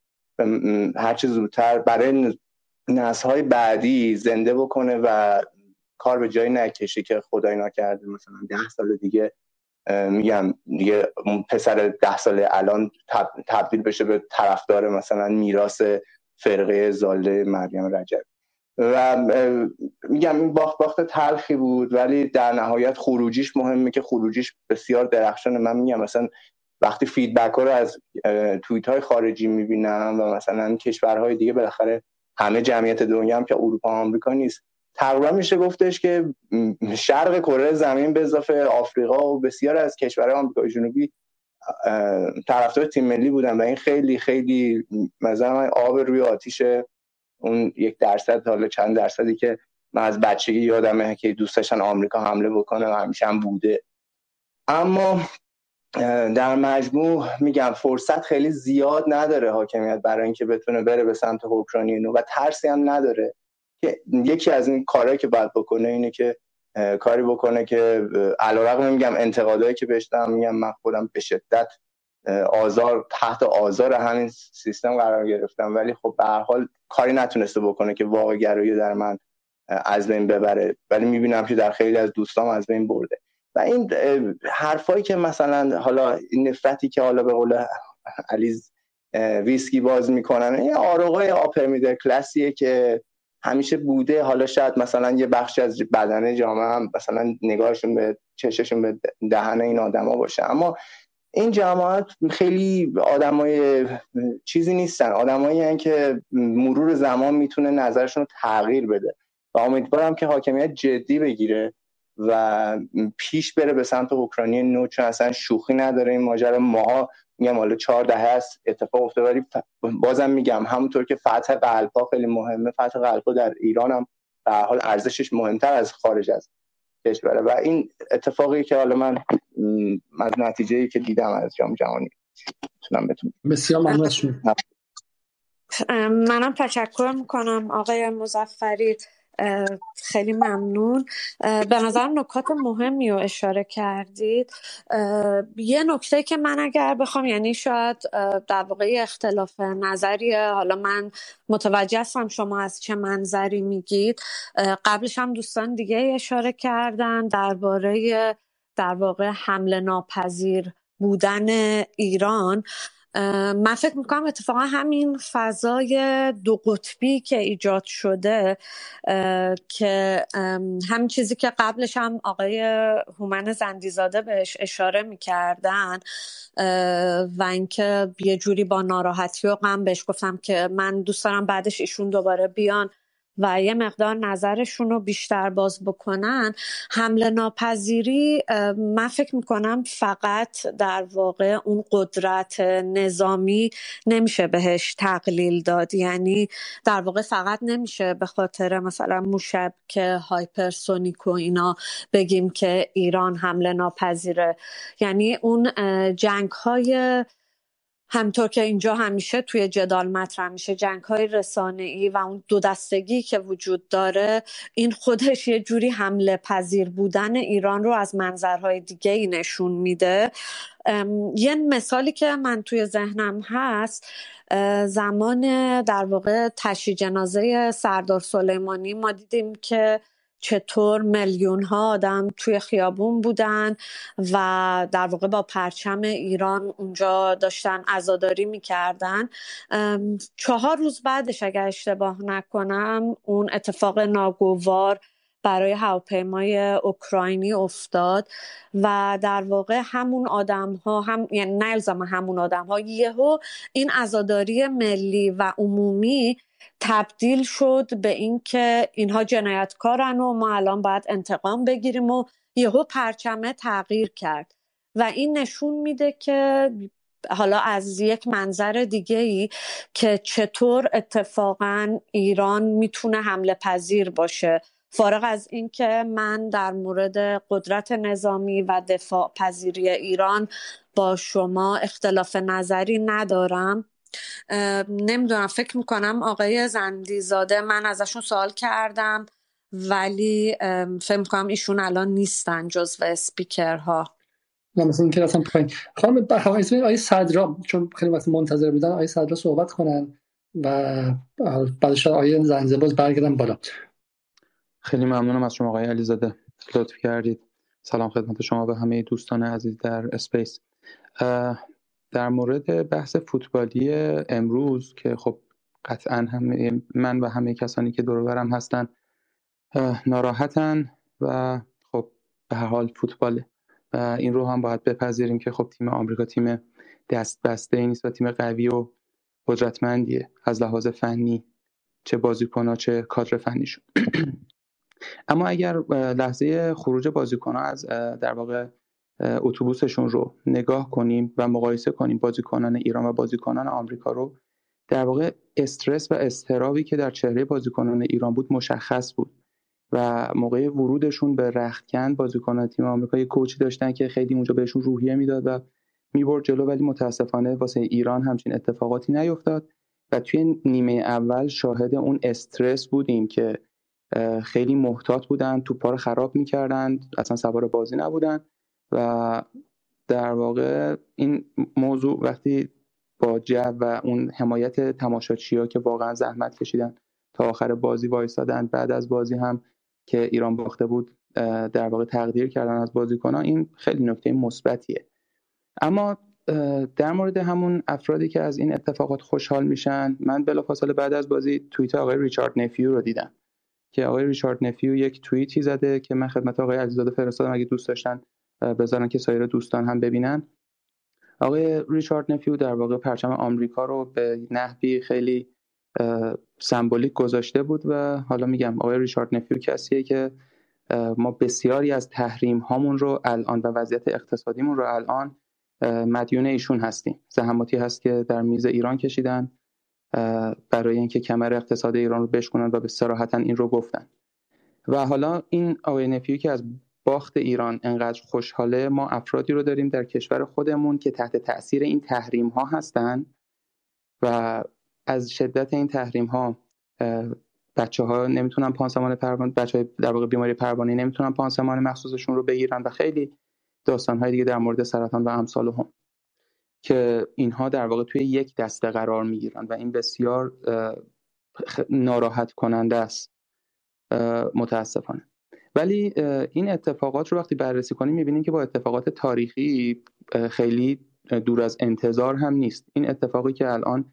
هرچه زودتر برای نسل های بعدی زنده بکنه و کار به جایی نکشه که خدای نکرده مثلا ده سال دیگه میگم دیگه پسر ده سال الان تبدیل بشه به طرفدار مثلا میراث فرقه زاله مریم رجب. و میگم این باخت باخت تلخی بود ولی در نهایت خروجیش مهمه که خروجیش بسیار درخشانه. من میگم مثلا وقتی فیدبک ها رو از توییت های خارجی می‌بینم و مثلا کشورهای دیگه بالاخره همه جمعیت دنیا هم که اروپا و آمریکا نیست. تقریبا میشه گفتش که شرق کره زمین به اضافه آفریقا و بسیار از کشورهای آمریکای جنوبی طرفدار تیم ملی بودن و این خیلی خیلی مثلا آب روی آتیش اون یک درصد حالا چند درصدی که من از بچگی یادمه که دوست داشتن آمریکا حمله بکنه و همیشه هم بوده. اما در مجموع میگم فرصت خیلی زیاد نداره حاکمیت برای اینکه بتونه بره به سمت حکمرانی نو و ترسی هم نداره. یکی از این کارهایی که باید بکنه اینه که کاری بکنه که علیرغم میگم انتقادایی که بهش میگم من خودم به شدت آزار تحت آزار همین سیستم قرار گرفتم. ولی خب به هر حال کاری نتونسته بکنه که واقع گرایی در من از بین ببره. ولی می‌بینم که در خیلی از دوستام از بین برده. و این حرفایی که مثلا حالا نفرتی که حالا به قول علیز ویسکی باز می‌کنن این آروغای آپر میدر کلاسیه که همیشه بوده. حالا شاید مثلا یه بخشی از بدن جامعه هم مثلا نگاهشون به چششون به دهن این آدما باشه. اما این جماعت خیلی آدمای چیزی نیستن. آدمایی که مرور زمان می‌تونه نظرشون رو تغییر بده. و امیدوارم که حاکمیت جدی بگیره. و پیش بره به سمت اوکراینی نو چون اصلا شوخی نداره این ماجرا. ماها میگم حالا چهار دهه است اتفاق افتاده ولی بازم میگم همونطور که فتح قلبها خیلی مهمه فتح قلبها در ایران هم به حال ارزشش مهمتر از خارج از کشوره. و این اتفاقی که حالا من از نتیجه که دیدم از جام جهانی. می‌تونم بتونم بسیار ممنون. منم تشکر می‌کنم آقای مزفری خیلی ممنون. به نظر نکات مهمی رو اشاره کردید. یه نکته که من اگر بخوام یعنی شاید در واقع اختلاف نظریه. حالا من متوجه هستم شما از چه منظری میگید. قبلش هم دوستان دیگه اشاره کردن درباره در واقع حمله ناپذیر بودن ایران. من فکر می‌کنم اتفاقا همین فضای دو قطبی که ایجاد شده که همین چیزی که قبلش هم آقای هومن زندیزاده بهش اشاره می‌کردن و اینکه یه جوری با ناراحتی و غم بهش گفتم که من دوست دارم بعدش ایشون دوباره بیان. و یه مقدار نظرشون رو بیشتر باز بکنن. حمله ناپذیری من فکر می‌کنم فقط در واقع اون قدرت نظامی نمیشه بهش تقلیل داد. یعنی در واقع فقط نمیشه به خاطر مثلا موشب که هایپرسونیک و اینا بگیم که ایران حمله ناپذیره. یعنی اون جنگ های همطور که اینجا همیشه توی جدال مطرح میشه جنگ های رسانه ای و اون دو دستگی که وجود داره این خودش یه جوری حمله پذیر بودن ایران رو از منظرهای دیگه ای نشون میده. یه مثالی که من توی ذهنم هست زمان در واقع تشی جنازه سردار سلیمانی ما دیدیم که چطور میلیون ها آدم توی خیابون بودن و در واقع با پرچم ایران اونجا داشتن عزاداری می‌کردن. چهار روز بعدش اگر اشتباه نکنم اون اتفاق ناگوار برای هواپیمای اوکراینی افتاد و در واقع همون آدم ها هم یعنی نلزم همون آدم ها یهو این عزاداری ملی و عمومی تبدیل شد به اینکه اینها جنایتکارن و ما الان باید انتقام بگیریم و یهو پرچمه تغییر کرد. و این نشون میده که حالا از یک منظر دیگه ای که چطور اتفاقا ایران می‌تونه حمله پذیر باشه. فارغ از اینکه من در مورد قدرت نظامی و دفاع پذیری ایران با شما اختلاف نظری ندارم نمی‌دونم فکر می‌کنم آقای زندیزاده من ازشون سوال کردم ولی فکر می‌کنم ایشون الان نیستن جزو اسپیکرها. نه مثلا اینکه رفتم پایین. خانم آقای صدرا چون خیلی وقت منتظر بودن آقای صدرا صحبت کنن و بعدش آقای زنزه باز برگردم بالا. خیلی ممنونم از شما آقای علیزاده. لطف کردید. سلام خدمت شما و همه دوستان عزیز در اسپیس. در مورد بحث فوتبالی امروز که خب قطعا همه من و همه کسانی که دور هستن ناراحتن و خب به هر حال فوتباله و این رو هم باید بپذیریم که خب تیم آمریکا تیم دست بسته نیست و تیم قوی و قدرتمندیه. از لحاظ فنی چه بازیکن چه کادر فنیشون. اما اگر لحظه خروج بازیکن از در واقع اتوبوسشون رو نگاه کنیم و مقایسه کنیم بازیکنان ایران و بازیکنان آمریکا رو. در واقع استرس و استرابی که در چهره بازیکنان ایران بود مشخص بود و موقع ورودشون به رختکن بازیکنان تیم آمریکا یه کوچی داشتن که خیلی اونجا بهشون روحیه می‌داد و می‌برد جلو ولی متاسفانه واسه ایران همچین اتفاقاتی نیفتاد و توی نیمه اول شاهد اون استرس بودیم که خیلی محتاط بودن توپا رو خراب می‌کردن اصلا سوار بازی نبودن. و در واقع این موضوع وقتی با جو و اون حمایت تماشاچی ها که واقعا زحمت کشیدن تا آخر بازی وایستادن بعد از بازی هم که ایران باخته بود در واقع تقدیر کردن از بازیکنان این خیلی نکته مثبتیه. اما در مورد همون افرادی که از این اتفاقات خوشحال میشن من بلافاصله بعد از بازی توییت آقای ریچارد نفیو رو دیدم. که آقای ریچارد نفیو یک توییتی زده که من خدمت آقای عزیزاده فرستادم اگه دوست داشتن بذارن که سایر دوستان هم ببینن. آقای ریچارد نفیو در واقع پرچم آمریکا رو به نحوی خیلی سمبولیک گذاشته بود و حالا میگم آقای ریچارد نفیو کسیه که ما بسیاری از تحریم هامون رو الان و وضعیت اقتصادیمون رو الان مدیون ایشون هستیم. زحماتی هست که در میز ایران کشیدن برای اینکه کمر اقتصاد ایران رو بشکنن و به سراحتا این رو گفتن. و حالا این آقای نفیو که از باخت ایران انقدر خوشحاله ما افرادی رو داریم در کشور خودمون که تحت تاثیر این تحریم ها هستن و از شدت این تحریم ها بچه ها نمی‌تونن پانسمان پروانه بچه های در واقع بیماری پروانه نمی‌تونن پانسمان مخصوصشون رو بگیرن و خیلی داستان های دیگه در مورد سرطان و امثال هم که اینها در واقع توی یک دسته قرار می‌گیرن و این بسیار ناراحت کننده است. متاسفانه. ولی این اتفاقات رو وقتی بررسی کنیم می‌بینیم که با اتفاقات تاریخی خیلی دور از انتظار هم نیست. این اتفاقی که الان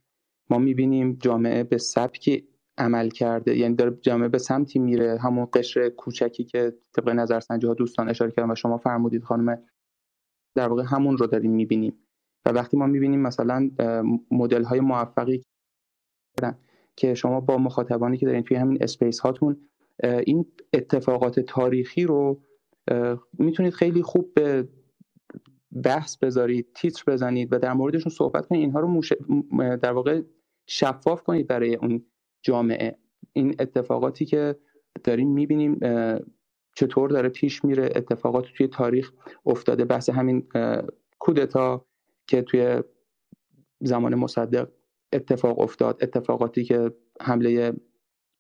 ما می‌بینیم جامعه به سبک عمل کرده یعنی داره جامعه به سمتی میره. همون قشر کوچکی که طبق نظرسنجی ها دوستان اشاره کردن و شما فرمودید خانم در واقع همون رو داریم می‌بینیم. و وقتی ما می‌بینیم مثلا مدل های موفقی که شما با مخاطبانی که دارین توی همین اسپیس هاتون این اتفاقات تاریخی رو می‌تونید خیلی خوب به بحث بذارید تیتر بزنید و در موردشون صحبت کنید. اینها رو در واقع شفاف کنید برای اون جامعه. این اتفاقاتی که داریم می‌بینیم چطور داره پیش میره اتفاقات توی تاریخ افتاده. بحث همین کودتا که توی زمان مصدق اتفاق افتاد اتفاقاتی که حمله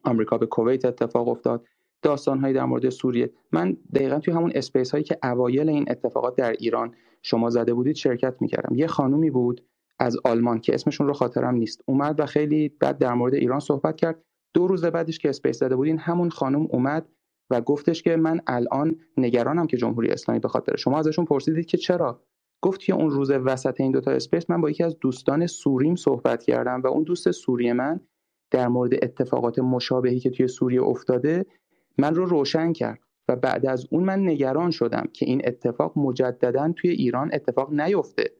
آمریکا به کویت اتفاق افتاد. داستان هایی در مورد سوریه. من دقیقا توی همون اسپیس هایی که اوایل این اتفاقات در ایران شما زده بودید شرکت می‌کردم. یه خانومی بود از آلمان که اسمشون رو خاطرم نیست. اومد و خیلی بعد در مورد ایران صحبت کرد. دو روز بعدش که space زده بودین همون خانم اومد و گفتش که من الان نگرانم که جمهوری اسلامی بخواد بره. شما ازشون پرسیدید که چرا؟ گفت که اون روز وسط این دوتا space من با یکی از دوستان سوریم صحبت کردم و اون دوست سوری من در مورد اتفاقات مشابهی که توی سوریه افتاده من رو روشن کرد و بعد از اون من نگران شدم که این اتفاق مجددا توی ایران اتفاق نیفته.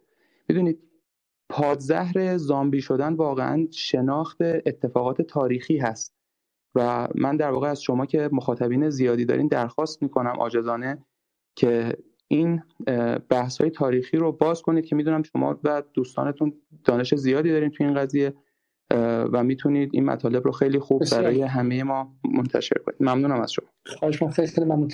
می‌دونید پادزهر زامبی شدن واقعا شناخت اتفاقات تاریخی هست و من در واقع از شما که مخاطبین زیادی دارین درخواست می‌کنم آجزانه که این بحث های تاریخی رو باز کنید که می‌دونم شما و دوستانتون دانش زیادی دارین تو این قضیه. و می‌تونید این مطالب رو خیلی خوب برای همه ما منتشر کنید. ممنونم از شما. خواهش خیلی خیلی ممنون.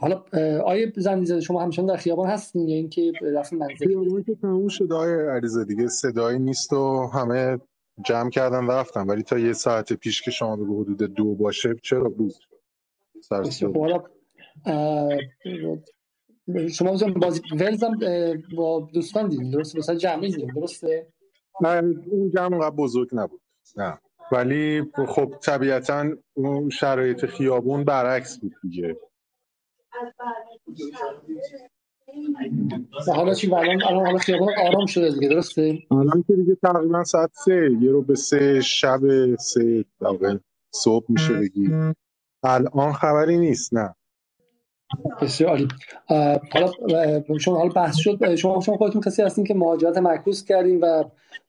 حالا آیه زنده شما همچنان در خیابان هستین یا اینکه رفتین منزل؟ که تموم شد آیه دیگه صدایی نیست و همه جمع کردن رفتن. ولی تا یه ساعت پیش که شما بگو حدود دو باشه چرا بود؟ حالا شما بازی ولز هم با دوستان دیدیم درسته؟ مثلا جمعی دیدیم درسته؟ اون جمع قبل بزرگ نبود. نه. ولی خب طبیعتا اون شرایط خیابون برعکس بود دیگه. حالا چی الان حالا خیابون آرام شده دیگه درسته؟ الان که دیگه تقریبا ساعت سه یه رو به سه شب سه دقیقه صبح میشه بگی. الان خبری نیست نه. بسیار عالی. حالا شما حالا بحث شد. شما شما خودتون کسی هستین که مهاجرت معکوس کردین و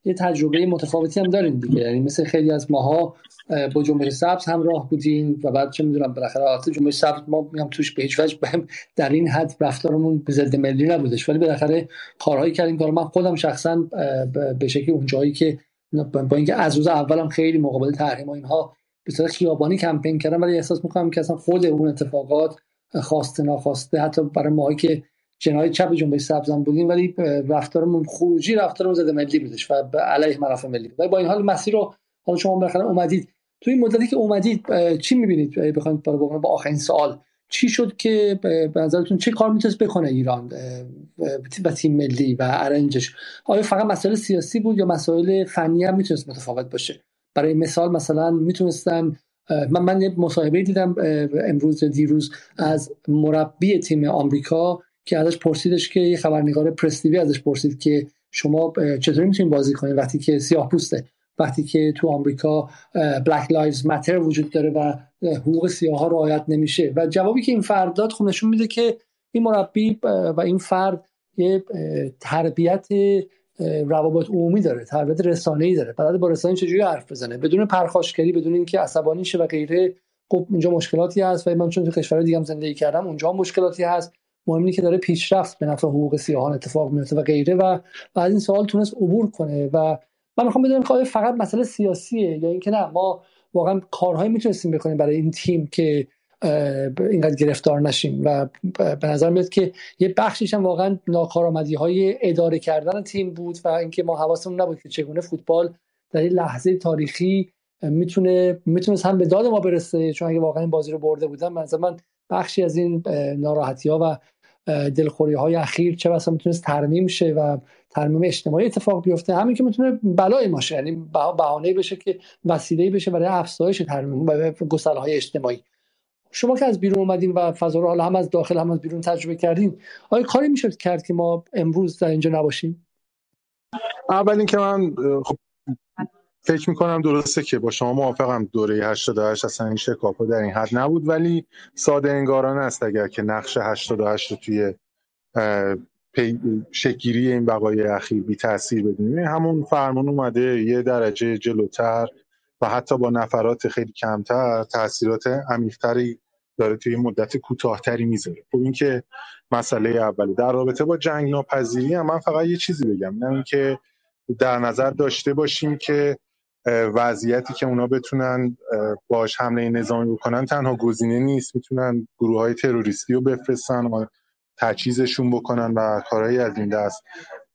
یه تجربه متفاوتی هم دارین دیگه. یعنی مثل خیلی از ماها با جمهوری سبز همراه بودین و بعد چه می‌دونم بالاخره وقتی جمهوری سبز ما میام توش به هیچ وجه در این حد رفتارمون به ضد ملی نبودش. ولی بالاخره کارهایی کردیم کار من خودم شخصا به شکلی اونجایی که با اینکه از روز اولم خیلی مقابل تحریم و اینها به خیابانی کمپین کردم ولی احساس می‌کنم که اصلا خود اون اتفاقات خواسته ناخواسته حتی برای ماهایی که جناح چپ جنبش سبزم بودیم ولی رفتارمون خروجی رفتارمون زده ملی بودش و علیه منافع ملی ولی با این حال مسیر رو حالا شما بالاخره اومدید. تو این مدتی که اومدید چی می‌بینید؟ بخواید با آخرین سوال چی شد که به نظرتون چه کار می‌تونست بکنه ایران و تیم ملی و ارنجش؟ آیا فقط مسائل سیاسی بود یا مسائل فنی هم می‌تونست متفاوت باشه؟ برای مثال مثلا می‌تونستن من من مصاحبه دیدم امروز دیروز از مربی تیم آمریکا که ازش پرسیدش که یه خبرنگار پرس‌تی‌وی ازش پرسید که شما چطوری می‌تونید بازی کنید؟ وقتی که سیاه پوسته وقتی که تو آمریکا Black Lives Matter وجود داره و حقوق سیاه ها رعایت نمیشه. و جوابی که این فرد داد خب نشون میده که این مربی و این فرد یه تربیت روابط عمومی داره تربیت رسانه‌ای داره. بعد با رسانه چجوری حرف بزنه؟ بدون پرخاشگری بدون اینکه عصبانی شه و غیره. خب اینجا مشکلاتی هست و من چون تو کشور دیگه هم زندگی کردم اونجا مشکلاتی هست. مهم که داره پیشرفت به نفع حقوق سیاهان اتفاق میفته و غیره و از این سوال تونست عبور کنه و من می‌خوام بدونم که فقط مسئله سیاسیه یا اینکه نه ما واقعا کارهایی می‌تونستیم بکنیم برای این تیم که اینقدر گرفتار نشیم. و به نظر میاد که یه بخشیش هم واقعا ناکارآمدی های اداره کردن تیم بود و اینکه ما حواسمون نبود که چگونه فوتبال در این لحظه تاریخی می‌تونه می‌تونست هم به داد ما برسه. چون اگه واقعا این بازی رو برده بودن من من بخشی از این ناراحتی ها و دلخوری های اخیر چه بسا می‌تونست ترمیم شه و ترمیم اجتماعی اتفاق بیفته. همین که می‌تونه بلای ماشه یعنی بهانه بشه که وسیله بشه برای افزایش ترمیم و گسل های اجتماعی. شما که از بیرون اومدین و فضا رو حالا هم از داخل هم از بیرون تجربه کردین آیا کاری می‌شد کرد که ما امروز در اینجا نباشیم؟ اول اینکه من خب فکر می‌کنم درسته که با شما موافقم دوره 88 اصلا این شکاپا در این حد نبود ولی ساده انگارانه است اگر که نقش 88 رو توی شکیری این بقای اخیر بی تاثیر بدونیم. همون فرمان اومده یه درجه جلوتر و حتی با نفرات خیلی کمتر تاثیرات عمیقتری داره توی مدت کوتاهتری می‌ذاره. خب این که مسئله اولی در رابطه با جنگ ناپذیری هم من فقط یه چیزی بگم. نه اینکه در نظر داشته باشیم که وضعیتی که اونا بتونن باش حمله نظامی بکنن تنها گزینه نیست. می‌تونن گروه های تروریستی رو بفرستن و تجهیزشون بکنن و کارهایی از این دست.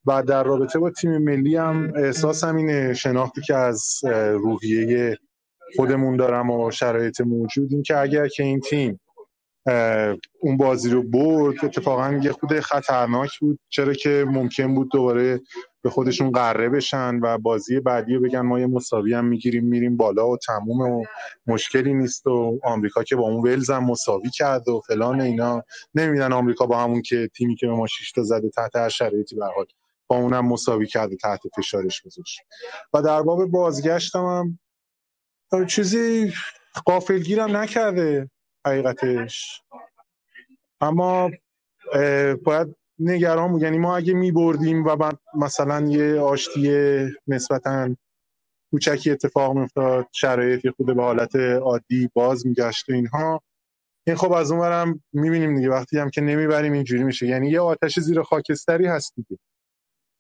و در رابطه با تیم ملی هم احساس اینه شناختی که از روحیه خودمون دارم و شرایط موجود. این که اگر که این تیم اون بازی رو برد اتفاقا یه خود خطرناک بود. چرا که ممکن بود دوباره به خودشون قره بشن و بازی بعدی رو بگن ما یه مساوی هم می‌گیریم میریم بالا و تموم و مشکلی نیست و آمریکا که با اون ولز هم مساوی کرد و فلان اینا. نمیدن آمریکا با همون که تیمی که به ما 6 تا زده تحت هر شرایطی به حال با اونم مساوی کرده تحت فشارش گذاشت. و در باب بازگشتم هم چیزی قافلگیرم نکرده حقیقتش. اما باید نگران بود. یعنی ما اگه می بردیم و بعد مثلا یه آشتی نسبتا کوچکی اتفاق میافتاد شرایطی خود به حالت عادی باز میگشت و اینها این خب از اونورم می‌بینیم دیگه. وقتی هم که نمی‌بریم اینجوری میشه. یعنی یه آتش زیر خاکستری هست دیگه.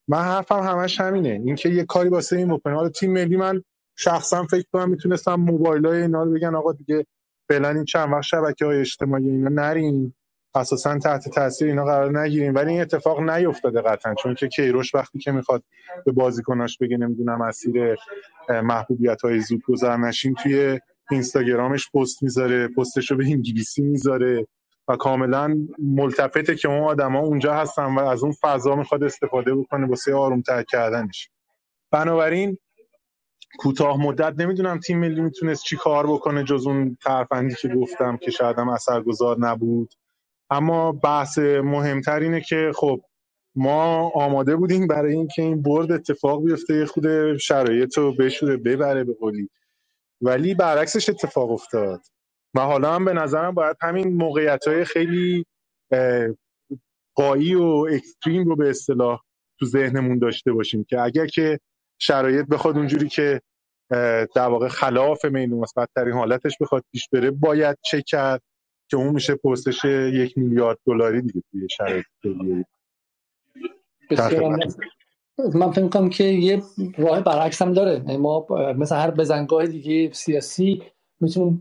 من حرفم همش همینه. اینکه یه کاری واسه این بکنه. تیم ملی من شخصا فکر کنم می‌تونستم موبایل های اینا رو بگن آقا دیگه فعلا این چند وقت شبکه های اجتماعی اینا نریم اساسا تحت تاثیر اینا قرار نگیریم ولی این اتفاق نیفتاده قطعا چون که کیروش وقتی که می‌خواد به بازیکناش بگه نمی‌دونم مسیر محبوبیت های زود گذر توی اینستاگرامش پست می‌ذاره پستش رو به انگلیسی می‌ذاره و کاملا ملتفته که اون آدما اونجا هستن و از اون فضا می‌خواد استفاده بکنه واسه آرومتر کردنش. بنابراین کوتاه مدت نمی‌دونم تیم ملی می‌تونست چی کار بکنه جز اون ترفندی که گفتم که شاید هم اثرگذار نبود. اما بحث مهمتر اینه که خب ما آماده بودیم برای اینکه این برد اتفاق بیفته خود شرایط رو بشوره ببره به قولی. ولی برعکسش اتفاق افتاد. و حالا هم به نظرم باید همین موقعیت های خیلی قایی و اکستریم رو به اصطلاح تو ذهنمون داشته باشیم که اگر که شرایط بخواد اونجوری که در واقع خلاف میل مثبتترین حالتش بخواد پیش بره باید چک کرد که اون میشه پستش یک میلیارد دلاری دیگه توی شرایط من فکر کنم که یه راه برعکس هم داره. یعنی ما مثل هر بزنگاه دیگه سیاسی می‌تونیم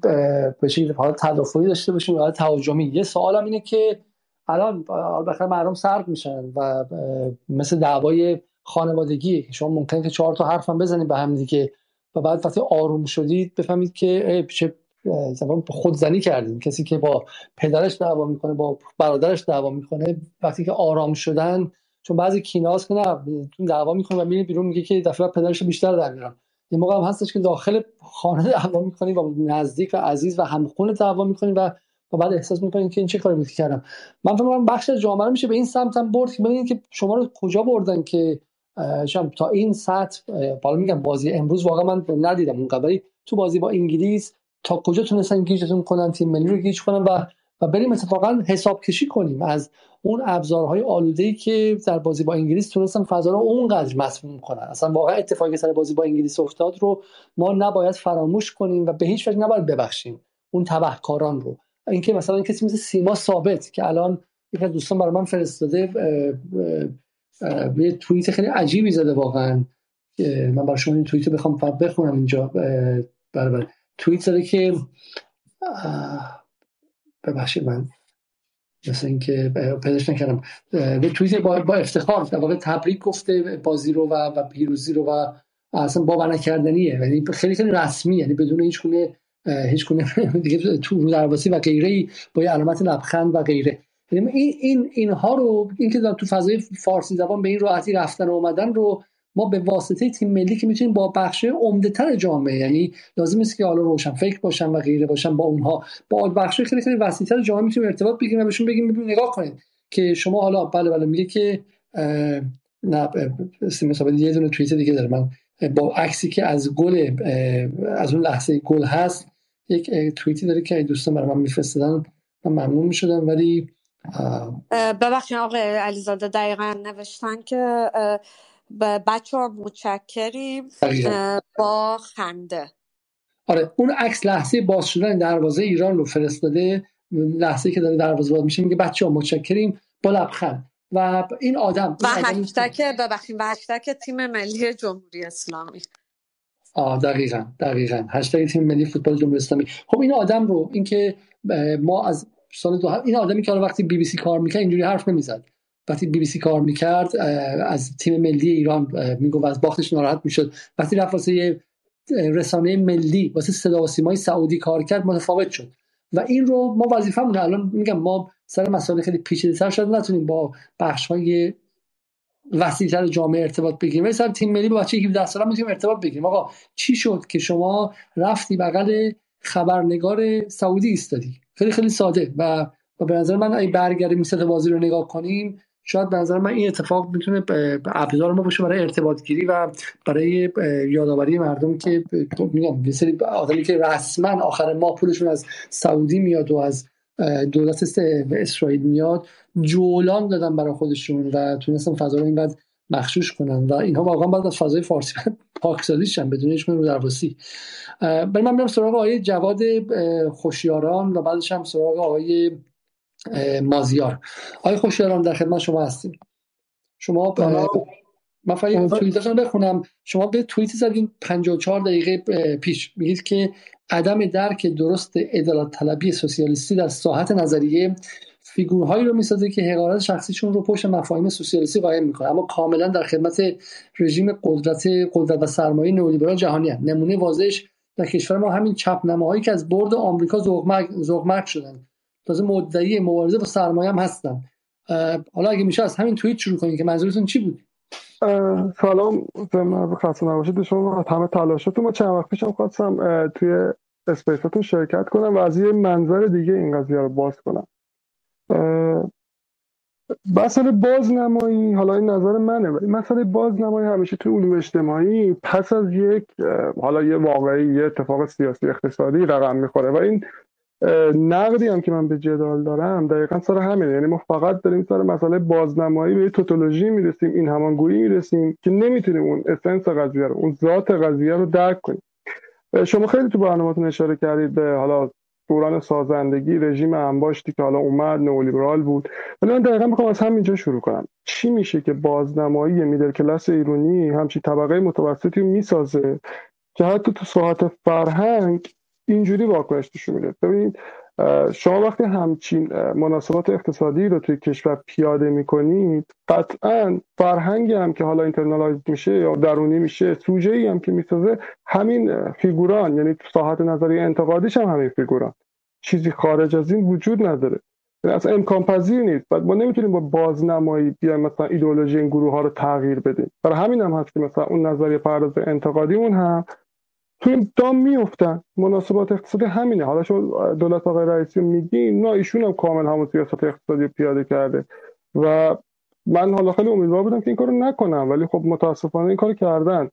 به شکل حالت تدافعی داشته باشیم حالت تهاجمی. یه سوالم اینه که الان بالاخره مردم سرد میشن و مثل دعوای خانوادگی. که شما ممکنه که چهار تا حرف هم بزنید به هم دیگه. و بعد وقتی آروم شدید بفهمید که چه زمان خودزنی کردیم. کسی که با پدرش دعوا می‌کنه با برادرش دعوا می‌کنه وقتی که آرام شدن چون بعضی کیناس که نه دعوا می‌کنه و میره بیرون میگه که دفعه پدرش بیشتر در میارم. یه موقع هم هستش که داخل خانه دعوا می‌کنیم و نزدیک و عزیز و همخون دعوا می‌کنیم و و بعد احساس می‌کنین که این چه کاری می‌کنم کردم. من فکر می‌کنم بخش جامعه میشه به این سمت هم برد که ببینید که شما رو کجا بردن که تا این سطح بالا میگم بازی امروز واقعا من ندیدم اون قبلی تو بازی با انگلیس تا کجا تونستن گیجتون کنن تیم ملی رو گیج کنن و و بریم اتفاقا حساب کشی کنیم. از اون ابزارهای آلوده که در بازی با انگلیس تونستن فضا رو اونقدر مسموم کنن. اصلا واقعا اتفاقی سر بازی با انگلیس افتاد رو ما نباید فراموش کنیم و به هیچ وجه نباید ببخشیم اون تبهکاران رو. اینکه مثلا کسی مثل سیما ثابت که الان یک از دوستان برای من فرستاده یه توییت خیلی عجیبی زده واقعا. من برای شما این توییت رو بخوام بخونم اینجا برای توییت زده که ببخشید من مثل اینکه پیداش نکردم. به توییت با, با افتخار در واقع تبریک گفته بازی رو و, و پیروزی رو و اصلا باور نکردنیه. یعنی خیلی خیلی رسمی یعنی بدون هیچ گونه هیچ گونه دیگه تو رو درواسی و غیره با یه علامت لبخند و غیره. این این اینها رو اینکه تو فضای فارسی زبان به این راحتی رفتن و اومدن رو ما به واسطه تیم ملی که می‌تونیم با بخش عمده جامعه یعنی لازم نیست که حالا روشن فکر باشن و غیره باشن با اونها. با بخش خیلی خیلی وسیعتر جامعه می‌تونیم ارتباط بگیریم و بهشون بگیم نگاه کنید که شما حالا بله بله میگه که نه سیمه یه دونه توییت دیگه داره. من با عکسی که از گل از اون لحظه گل هست یک توییتی داره که دوستان برای من میفرستادن. من ممنون می‌شدم. ولی ببخشید آقای علیزاده دقیقا نوشتن که بچه ها متشکریم با خنده. آره اون عکس لحظه باز شدن دروازه ایران رو فرستاده لحظه که داره دروازه باز میشه میگه بچه ها متشکریم با لبخند. و این آدم و هشتک ببخشید و هشتک تیم ملی جمهوری اسلامی. آه دقیقا دقیقا. هشتگ تیم ملی فوتبال جمهوری اسلامی. خب این آدم رو اینکه ما از سال دو این آدمی که وقتی بی بی سی کار می‌کرد اینجوری حرف نمی‌زد. وقتی بی بی سی کار می‌کرد از تیم ملی ایران می‌گفت از باختش ناراحت می‌شد. وقتی رفت واسه رسانه ملی واسه صدا و سیمای سعودی کار کرد متفاوت شد. و این رو ما وظیفمون الان میگم ما سر مسائل خیلی پیچیده تر شده نتونیم با بخش های وسیعتر جامعه ارتباط بگیریم. سر تیم ملی با بچه 17 ساله می‌تونیم ارتباط بگیریم. آقا چی شد که شما رفتی بغل خبرنگار سعودی ایستادی؟ خیلی خیلی ساده. و و به نظر من اگه برگردیم مثل بازی رو نگاه کنیم شاید به نظر من این اتفاق می‌تونه ابزار ما باشه برای ارتباط گیری و برای یادآوری مردم که میگم یه سری آدمی که رسما آخر ما پولشون از سعودی میاد و از دولت اسرائیل میاد جولان دادن برای خودشون و تونستن فضا رو اینقدر مخشوش کنن و اینها واقعا بعد از فضای فارسی پاکسازی شن بدون هیچ رو درواسی. برای من میرم سراغ آقای جواد خوشیاران و بعدش هم سراغ آقای مازیار. آقای خوشیاران در خدمت شما هستیم. شما من فقط توییتتون بخونم. شما به توییت زدین 54 دقیقه پیش. میگید که عدم درک درست عدالت طلبی سوسیالیستی در ساحت نظریه فیگورهایی رو می‌سازه که حقارت شخصیشون رو پشت مفاهیم سوسیالیستی قایم می‌کنه. اما کاملا در خدمت رژیم قدرت قدرت و سرمایه نئولیبرال جهانی هست. نمونه واضحش در کشور ما همین چپ نماهایی که از برد آمریکا ذوقمرگ شدن. تازه مدعی مبارزه با سرمایه هم هستن. حالا اگه میشه از همین توییت شروع کنید که منظورتون چی بود؟ سلام. به خسته نباشید. شما همه تلاشتون ما چند وقت پیشم خواستم توی اسپیستون شرکت کنم و از یه منظر دیگه این قضیه رو باز کنم. مسئله بازنمایی حالا این نظر منه ولی مسئله بازنمایی همیشه تو علوم اجتماعی پس از یک حالا یه واقعی یه اتفاق سیاسی اقتصادی رقم می‌خوره و این نقدی هم که من به جدال دارم دقیقا سر همینه. یعنی ما فقط داریم سر مسئله بازنمایی به توتولوژی می‌رسیم این همانگویی می‌رسیم که نمی‌تونیم اون اسنس قضیه رو اون ذات قضیه رو درک کنیم. شما خیلی تو برنامه‌تون اشاره کردید به حالا دوران سازندگی رژیم انباشتی که حالا اومد نئولیبرال بود. ولی من دقیقا می‌خوام از همینجا شروع کنم. چی میشه که بازنمایی میدل کلاس ایرانی همچی طبقه متوسطی می‌سازه که حتی تو ساعت فرهنگ اینجوری واکنش نشون میده؟ ببینید شما وقتی همچین مناسبات اقتصادی رو توی کشور پیاده می‌کنید قطعا فرهنگی هم که حالا اینترنالایز میشه یا درونی میشه سوژه ای هم که می‌سازه همین فیگوران یعنی ساحت نظری انتقادیش هم همین فیگوران. چیزی خارج از این وجود نداره. یعنی اصلا امکان پذیر نیست. بعد ما نمی‌تونیم با بازنمایی بیایم مثلا ایدئولوژی این گروه ها رو تغییر بدیم. برای همین هم هست که مثلا اون نظریه پرداز انتقادیمون هم توی دام میفتن مناسبات اقتصادی همینه. حالا شما دولت آقای رئیسی میگین نه ایشون هم کامل همون سیاست اقتصادی پیاده کرده. و من حالا خیلی امیدوار بودم که این کارو نکنم ولی خب متاسفانه این کارو کردن.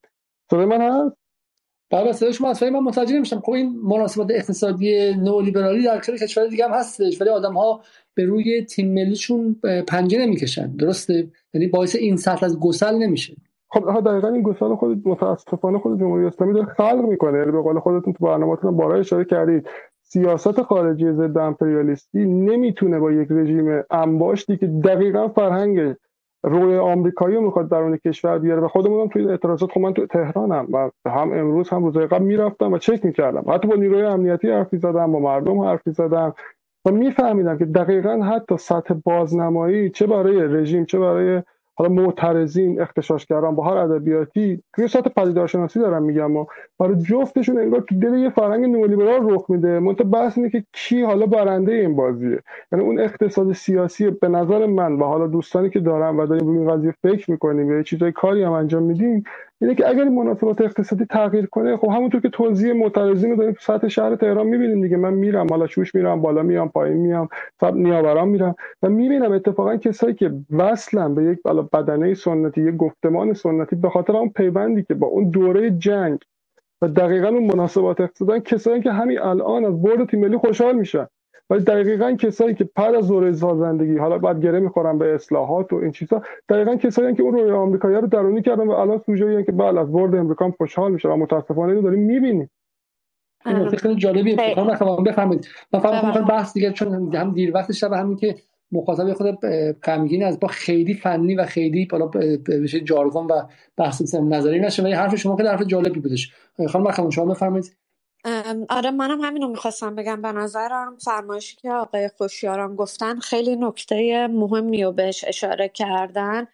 صدای من هست؟ بله صدای شما هست من متوجه نمیشم. خب این مناسبات اقتصادی نئولیبرالی در خیلی کشور دیگه هم هستش ولی آدم ها به روی تیم ملیشون پنجه نمی‌کشن. درسته؟ یعنی باعث این سطح از گسل نمیشه. خب دقیقا این گسل خود متاسفانه خود جمهوری اسلامی داره خلق می‌کنه. یعنی به قول خودتون تو برنامه‌تون بارا اشاره کردید. سیاست خارجی ضد امپریالیستی نمی‌تونه با یک رژیم انباشتی که دقیقا فرهنگ روی آمریکایی رو می‌خواد درون کشور بیاره و خودمون هم توی اعتراضات خب من تو تهرانم و هم امروز هم روزهای قبل می‌رفتم و چک می‌کردم. حتی با نیروی امنیتی حرفی زدم با مردم حرفی زدم و میفهمیدم که دقیقا حتی سطح بازنمایی چه برای رژیم چه برای حالا معترضین اختشاشگران با هر ادبیاتی توی سطح پدیدارشناسی دارم میگم و برای جفتشون انگار تو دل یه فرهنگ نئولیبرال رخ میده. منتها بحث اینه که کی حالا برنده این بازیه. یعنی اون اقتصاد سیاسی به نظر من و حالا دوستانی که دارم و داریم روی این قضیه فکر می‌کنیم یا چیزای کاری هم انجام میدیم اینه که اگر مناسبات اقتصادی تغییر کنه خب همونطور که توضیح معترضین رو داریم تو سطح شهر تهران می‌بینیم دیگه. من میرم حالا شوش میرم بالا میام پایین میام سب نیاوران میرم و می‌بینم اتفاقا کسایی که وصلن به یک بالا بدنه سنتی یک گفتمان سنتی به خاطر اون پیوندی که با اون دوره جنگ و دقیقا اون مناسبات اقتصادی کسایی که همین الان از برد تیم ملی خوشحال میشن. ولی دقیقا کسایی که پر از دوره سازندگی حالا بعد گره می‌خورن به اصلاحات و این چیزا دقیقا کسایی که اون روی آمریکایی رو درونی کردن و الان سوژه که بله از برد امریکا خوشحال میشه و متاسفانه اینو داریم می‌بینیم. این نکته خیلی. جالبیه خب. بفهمید. من فقط بحث دیگه چون هم دیر وقت شب همین که مخاطب خود غمگین از با خیلی فنی و خیلی بالا بشه جارگون و بحث نظری نشه ولی حرف شما خیلی حرف جالبی بودش. خانم شما بفرمایید. آره منم همین رو می‌خواستم بگم. به نظرم فرمایشی که آقای خوشیاران گفتن خیلی نکته مهمی رو بهش اشاره کردن.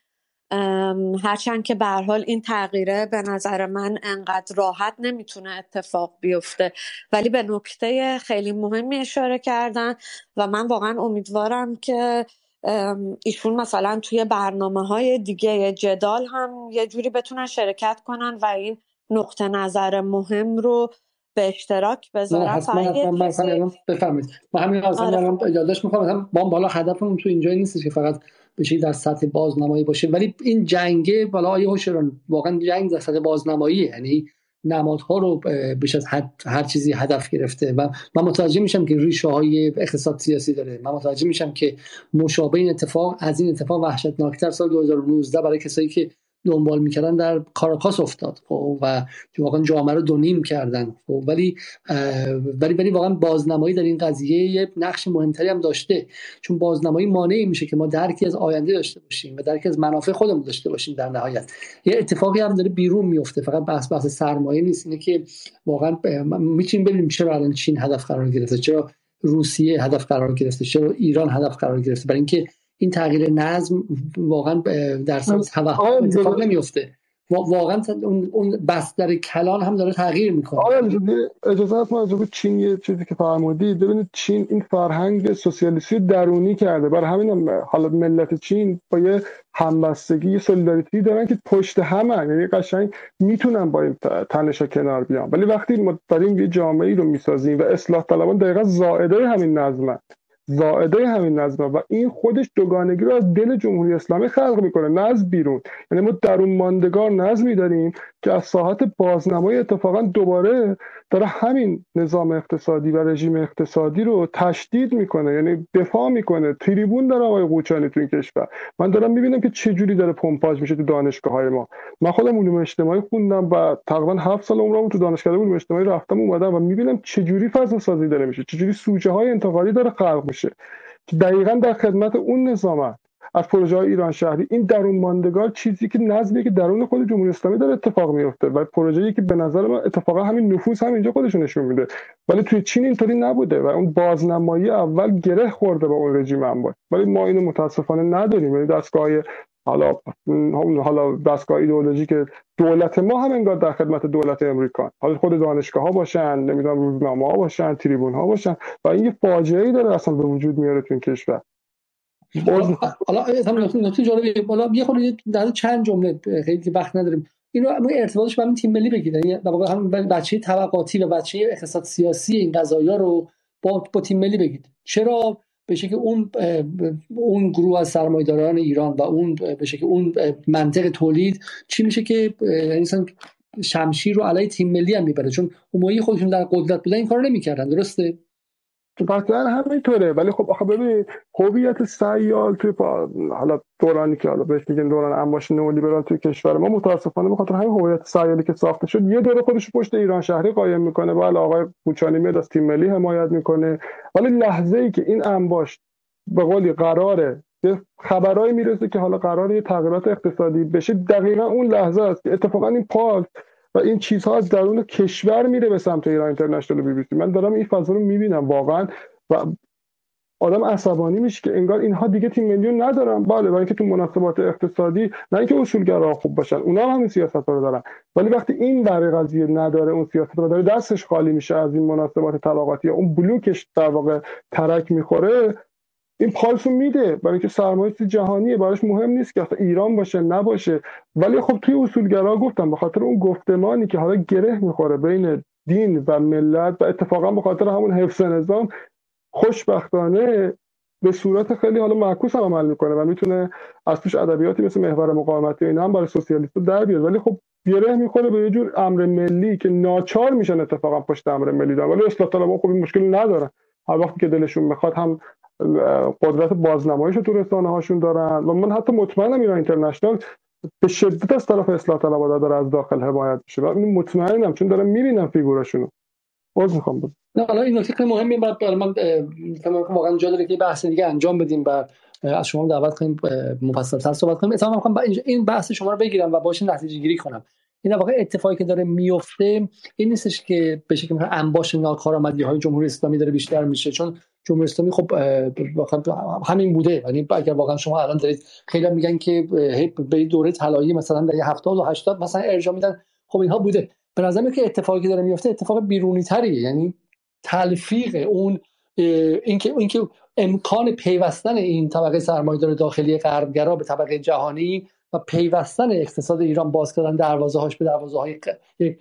هرچند که به حال این تغییره به نظر من انقدر راحت نمی‌تونه اتفاق بیفته. ولی به نکته خیلی مهمی اشاره کردن و من واقعا امیدوارم که ایشون مثلا توی برنامه های دیگه جدال هم یه جوری بتونن شرکت کنن و این نقطه نظر مهم رو به اشتراک بذارم حتما بفهمید ما همین آره. یادداشت می‌خوام هم با بالا هدفمون تو اینجا نیست که فقط بشه در سطح بازنمایی باشه ولی این جنگه بالا آیه هوشران واقعا جنگ در سطح بازنمایی یعنی نمادها رو بیش از هر چیزی هدف گرفته و من متوجه میشم که ریشه های اقتصاد سیاسی داره. من متوجه میشم که مشابه این اتفاق از این اتفاق وحشتناکتر سال 2019 برای کسایی که دنبال می‌کردن در کاراکاس افتاد. خب و واقعا جامعه رو دونیم کردن. خب ولی ولی ولی واقعا بازنمایی در این قضیه یه نقش مهمتری هم داشته. چون بازنمایی مانعی میشه که ما درکی از آینده داشته باشیم و درکی از منافع خودمون داشته باشیم در نهایت. یه اتفاقی هم داره بیرون میفته فقط بحث بحث سرمایه نیست. اینه که واقعا می‌تونیم ببینیم چرا الان چین هدف قرار گرفته چرا روسیه هدف قرار گرفته چرا ایران هدف قرار گرفته. برای اینکه این تغییر نظم واقعا در سمت توهم اتفاق نمیفته واقعا اون بستر کلان هم داره تغییر می‌کنه. آره اجازه هست ما چین یه چیزی که فرمودید ببینید چین این فرهنگ سوسیالیستی درونی کرده. برای همین حالا ملت چین با یه همبستگی یه سولیداریتی دارن که پشت همه یعنی قشنگ می‌تونن با این تنشا کنار بیان. ولی وقتی ما داریم یه جامعه ای رو می‌سازیم و اصلاح طلبان دقیقا زائده همین نظمن. زائده همین نظم و این خودش دوگانگی رو از دل جمهوری اسلامی خلق می‌کنه نه از بیرون. یعنی ما درون ماندگار نظمی داریم که از ساحت بازنمایی اتفاقا دوباره داره همین نظام اقتصادی و رژیم اقتصادی رو تشدید می‌کنه یعنی دفاع می‌کنه. تریبون داره آقای قوچانی تو این کشور. من دارم می‌بینم که چه جوری داره پمپاژ میشه تو دانشگاه های ما. من خودم علوم اجتماعی خوندم و تقریبا هفت سال عمرم تو دانشگاه علوم اجتماعی رفتم اومدم و می‌بینم چه جوری فضا سازی داره میشه چه جوری سوژه های انتقادی داره خلق میشه. که دقیقا در خدمت اون نظام از پروژه های ایران شهری. این درون ماندگار چیزی که نظمی که درون خود جمهوری اسلامی داره اتفاق میفته و پروژه‌ای که به نظر من اتفاقا همین نفوذ هم اینجا خودش نشون میده. ولی توی چین اینطوری نبوده و اون بازنمایی اول گره خورده با اون رژیم انباش ولی ما اینو متاسفانه نداریم. یعنی دستگاه حالا حالا دستگاه ایدئولوژی که دولت ما هم انگار در خدمت دولت امریکا حالا خود دانشگاه ها باشن نمی‌دونم روزنامه ها باشن تریبون ها باشن و این یه فاجعه ای داره اصلا به وجود میاره تو این کشور. حالا نکته جالبه حالا یه خورده در چند جمله خیلی وقت نداریم. اینو ارتباطش با تیم ملی بگید. یعنی در واقع هم بچه طبقاتی و بچه اقتصاد سیاسی این قضایا رو با با تیم ملی بگید. چرا؟ به شکل اون اون گروه از سرمایه‌داران ایران و اون به شکل اون منطق تولید چی میشه که یعنی شمشیر رو علیه تیم ملی هم می‌بره؟ چون اون خودشون در قدرت بودن این کارو نمی‌کردن. درسته؟ قطعا همینطوره. ولی خب آخه ببین هویت سیال توی حالا دورانی که حالا بهش میگن دوران انباش نئولیبرال توی کشور ما متاسفانه به خاطر همین هویت سیالی که ساخته شد یه دوره خودش پشت ایران شهری قایم می‌کنه. بله آقای کوچانی میاد از تیم ملی حمایت می‌کنه. ولی لحظه ای که این انباش به قولی قراره خبرایی می‌رسه که حالا قرار یه تغییرات اقتصادی بشه. دقیقا اون لحظه است که اتفاقا این پاک و این چیزها از درون کشور میره به سمت ایران اینترنشنال بی بی من دارم این فضا رو می‌بینم واقعا و آدم عصبانی میشه که انگار اینها دیگه تیم میلیون ندارن. بله برای اینکه تو مناسبات اقتصادی نه اینکه اصولگرا خوب باشن اونا هم همین سیاست رو دارن. ولی وقتی این برای قضیه نداره اون سیاست رو داره دستش خالی میشه از این مناسبات طبقاتی اون بلوکش در واقع ترک می‌خوره این پالسو میده. برای اینکه سرمایه جهانیه. براش مهم نیست که ایران باشه نباشه. ولی خب توی اصولگرا گفتم به خاطر اون گفتمانی که حالا گره می‌خوره بین دین و ملت و اتفاقا به خاطر همون حفظ نظام خوشبختانه به صورت خیلی حالا معکوس هم عمل می‌کنه و می‌تونه از توش ادبیاتی مثل محور مقاومت و اینا هم برای سوسیالیست در بیاد ولی خب گره می‌کنه به یه جور امر ملی که ناچار میشن اتفاقا پشت امر ملی دارن ولی اصلاح طلبها خب این مشکل ندارن هر وقتی که دلشون می‌خواد هم قدرت بازنمایش تو رسانه هاشون دارن. و من حتی مطمئنم ایران اینترنشنال به شدت از طرف اصلاح طلبها داره از داخل حمایت میشه. و مطمئنم چون دارم می‌بینم فیگوراشونو. باز می‌خوام بود نه حالا این نکته مهمی بعد برای من واقعا جا داره که بحث دیگه انجام بدیم و از شما دعوت کنیم مفصل‌تر صحبت کنیم. مثلا می‌خوام این بحث شما رو بگیرم و باشه نتیجه گیری کنم. این واقع اتفاقی که داره میفته این نیستش که به مثلا انباش ناکارآمدی های جمهوری اسلامی داره بیشتر میشه. چون جمهوری اسلامی خب همین بوده. یعنی اگر واقعا شما الان دارید خیلی میگن که به دوره طلایی مثلا در 70 و 80 مثلا ارجاع میدن. خب اینها بوده. به نظر که اتفاقی که داره میفته اتفاق بیرونی تریه. یعنی تلفیق اون اینکه اینکه امکان پیوستن این طبقه سرمایه‌دار داخلی غربگرا به طبقه جهانی و پیوستن اقتصاد ایران باز کردن دروازه هاش به دروازه های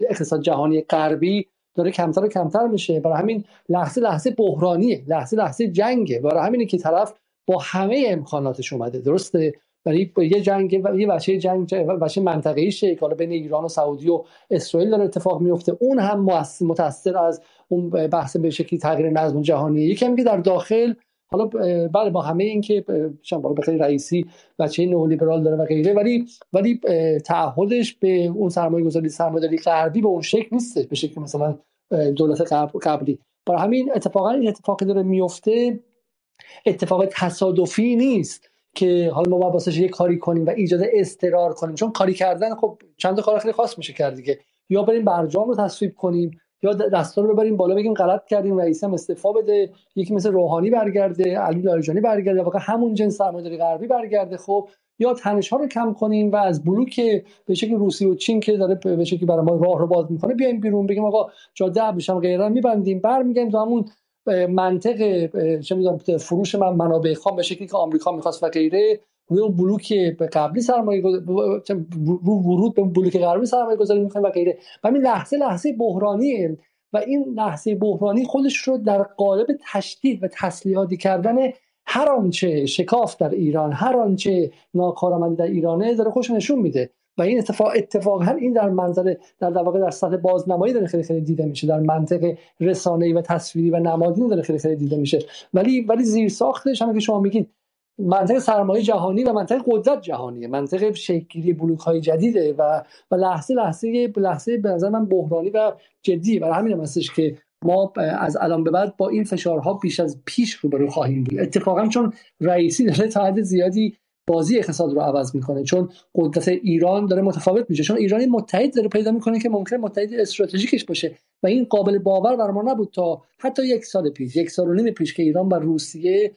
اقتصاد جهانی غربی داره کمتر و کمتر میشه. برای همین لحظه لحظه بحرانیه. لحظه لحظه جنگه. برای همینه که طرف با همه امکاناتش اومده. درسته؟ برای یه جنگ یه بچه جنگ بچه منطقه‌ای که حالا بین ایران و سعودی و اسرائیل داره اتفاق میفته. اون هم متاثر از اون بحث به شکلی تغییر نظم جهانی یکی که در داخل حالا بله با همه این که بالا بخیر رئیسی بچه نئولیبرال داره و غیره ولی ولی تعهدش به اون سرمایه گذاری سرمایه‌داری غربی به اون شکل نیست به شکل مثلا دولت قبلی. برای همین اتفاقا این اتفاقی داره میفته. اتفاق تصادفی نیست که حالا ما واسه یه کاری کنیم و ایجاد استرار کنیم. چون کاری کردن خب چند کار خیلی خاص میشه کرد دیگه. یا بریم برجام رو تصویب کنیم یا دستور رو ببریم بالا بگیم غلط کردیم رئیس هم استعفا بده. یکی مثل روحانی برگرده علی لاریجانی برگرده واقعا همون جنس سرمایه‌داری غربی برگرده. خب یا تنش ها رو کم کنیم و از بلوک به شکل روسیه و چین که داره به شکلی برای ما راه رو باز می‌کنه بیایم بیرون. بگیم آقا جاده بشم غیره میبندیم. برمیگردیم تو همون منطق چه می‌دونم فروش من منابع خام به شکلی که آمریکا می‌خواست و غیره. روی اون بلوک قبلی سرمایه رو ورود به بلوک غربی سرمایه گذاری می‌کنیم و غیره. و این لحظه لحظه بحرانیه و این لحظه بحرانی خودش رو در قالب تشدید و تسلیحاتی کردن هر آنچه شکاف در ایران هر آنچه ناکارآمدی در ایرانه داره خوش نشون میده. و این اتفاق اتفاقا این در منظر در واقع در سطح بازنمایی داره خیلی خیلی دیده میشه. در منطق رسانه‌ای و تصویری و نمادین داره خیلی خیلی دیده میشه. ولی ولی زیر ساختش هم که شما میگید منطق سرمایه جهانی و منطق قدرت جهانیه. منطق شکلی بلوک های جدیده و و لحظه لحظه لحظه به نظر من بحرانی و جدی برای همین هستش که ما از الان به بعد با این فشارها بیش از پیش روبرو خواهیم بود. اتفاقا چون رئیسی داره تا زیادی بازی اقتصاد رو عوض می‌کنه چون قدرت ایران داره متفاوت میشه. چون ایرانی متحد داره پیدا می‌کنه که ممکن متحد استراتژیکش باشه و این قابل باور بر ما نبود تا حتی یک سال پیش یک سال و نیم پیش که ایران و روسیه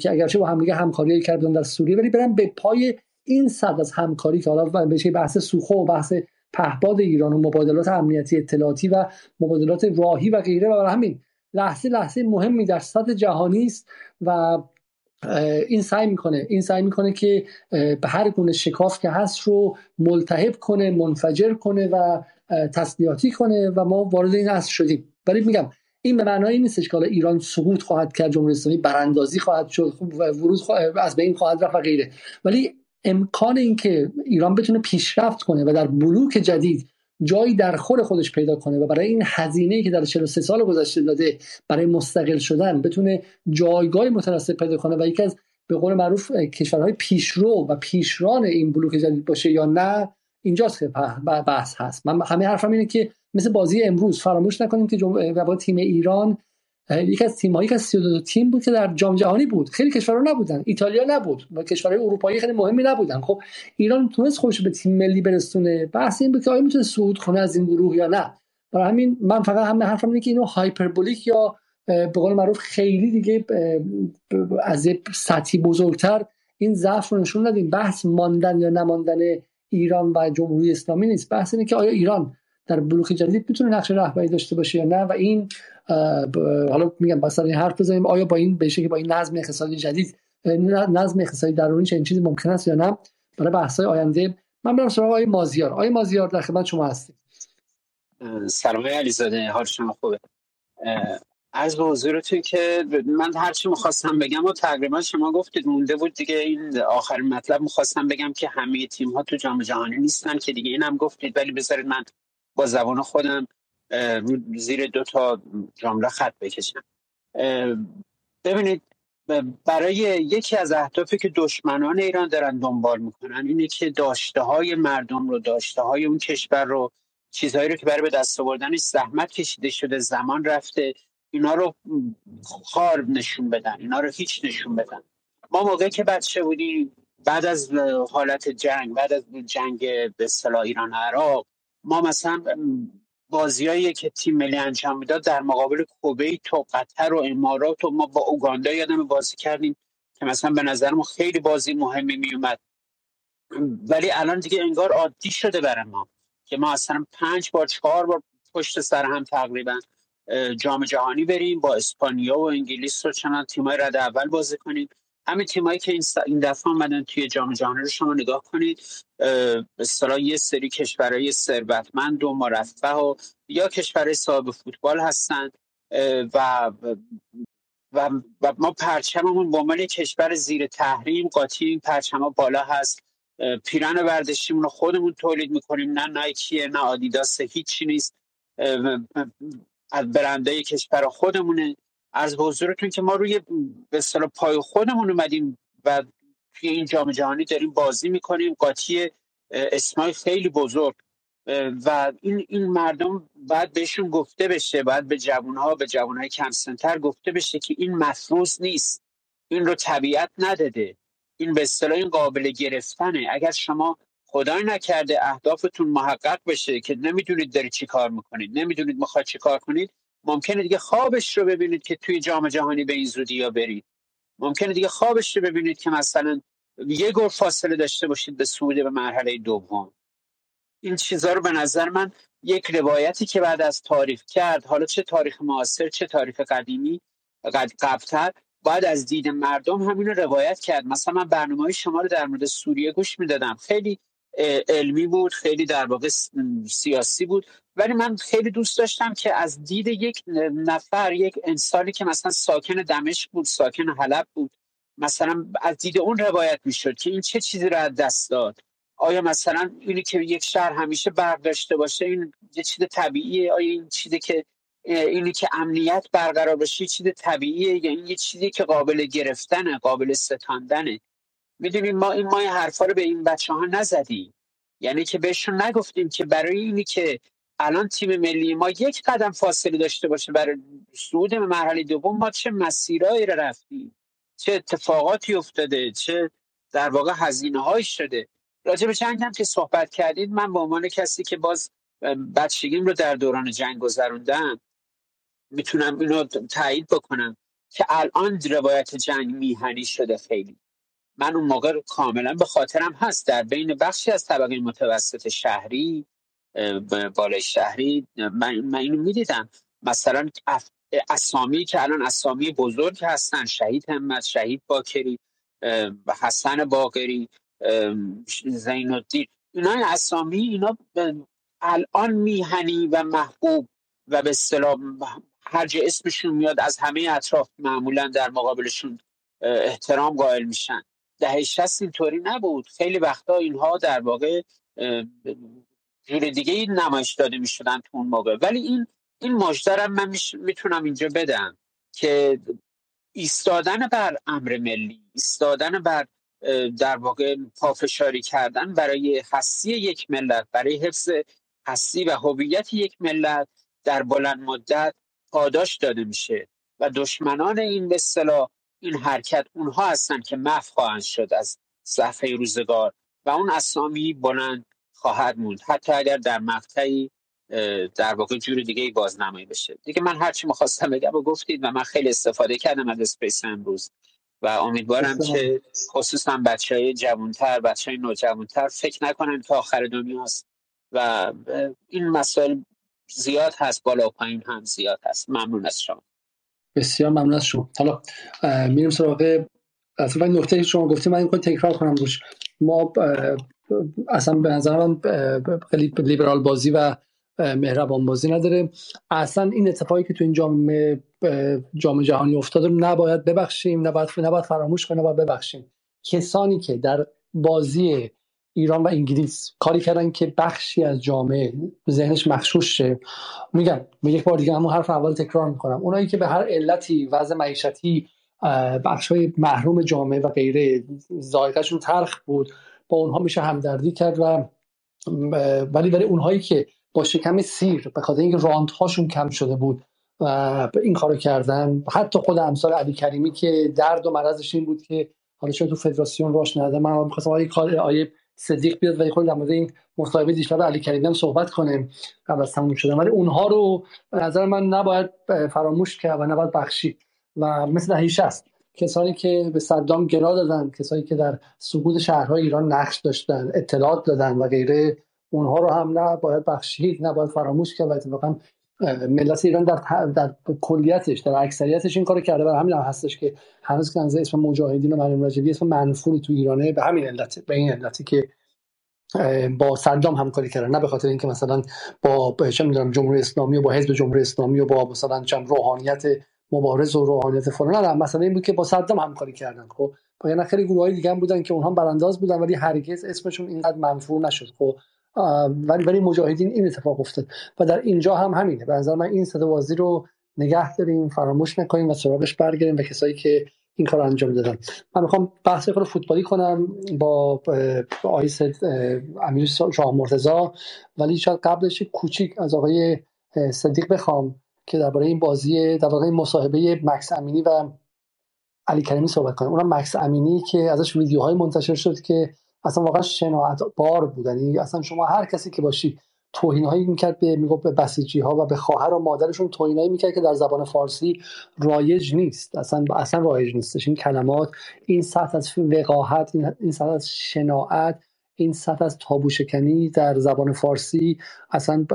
که اگرچه با همدیگه همکاری کردن در سوریه ولی برن به پای این صد از همکاری که حالا بهش بحث سوخو و بحث پهباد ایران و مبادلات امنیتی اطلاعاتی و مبادلات راهی و غیره و همین لحظه لحظه مهمی در سطح جهانی است و این سعی می‌کنه این سعی می‌کنه که به هر گونه شکاف که هست رو ملتهب کنه منفجر کنه و تسلیحاتی کنه و ما وارد این اصل شدیم. ولی میگم این به معنای نیستش که ایران سقوط خواهد کرد جمهوری اسلامی براندازی خواهد شد و ورود از بین خواهد رفت و غیره. ولی امکان اینکه ایران بتونه پیشرفت کنه و در بلوک جدید جایی در خور خودش پیدا کنه و برای این هزینه که در 43 سال گذشته داده برای مستقل شدن بتونه جایگاه متناسب پیدا کنه و یکی از به قول معروف کشورهای پیشرو و پیشران این بلوک جدید باشه یا نه اینجاست که بحث هست. من همه حرفم اینه که مثل بازی امروز. فراموش نکنیم که جم... تیم ایران یکی از تیم یک از 32 تیم بود که در جام جهانی بود. خیلی کشورها نبودن. ایتالیا نبود. و کشورهای اروپایی خیلی مهمی نبودن. خب ایران تونست خودش به تیم ملی برسونه. بحث این بود که آیا می‌تونه صعود کنه از این گروه یا نه. برای همین من فقط هم حرفم اینه که اینو هایپربولیک یا به قول معروف خیلی دیگه از سطحی بزرگتر این ضعف رو نشون ندیم. بحث ماندن یا نماندن ایران و جمهوری اسلامی نیست. بحث اینه که آیا ایران در بلوک جدید می‌تونه نقش رهبری داشته باشه یا نه؟ و این حالا میگم بس این حرف بزنیم آیا با این بشه که با این نظم اقتصادی جدید نظم اقتصادی درونی این چیزی ممکن است یا نه؟ برای بحث های آینده من برم سراغ آقای مازیار. آقای مازیار در خدمت شما هستیم. سلام علیزاده حال شما خوبه؟ از به حضورتون که من هر چی می‌خواستم بگم و تقریبا شما گفتید مونده بود دیگه این آخرین مطلب می‌خواستم بگم که همه تیم ها تو جام جهانی نیستن که دیگه اینم گفتید ولی بذارید من با زبان خودم زیر دو تا جمله خط بکشم. ببینید برای یکی از اهدافی که دشمنان ایران دارن دنبال می‌کنن اینه که داشته های مردم رو داشته های اون کشور رو چیزهایی رو که برای به دست آوردنش زحمت کشیده شده زمان رفته اینا رو خار نشون بدن اینا رو هیچ نشون بدن. ما موقعی که بچه بودیم بعد از حالت جنگ بعد از جنگ به اصطلاح ایران عراق ما مثلا بازیایی که تیم ملی انجام می‌داد در مقابل کویت و قطر و امارات و ما با اوگاندا یادم بازی کردیم که مثلا به نظر ما خیلی بازی مهمی میومد ولی الان دیگه انگار عادی شده برای ما که ما اصلا پنج بار چهار بار پشت سر هم تقریبا جام جهانی بریم با اسپانیا و انگلیس رو چنان تیمای رد اول بازی کنیم. همین تیمایی که این دفعه آمدن توی جام جهانی رو شما نگاه کنید اصطلاح یه سری کشورهای ثروتمند و مرفه و یا کشورهای صاحب فوتبال هستند و و, و ما پرچممون به عنوان کشور زیر تحریم قاطی این پرچم بالا هست. پیرن ورزشیمون رو خودمون تولید می‌کنیم. نه نایکیه نه آدیداس هیچی نیست. از برنده کشور خودمونه. از حضورتون که ما روی به اصطلاح پای خودمون اومدیم و توی این جام جهانی داریم بازی می‌کنیم. قاطی اسمای خیلی بزرگ. و این این مردم باید بهشون گفته بشه باید به جوانها به جوانهای کم سنتر گفته بشه که این مفروض نیست. این رو طبیعت نداده. این به اصطلاح این قابل گرفتنه. اگر شما خدای نکرده اهدافتون محقق بشه که نمی‌دونید داری چی کار می‌کنید نمی‌دونید می‌خواد چی کار کنید ممکنه دیگه خوابش رو ببینید که توی جام جهانی به این زودی یا برید. ممکنه دیگه خوابش رو ببینید که مثلا یه گل فاصله داشته باشید به صعود به مرحله دوم. این چیزها رو به نظر من یک روایتی که بعد از تاریخ کرد حالا چه تاریخ معاصر چه تاریخ قدیمی قد قبلتر باید از دید مردم همین رو روایت کرد. مثلا من برنامه شما رو در مورد سوریه گوش می‌دادم. خیلی علمی بود خیلی در واقع سیاسی بود. ولی من خیلی دوست داشتم که از دید یک نفر یک انسانی که مثلا ساکن دمشق بود ساکن حلب بود مثلا از دید اون روایت می‌شد که این چه چیزی رو از دست داد. آیا مثلا اینی که یک شهر همیشه برق داشته باشه این یه چیز طبیعیه؟ آیا این چیزی که اینی که امنیت برقرار باشه چیز طبیعیه؟ یا این یه چیزی که قابل گرفتنه قابل ستاندنه؟ می‌دونیم ما این ما این حرفا رو به این بچه ها نزدیم. یعنی که بهشون نگفتیم که برای اینی که الان تیم ملی ما یک قدم فاصله داشته باشه برای صعود به مرحله دوم ما چه مسیرهایی رو رفتیم؟ چه اتفاقاتی افتاده؟ چه در واقع هزینه های شده؟ راجع به جنگ هم که صحبت کردید من به عنوان کسی که باز بچگیم رو در دوران جنگ گذروندم می‌تونم اینو تایید بکنم که الان روایت جنگ میهنی شده خیلی. من اون موقع کاملا به خاطرم هست. در بین بخشی از طبقه متوسط شهری بالای شهری من, من اینو می‌دیدم. مثلا اسامی که الان اسامی بزرگ هستن شهید همت شهید باکری حسن باقری زین الدین اینا اسامی اینا الان میهنی و محبوب و به اصطلاح هر جا اسمشون میاد از همه اطراف معمولا در مقابلشون احترام قائل میشن. دهه شست اینطوری نبود. خیلی وقتا اینها در واقع جور دیگه نمایش داده می‌شدن تو اون موقع. ولی این این مجدرم من می‌تونم اینجا بدم که ایستادن بر امر ملی ایستادن بر در واقع پافشاری کردن برای هستی یک ملت برای حفظ هستی و هویت یک ملت در بلند مدت پاداش داده میشه. و دشمنان این به این حرکت اونها هستن که محو خواهند شد از صفحه روزگار و اون اسامی بلند خواهد موند. حتی اگر در مقطعی در واقع جور دیگه بازنمایی بشه. دیگه من هرچی می‌خواستم بگم و گفتید و من خیلی استفاده کردم از اسپیس امروز. و امیدوارم که خصوصا بچه های جوانتر بچه های نوجوانتر فکر نکنن که آخر دنیاست و این مسائل زیاد هست بالا و پایین هم زیاد هست. ممنون از شما. بسیار ممنون از شما. حالا میریم سراغ اصلا نکته شما گفتیم من این تکرار کنم روش. ما اصلا به نظر من خیلی لیبرال بازی و مهربان بازی نداره. اصلا این اتفاقی که تو این جامعه جامعه جهانی افتاده رو نباید ببخشیم نباید نباید فراموش کنیم نباید ببخشیم. کسانی که در بازی ایران و انگلیس کاری کردن که بخشی از جامعه ذهنش مخشوش شه. میگم یک بار دیگه همون حرف اول تکرار می‌کنم. اونایی که به هر علتی وضع معیشتی بخش های محروم جامعه و غیره ذائقهشون ترخ بود با اونها میشه همدردی کرد و ولی ولی اونهایی که با شکم سیر به خاطر اینکه راند هاشون کم شده بود و این کارو کردن حتی خود امثال علی کریمی که درد و مرضش این بود که حالا چون تو فدراسیون راش نده من می‌خواستم آیه کار آیه صدیق بیاد و خود در مورد این مصاحبه دیشب علی کریمی صحبت کنیم قبل از تموم شدن. ولی اونها رو به نظر من نباید فراموش کرد و نباید بخشید. و مثل دهه است کسانی که به صدام گرا دادن کسانی که در سقوط شهرهای ایران نقش داشتن اطلاعات دادن و غیره اونها رو هم نه باید بخشید نه باید فراموش کرد و اتفاقا ملت ایران در, در کلیتش در اکثریتش این کارو کرده و همین هم هستش که هنوز که اسم مجاهدین و مریم رجبی اسم منفوری تو ایرانه به همین علت به این علتی که با صدام همکاری کردن. نه به خاطر اینکه مثلا با چه می‌دونم جمهوری اسلامی و با حزب جمهوری اسلامی و با مثلا چند روحانیت مبارز و روحانیت فلان. نه مثلا این بود که با صدام همکاری کردن. خب یعنی خیلی گروه های دیگه هم بودن که اونها برانداز بودن ولی هرگز اسمشون اینقدر منفور نشد. خب ولی ولی مجاهدین این اتفاق افتاد. و در اینجا هم همینه. به نظر من این صدا بازی رو نگه داریم فراموش نکنیم و سراغش برگردیم به کسایی که این کار انجام دادن. من می‌خوام بحث کار فوتبالی کنم با آقای امیر شاه مرتضا ولی شاید قبلش کوچیک از آقای صدیق بخوام که درباره این بازی در واقع مصاحبه مکس امینی و علی کریمی صحبت کنیم اونم مکس امینی که ازش ویدیوهای منتشر شد که اصلا واقعا شناعت بار بودن یعنی اصلا شما هر کسی که باشی توهین هایی می‌کرد به می‌گفت به بسیجی ها و به خواهر و مادرشون توهین هایی می‌کرد که در زبان فارسی رایج نیست. اصلا اصلا رایج نیستش. این کلمات این سطح از وقاحت این سطح از شناعت این سطح از تابو شکنی در زبان فارسی اصلا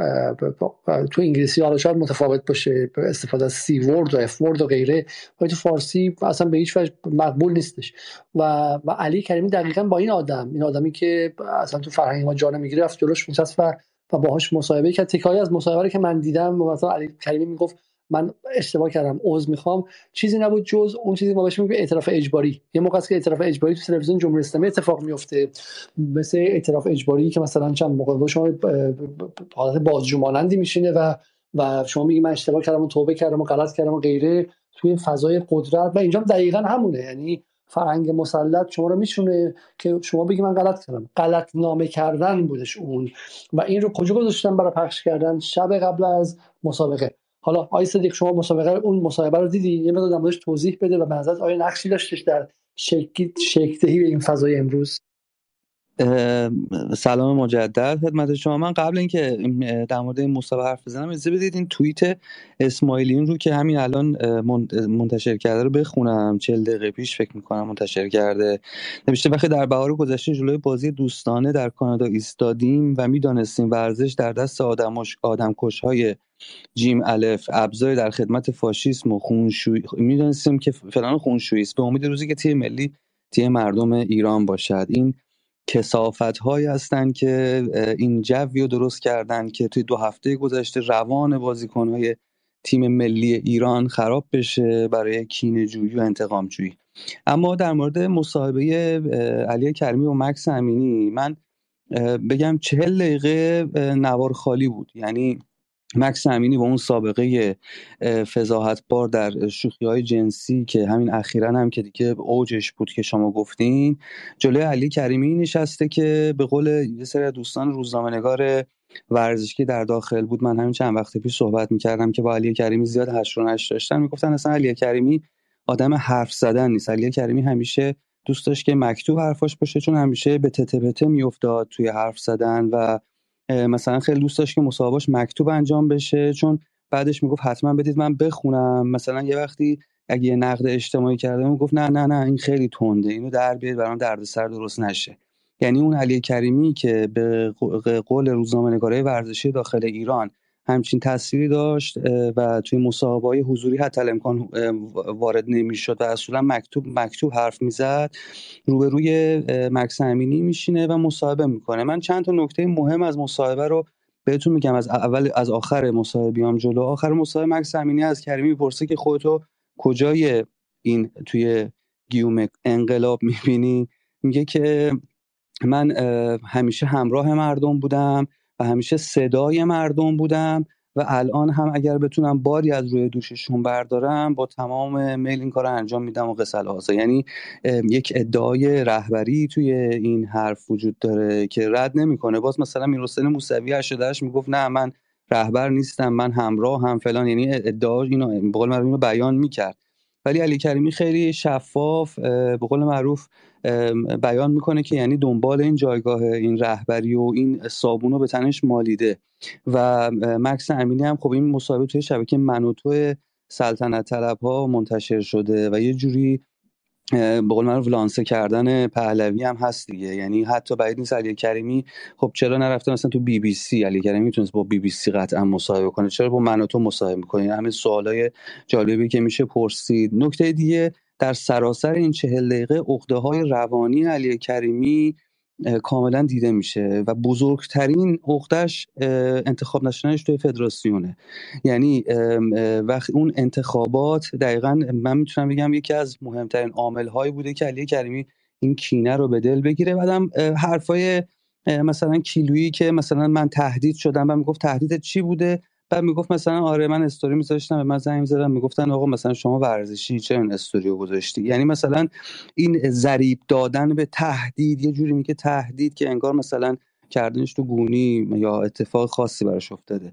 تو انگلیسی حالا شاید متفاوت باشه استفاده از سی ورد و اف ورد و غیره. ولی تو فارسی اصلا به هیچ وجه مقبول نیستش. و و علی کریمی دقیقا با این آدم این آدمی که اصلا تو فرهنگ ما جا نمی‌گیره رفت جلوش و و باهاش مصاحبه کرد. تکایی از مصاحبه که من دیدم مثلا علی کریمی می‌گفت من اشتباه کردم عذر می‌خوام. چیزی نبود جز اون چیزی ما بهش میگیم اعتراف اجباری. یه موقع است که اعتراف اجباری تو تلویزیون جمهوری اسلامی اتفاق میفته مثل اعتراف اجباری که مثلا چند موقع شما حالت بازجو میشینه و و شما میگی من اشتباه کردم و توبه کردم و غلط کردم و غیره. توی فضای قدرت و اینجا دقیقا همونه. یعنی فرهنگ مسلط شما رو میشونه که شما بگی من غلط کردم. غلط نامه کردن بودش اون. و این رو کجا گذاشتن برای پخش کردن؟ شب قبل از مسابقه. حالا آی صدیق شما مسابقه اون مصاحبه رو دیدی؟ یه مقدار در توضیح بده و به نظر آیا نقشی داشتش در شکل به این فضای امروز؟ سلام مجدد خدمت شما. من قبل اینکه در مورد این مصاحبه حرف بزنم اجازه بدید این توییت اسماعیلین رو که همین الان منتشر کرده رو بخونم. 40 دقیقه پیش فکر می‌کنم منتشر کرده. نوشته وقتی در بهار گذشته جلوی بازی دوستانه در کانادا ایستادیم و می‌دانستیم ورزش در دست آدمش آدمکش های جیم الف ابزاری در خدمت فاشیسم و خونشویی می‌دانستیم که فلان خونشویی است. به امید روزی که تیم ملی تیم مردم ایران باشد. این کسافت هایی هستند که این جوی رو درست کردن که توی دو هفته گذشته روان بازیکن های تیم ملی ایران خراب بشه برای کینه جویی و انتقام جویی اما در مورد مصاحبه علی کریمی و مکس امینی من بگم چهل دقیقه نوار خالی بود. یعنی مکس امینی با اون سابقه بار در شوخی های جنسی که همین اخیرا هم که دیگه اوجش بود که شما گفتین. جلوی علی کریمی نشسته که به قول یه سری دوستان روزنامه نگار ورزشی در داخل بود. من همین چند وقت پیش صحبت می‌کردم که با علی کریمی زیاد هش و نش داشتن می‌گفتن اصلا علی کریمی آدم حرف زدن نیست. علی کریمی همیشه دوست داشت که مکتوب حرفاش باشه چون همیشه به تته بته میافتاد توی حرف زدن و مثلا خیلی دوست داشت که مصاحبهش مکتوب انجام بشه چون بعدش می‌گفت حتما بدید من بخونم. مثلا یه وقتی اگه نقد اجتماعی کرده گفت نه نه نه این خیلی تنده اینو در بیارید برام دردسر درست نشه. یعنی اون علی کریمی که به قول روزنامه نگاره ورزشی داخل ایران همچین تأثیری داشت و توی مصاحبه های حضوری حتی امکان وارد نمی‌شد و اصولا مکتوب مکتوب حرف می‌زد روبروی مکس امینی میشینه و مصاحبه می‌کنه. من چند تا نکته مهم از مصاحبه رو بهتون میگم. از اول از آخر مصاحبه بیام جلو. آخر مصاحبه مکس امینی از کریمی می‌پرسه که خودتو کجای این توی گیوم انقلاب می‌بینی؟ میگه که من همیشه همراه مردم بودم. و همیشه صدای مردم بودم و الان هم اگر بتونم باری از روی دوششون بردارم با تمام میل این کار رو انجام میدم و قسل هاسا یعنی یک ادعای رهبری توی این حرف وجود داره که رد نمی‌کنه. باز مثلا میرحسین موسوی 88 می‌گفت نه من رهبر نیستم من همراه هم فلان. یعنی ادعا اینو به قول اینو بیان می‌کرد. ولی علی کریمی خیلی شفاف به قول معروف بیان می‌کنه که یعنی دنبال این جایگاه این رهبری و این صابون رو به تنش مالیده. و مکس امینی هم خب این مصاحبه توی شبکه منوتو سلطنت طلب ها منتشر شده و یه جوری به قول معروف لانسه کردن پهلوی هم هست دیگه. یعنی حتی بعید نیست علی کریمی خب چرا نرفته مثلا تو بی بی سی؟ علی کریمی می‌تونست با بی بی سی قطعا مصاحبه کنه. چرا با من و تو مصاحبه می‌کنین همین سوالای جالبی که میشه پرسید. نکته دیگه در سراسر این چهل دقیقه عقده های روانی علی کریمی کاملا دیده میشه و بزرگترین عقدش انتخاب نشدنش توی فدراسیونه. یعنی وقتی اون انتخابات دقیقا من می‌تونم بگم یکی از مهمترین عامل هایی بوده که علی کریمی این کینه رو به دل بگیره. بعدم حرفای مثلا کیلویی که مثلا من تهدید شدم و می‌گفت تهدید چی بوده؟ بعد می‌گفت مثلا آره من استوری میذاشتم به من زنگ زدم می‌گفتن آقا مثلا شما ورزشی چه این استوری رو گذاشتی؟ یعنی مثلا این ذریب دادن به تهدید یه جوری میگه تهدید که انگار مثلا کردنش تو گونی یا اتفاق خاصی براش افتاده.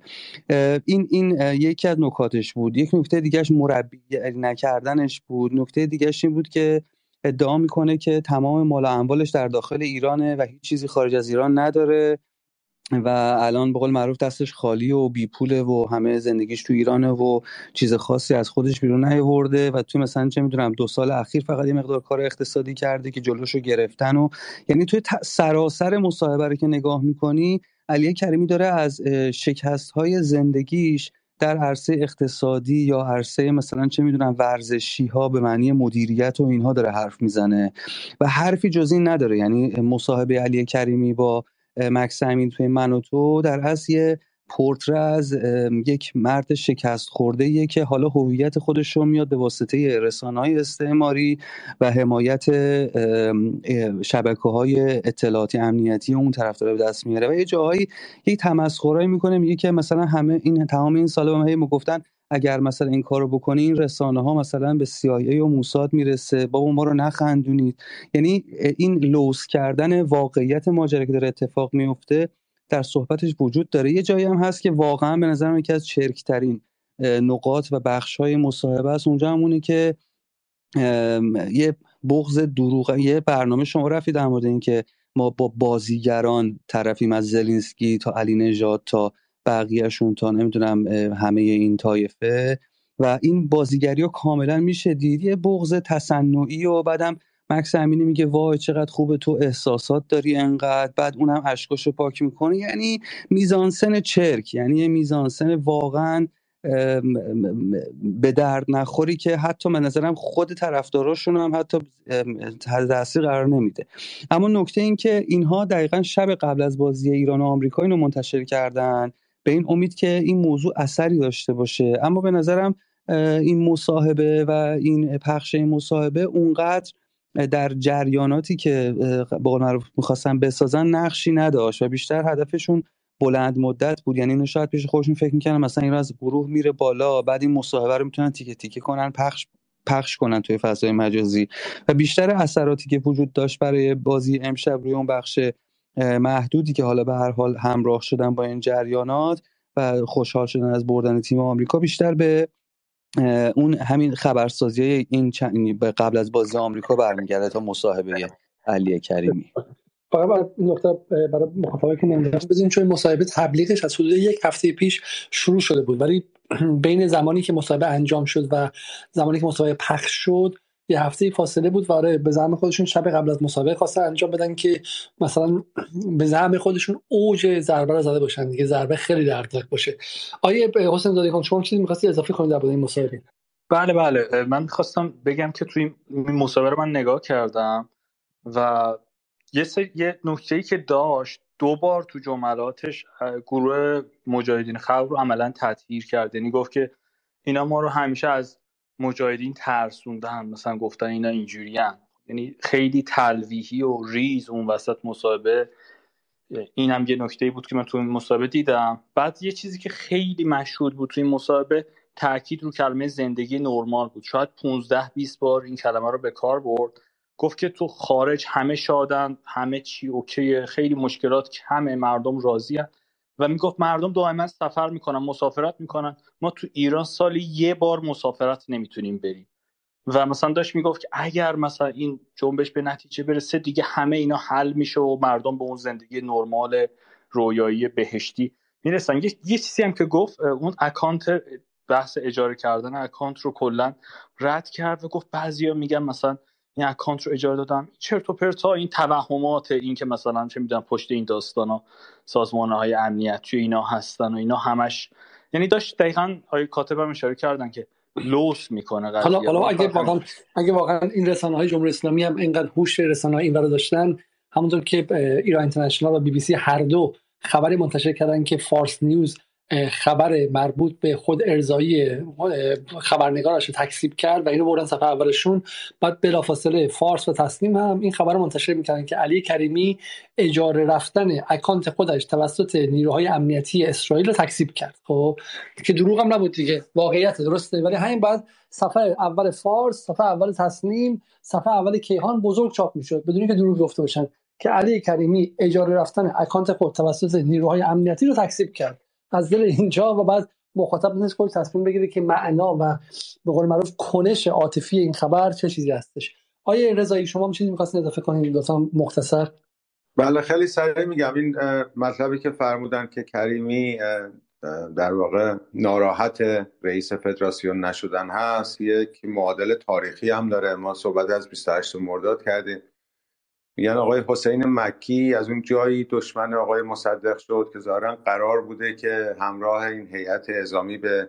این این یکی از نکاتش بود. یک نکته دیگهش مربی نکردنش بود. نکته دیگهش این بود که ادعا می‌کنه که تمام مال اموالش در داخل ایرانه و هیچ چیزی خارج از ایران نداره. و الان به قول معروف دستش خالی و بی پوله و همه زندگیش تو ایرانه و چیز خاصی از خودش بیرون نیاورده و تو مثلا چه می‌دونم دو سال اخیر فقط یه مقدار کار اقتصادی کرده که جلوشو گرفتن و یعنی توی سراسر مصاحبه رو که نگاه می‌کنی علی کریمی داره از شکست های زندگیش در عرصه اقتصادی یا عرصه مثلا چه می‌دونم ورزشی ها به معنی مدیریت و اینها داره حرف می‌زنه و حرفی جز این نداره. یعنی مصاحبه علی کریمی با مکس امین توی من و تو در اصل یه پورتره از یک مرد شکست خورده که حالا هویت خودش رو میاد به واسطه رسانه های استعماری و حمایت شبکه های اطلاعاتی امنیتی اون طرف داره به دست میاره و یه جاهایی یک تمسخرایی می‌کنه میگه که مثلا همه این تمام این سال به ما گفتن اگر مثلا این کارو بکنی این رسانه ها مثلا به CIA و موساد می‌رسه. بابا ما رو نخندونید. یعنی این لوس کردن واقعیت ماجرا که داره اتفاق میفته در صحبتش وجود داره. یه جایی هم هست که واقعا به نظرم یکی از چرکترین نقاط و بخش های مصاحبه است. اونجا همونه که یه بغض دروغ یه برنامه شما رفتید در مورد اینکه ما با بازیگران طرفیم از زلینسکی تا علی نژاد تا بقیهشون تا نمی‌دونم همه این طایفه. و این بازیگری ها کاملا میشه دید. یه بغض تصنعی و بعدم مکس امینی میگه وای چقدر خوبه تو احساسات داری انقدر. بعد اونم اشکاشو پاک می‌کنه. یعنی میزانسن چرک. یعنی یه میزانسن واقعا به درد نخوری که حتی به نظرم خود طرفداراشون هم حتی تحت قرار نمیده. اما نکته این که اینها دقیقا شب قبل از بازی ایران و آمریکا اینو منتشر کردن. به این امید که این موضوع اثری داشته باشه. اما به نظرم این مصاحبه و این پخش این مصاحبه اونقدر در جریاناتی که به قول معروف می‌خواستن بسازن نقشی نداشت و بیشتر هدفشون بلند مدت بود. یعنی اینو شاید پیش خودشون فکر می‌کنن مثلا این از گروه میره بالا بعد این مصاحبه رو می‌تونن تیکه تیکه کنن پخش پخش کنن توی فضای مجازی. و بیشتر اثراتی که وجود داشت برای بازی امشب روی اون بخش محدودی که حالا به هر حال همراه شدن با این جریانات و خوشحال شدن از بردن تیم آمریکا بیشتر به اون همین خبرسازی این قبل از بازی آمریکا برمیگرده تا مصاحبه علی کریمی. فقط برای نقطه برای مخاطبه که نمی‌دونم بزنین چون مصاحبه تبلیغش از حدود یک هفته پیش شروع شده بود ولی بین زمانی که مصاحبه انجام شد و زمانی که مصاحبه پخش شد یه هفته فاصله بود و آره به زعم خودشون شب قبل از مسابقه خواستن انجام بدن که مثلا به زعم خودشون اوج ضربه رو زده باشن دیگه ضربه خیلی دردناک باشه. آیه حسین زاده شما چیزی می‌خواستی اضافه کنید در این مسابقه؟ بله بله. من خواستم بگم که توی این مسابقه رو من نگاه کردم و یه, یه نکته ای که داشت دو بار تو جملاتش گروه مجاهدین خلق رو عملا تطهیر کرد. یعنی گفت که اینا ما رو همیشه از مجاهدین ترسوندن مثلا گفتن اینا اینجوریان یعنی خیلی تلویحی و ریز اون وسط مصاحبه. این هم یه نکته بود که من تو این مصاحبه دیدم. بعد یه چیزی که خیلی مشهود بود تو این مصاحبه تاکید رو کلمه زندگی نرمال بود. شاید 15 20 بار این کلمه رو به کار برد. گفت که تو خارج همه شادن همه چی اوکیه خیلی مشکلات کمه مردم راضی و می‌گفت مردم دائما سفر می‌کنن مسافرت می‌کنن. ما تو ایران سالی یه بار مسافرت نمی‌تونیم بریم. و مثلا داشت می‌گفت که اگر مثلا این جنبش به نتیجه برسه دیگه همه اینا حل میشه و مردم به اون زندگی نرمال رویایی بهشتی می‌رسن. یه،, یه چیزی هم که گفت اون account بحث اجاره کردن account رو کلا رد کرد و گفت بعضیا میگن مثلا این account رو اجاره دادم. چرت و پرتا این توهمات این که مثلا چه می‌دونم پشت این داستان ها سازمان های امنیت توی اینا هستن و اینا همش. یعنی داشت دقیقا آیه کاتبم اشاره کردن که لوس می‌کنه حالا حالا اگه واقعا اگه واقعا این رسانه های جمهوری اسلامی هم اینقدر هوش رسانه این داشتن همونطور که ایران اینترنشنال و بی بی سی هر دو خبری منتشر کردن که فارس نیوز خبر مربوط به خود ارزایی خبرنگارش رو تکسیب کرد و اینو بردن صفحه اولشون. بعد بلافاصله فارس و تسلیم هم این خبر رو منتشر می‌کردن که علی کریمی اجاره رفتن اکانت خودش توسط نیروهای امنیتی اسرائیل رو تکسیب کرد. خب که دروغ هم نبود دیگه. واقعیت درسته. ولی همین بعد صفحه اول فارس صفحه اول تسلیم صفحه اول کیهان بزرگ چاپ می‌شد. بدون که دروغ گفته باشن. که علی کریمی اجاره رفتن اکانت خود توسط نیروهای امنیتی رو تکسیب کرد. از دل اینجا و بعد مخاطب نیست خود تصمیم بگیره که معنا و به قول معروف کنش عاطفی این خبر چه چیزی هستش. آیا رضایی شما هم چیزی اضافه کنید لطفا مختصر. بله خیلی سریع میگم. این مطلبی که فرمودن که کریمی در واقع ناراحت رئیس فدراسیون نشدن هست. یک معادل تاریخی هم داره. ما صحبت از 28 مرداد کردیم. میگن آقای حسین مکی از اون جایی دشمن آقای مصدق شد که ظاهرا قرار بوده که همراه این هیئت اعزامی به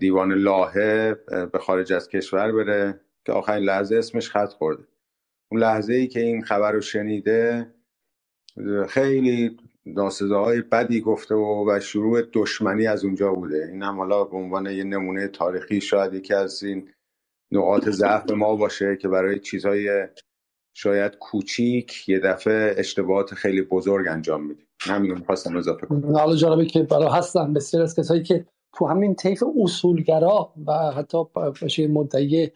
دیوان لاهه به خارج از کشور بره که آخرین لحظه اسمش خط خورده. اون لحظه ای که این خبر رو شنیده خیلی ناسزاهای بدی گفته و, و شروع دشمنی از اونجا بوده. این هم حالا به عنوان یه نمونه تاریخی شاید یکی از این نقاط ضعف ما باشه که برای چیزهای شاید کوچیک یه دفعه اشتباهات خیلی بزرگ انجام میدیم همین رو می‌خواستم اضافه کنم. حالا جالبه که برای هستن بسیار از کسایی که تو همین طیف اصولگرا و حتی باشه مدعی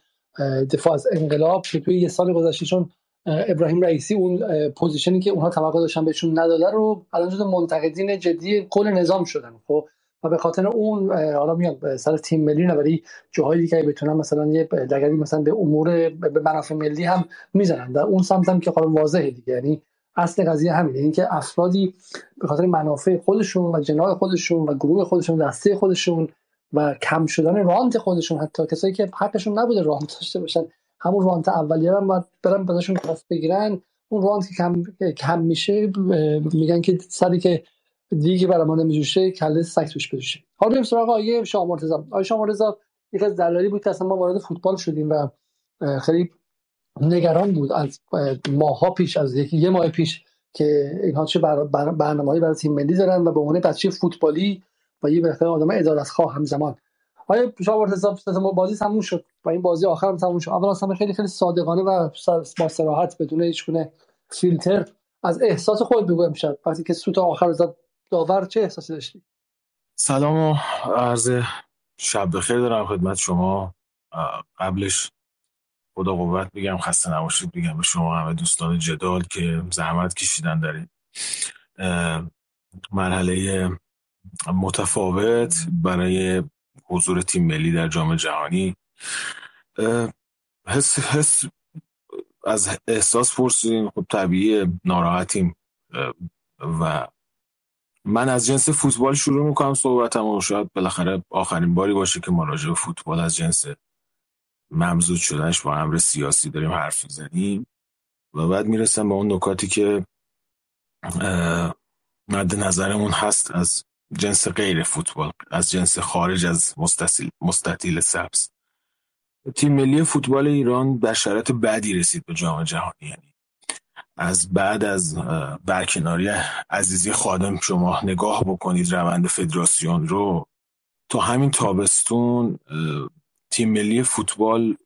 دفاع از انقلاب که توی یه سال گذشته چون ابراهیم رئیسی اون پوزیشنی که اونها توقع داشتن بهشون نداده رو الان جز منتقدین جدی کل نظام شدن. خب و به خاطر اون حالا میاد سر تیم ملی نه ولی جاهایی دیگه بتونن مثلا یه دگری مثلا به امور به منافع ملی هم می‌زنن. در اون سمت هم که حالا واضحه دیگه. یعنی اصل قضیه همینه. اینکه افرادی به خاطر منافع خودشون و جناح خودشون و گروه خودشون دسته خودشون و کم شدن رانت خودشون حتی کسایی که حقشون نبوده رانت داشته باشن همون رانت اولیه هم باید برن بازشون پس بگیرن. اون رانت که کم, کم میشه میگن که سری که دیگه برای ما نمیجوشه کله سگ توش بجوشه. حالا بریم سراغ آیه شاه مرتضی. آیه شاه مرتضی یک از دلایلی بود که اصلا ما وارد فوتبال شدیم و خیلی نگران بود از ماها پیش از یکی یه ماه پیش که اینها چه برنامه‌ای برای تیم ملی دارن و به عنوان بچه فوتبالی و یه بهتر آدم ادارت خواه همزمان آیا شما ما بازی تموم شد و این بازی آخر هم تموم شد. اول اصلا خیلی خیلی صادقانه و با صراحت بدون هیچ فیلتر از احساس خود بگو امشب. وقتی که سوت آخر زد داور چه احساسی داشتی؟ سلام و عرض شب بخیر دارم خدمت شما. قبلش خدا قوت میگم خسته نباشید. میگم به شما همه دوستان جدال که زحمت کشیدن دارید مرحله متفاوت برای حضور تیم ملی در جام جهانی. حس, حس از احساس پرسیدیم. خب طبیعی ناراحتیم. و من از جنس فوتبال شروع می‌کنم صحبتم و شاید بالاخره آخرین باری باشه که ما فوتبال از جنس ممزود شدنش با امر سیاسی داریم حرف می‌زنیم و بعد می‌رسم به اون نکاتی که مد نظرمون هست از جنس غیر فوتبال از جنس خارج از مستطیل سبز. تیم ملی فوتبال ایران در شرایط بدی رسید به جام جهانی یعنی از بعد از برکناری عزیزی خادم شما نگاه بکنید روند فدراسیون رو تا همین تابستون تیم ملی فوتبال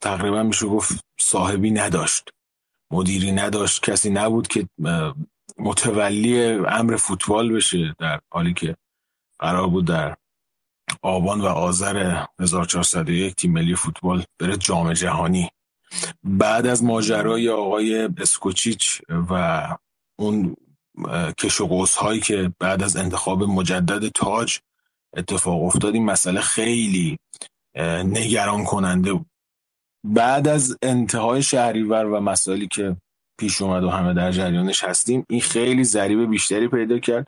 تقریبا میشه گفت صاحبی نداشت مدیری نداشت کسی نبود که متولی امر فوتبال بشه در حالی که قرار بود در آبان و آذر 1401 تیم ملی فوتبال بره جام جهانی. بعد از ماجرای آقای اسکوچیچ و اون کش و هایی که بعد از انتخاب مجدد تاج اتفاق افتاد این مسئله خیلی نگران کننده بود. بعد از انتهای شهریور و مسائلی که پیش اومد و همه در جریانش هستیم این خیلی ضریب بیشتری پیدا کرد.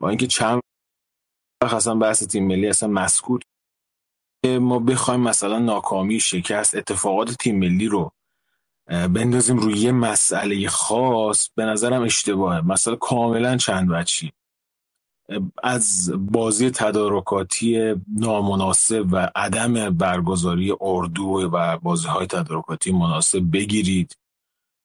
با اینکه چند وقت اصلا بحث تیم ملی اصلا مسکوت ما بخوایم مثلا ناکامی شکست اتفاقات تیم ملی رو بندازیم روی یه مسئله خاص به نظرم اشتباهه. مسئله کاملا چند وچی از بازی تدارکاتی نامناسب و عدم برگزاری اردو و بازی های تدارکاتی مناسب بگیرید.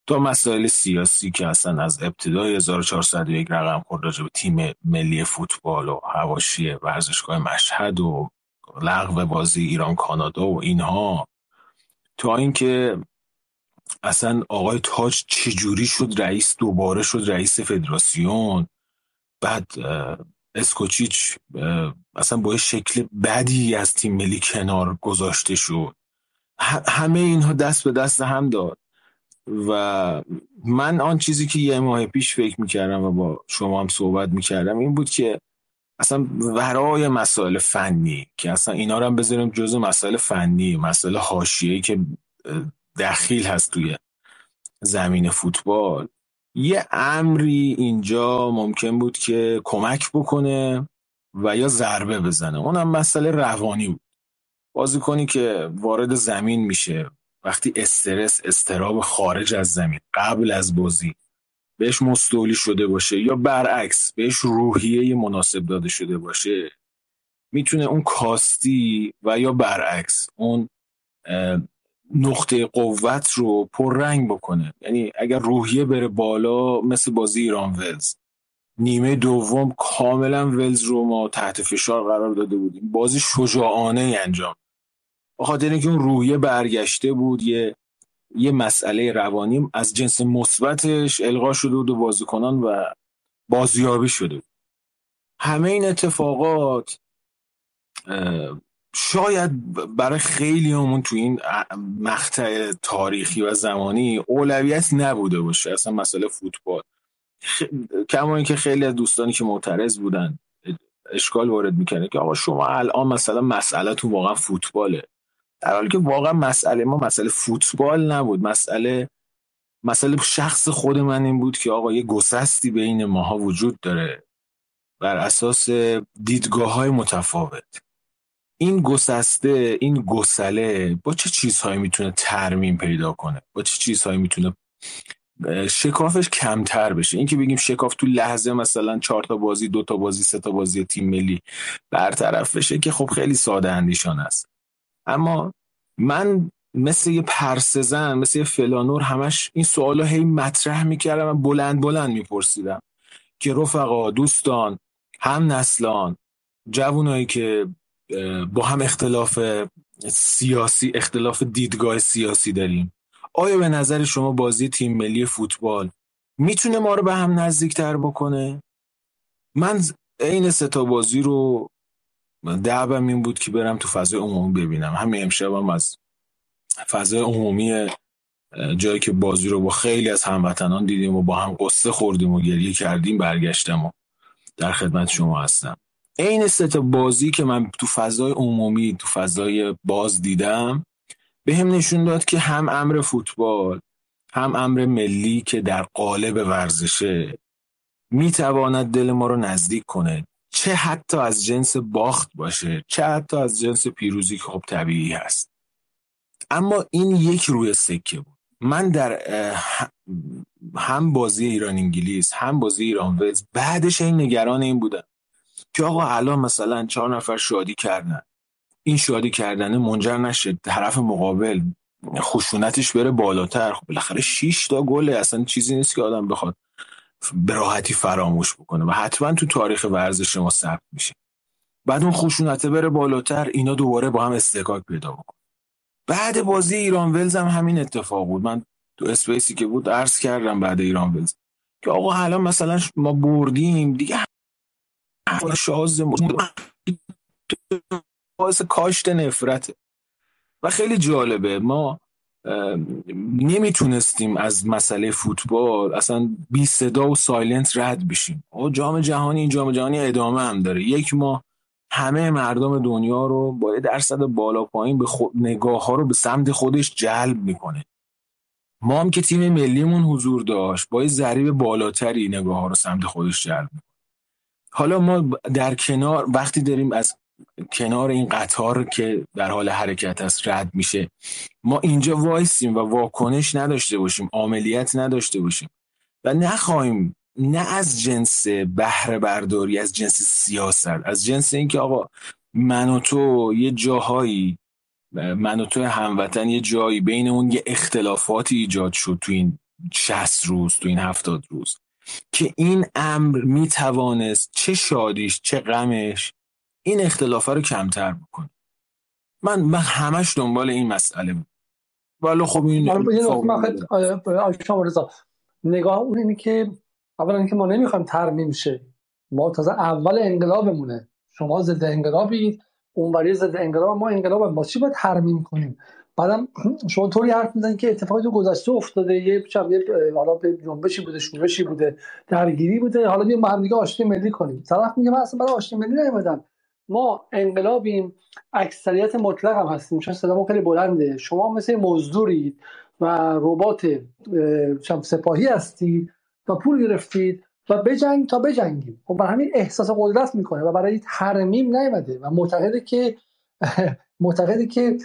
تا مسائل سیاسی که اصلا از ابتدای 1401 رقم خورد راجع به تیم ملی فوتبال و هواشی ورزشگاه مشهد و لغو بازی ایران کانادا و اینها. تا اینکه اصلا آقای تاج چجوری شد رئیس دوباره شد رئیس فدراسیون. بعد اسکوچیچ اصلا با شکل بدی از تیم ملی کنار گذاشته شد. همه اینها دست به دست هم داد. و من آن چیزی که یه ماه پیش فکر می‌کردم و با شما هم صحبت می‌کردم این بود که اصلا ورای مسائل فنی که اصلا اینا رو هم بذاریم جز مسائل فنی مسائل حاشیه‌ای که دخیل هست توی زمین فوتبال. یه امری اینجا ممکن بود که کمک بکنه و یا ضربه بزنه. اونم مسئله روانی بود. بازیکنی که وارد زمین میشه وقتی استرس استراب خارج از زمین قبل از بازی بهش مستولی شده باشه یا برعکس بهش روحیه مناسب داده شده باشه می‌تونه اون کاستی و یا برعکس اون نقطه قوت رو پررنگ بکنه. یعنی اگر روحیه بره بالا مثل بازی ایران ولز نیمه دوم کاملا ولز رو ما تحت فشار قرار داده بودیم. بازی شجاعانه انجام. بخاطر اینکه اون روحیه برگشته بود یه یه مسئله روانی از جنس مثبتش القا شده بود و بازیکنان و بازیابی شده همه این اتفاقات شاید برای خیلی همون تو این مقطع تاریخی و زمانی اولویت نبوده باشه. اصلا مسئله فوتبال. خ... کما اینکه خیلی از دوستانی که معترض بودن اشکال وارد می‌کنه که آقا شما الان مثلا مسئله تو واقعا فوتباله. در حالی که واقعا مسئله ما مسئله فوتبال نبود. مسئله مسئله شخص خود من این بود که آقا یه گسستی بین ماها وجود داره بر اساس دیدگاه های متفاوت. این گسسته این گسله با چه چیزهایی می‌تونه ترمیم پیدا کنه؟ با چه چیزهایی می‌تونه شکافش کمتر بشه؟ این که بگیم شکاف تو لحظه مثلا چهار تا بازی دو تا بازی سه تا بازی تیم ملی برطرف بشه که خب خیلی ساده اندیشان است. اما من مثل یه پرسزن مثل یه فلانور همش این سوالا هی مطرح می‌کردم و بلند بلند میپرسیدم که رفقا دوستان هم نسلان جوانایی که با هم اختلاف سیاسی اختلاف دیدگاه سیاسی داریم. آیا به نظر شما بازی تیم ملی فوتبال می‌تونه ما رو به هم نزدیکتر بکنه؟ من عین ستا بازی رو دعبم این بود که برم تو فضای عمومی ببینم. همین امشبم از فضای عمومی جایی که بازی رو با خیلی از هموطنان دیدیم و با هم قصه خوردیم و گریه کردیم برگشتم و در خدمت شما هستم. عین ست بازی که من تو فضای عمومی تو فضای باز دیدم به هم نشون داد که هم امر فوتبال هم امر ملی که در قالب ورزشه می‌تواند دل ما رو نزدیک کنه. چه حتی از جنس باخت باشه چه حتی از جنس پیروزی که خب طبیعی هست. اما این یک روی سکه بود. من در هم بازی ایران انگلیس هم بازی ایران ولز بعدش این نگران این بودم که آقا الان مثلا چهار نفر شادی کردن. این شادی کردن منجر نشه طرف مقابل خشونتش بره بالاتر. خب بالاخره 6 تا گله اصلا چیزی نیست که آدم بخواد. به راحتی فراموش بکنه و حتما تو تاریخ ورزش ما ثبت میشه. بعد اون خشونته بره بالاتر اینا دوباره با هم استکاک پیدا بکنه بعد بازی ایران ولز هم همین اتفاق بود. من تو اسپیسی که بود عرض کردم بعد ایران ولز. که آقا الان مثلا ما بردیم دیگه شاز باعث کاشت نفرته. و خیلی جالبه ما نمی‌تونستیم از مسئله فوتبال اصلا بی صدا و سایلنت رد بشیم. و جام جهانی این جام جهانی ادامه هم داره. یک ما همه مردم دنیا رو با یه درصد بالا پایین به خود نگاه ها رو به سمت خودش جلب می‌کنه. ما هم که تیم ملیمون حضور داشت با یه ضریب بالاتری نگاه ها رو سمت خودش جلب می‌کنه. حالا ما در کنار وقتی داریم از کنار این قطار که در حال حرکت است رد میشه. ما اینجا وایسیم و واکنش نداشته باشیم عملیات نداشته باشیم و نخواهیم نه از جنس بهره برداری از جنس سیاست از جنس اینکه آقا من و تو یه جاهایی من و تو هموطن یه جایی بین اون یه اختلافاتی ایجاد شد تو این 60 روز تو این هفتاد روز که این امر می‌توانست چه شادیش چه غمش این اختلافه رو کمتر بکنه من من همش دنبال این مسئله بود ولی خب این نگاه اون اینه که اولا اینکه ما نمی‌خوایم ترمیم شه. ما تازه اول انقلابمونه. شما ضد انقلابی اونوری ضد انقلاب ما انقلاب ما چی باید ترمیم کنیم؟ بعدم شما طوری حرف می‌زنید که اتفاقی تو گذشته افتاده. یه چم یه حالا به جنبشی بوده شورشی بوده درگیری بوده. حالا بیایم با هم دیگه آشتی ملی کنیم. طرف میگه من اصلا برای آشتی ملی نیومدم. ما انقلابیم اکثریت مطلق هم هستیم چون صدامون خیلی بلنده. شما مثل مزدورید و ربات سپاهی هستید و پول گرفتید و بجنگ تا بجنگیم. خب برای همین احساس قدرت می‌کنه و برای ترمیم نیومده و معتقده که معتقده که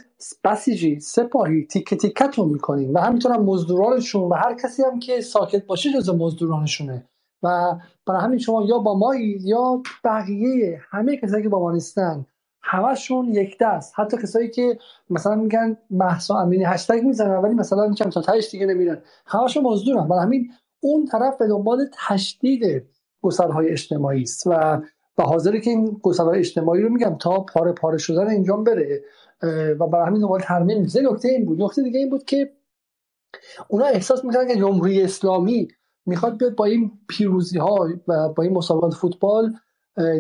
بسیجی سپاهی تیکه تیکتون می‌کنیم و همینطور هم مزدورانشون و هر کسی هم که ساکت باشه جز مزدورانشونه. و برای همین شما یا با ما یا بقیه همه کسایی که با ما نیستن همشون یک دست. حتی کسایی که مثلا میگن محسا امینی هشتگ می‌زنن ولی مثلا میگم تا تهش دیگه نمیرن. همشون مزدورن. برای همین اون طرف به دنبال تشدید گسلهای اجتماعی است و و حاضره که این گسلهای اجتماعی رو میگم تا پاره پاره شدن اینجا بره و برای همین دنبال ترمیم نیست. نکته این بود. نکته دیگه این بود که اونا احساس می‌کنن که جمهوری اسلامی می‌خواد بیاد با این پیروزی ها و با این مسابقات فوتبال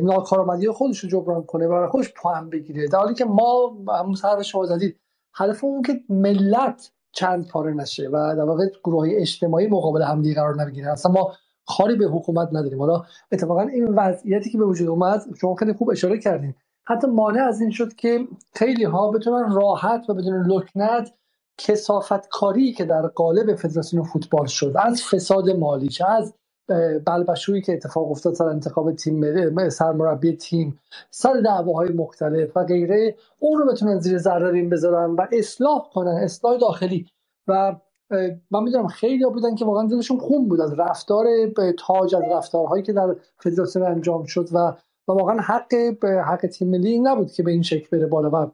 ناکارآمدی خودش رو جبران کنه و برای خودش پوان بگیره. در حالی که ما همون سر شما زدید هدف اون که ملت چند پاره نشه و در واقع گروه اجتماعی مقابل همدیگه قرار نگیره اصلا ما کاری به حکومت نداریم. حالا اتفاقا این وضعیتی که به وجود اومد شما خیلی خوب اشاره کردین. حتی مانع از این شد که خیلی ها بتونن راحت و بدون لکنت کسافت کاری که در قالب فدراسیون فوتبال شد از فساد مالی چه از بلبشویی که اتفاق افتاد سر انتخاب تیم سرمربی تیم سر دعواهای مختلف و غیره اون رو بتونن زیر ذره بذارن و اصلاح کنن اصلاح داخلی. و من می‌دونم خیلی بودن که واقعا دلشون خون بود از رفتار تاج از رفتارهایی که در فدراسیون انجام شد و و واقعا حق حق تیم ملی نبود که به این شکل بره بالا و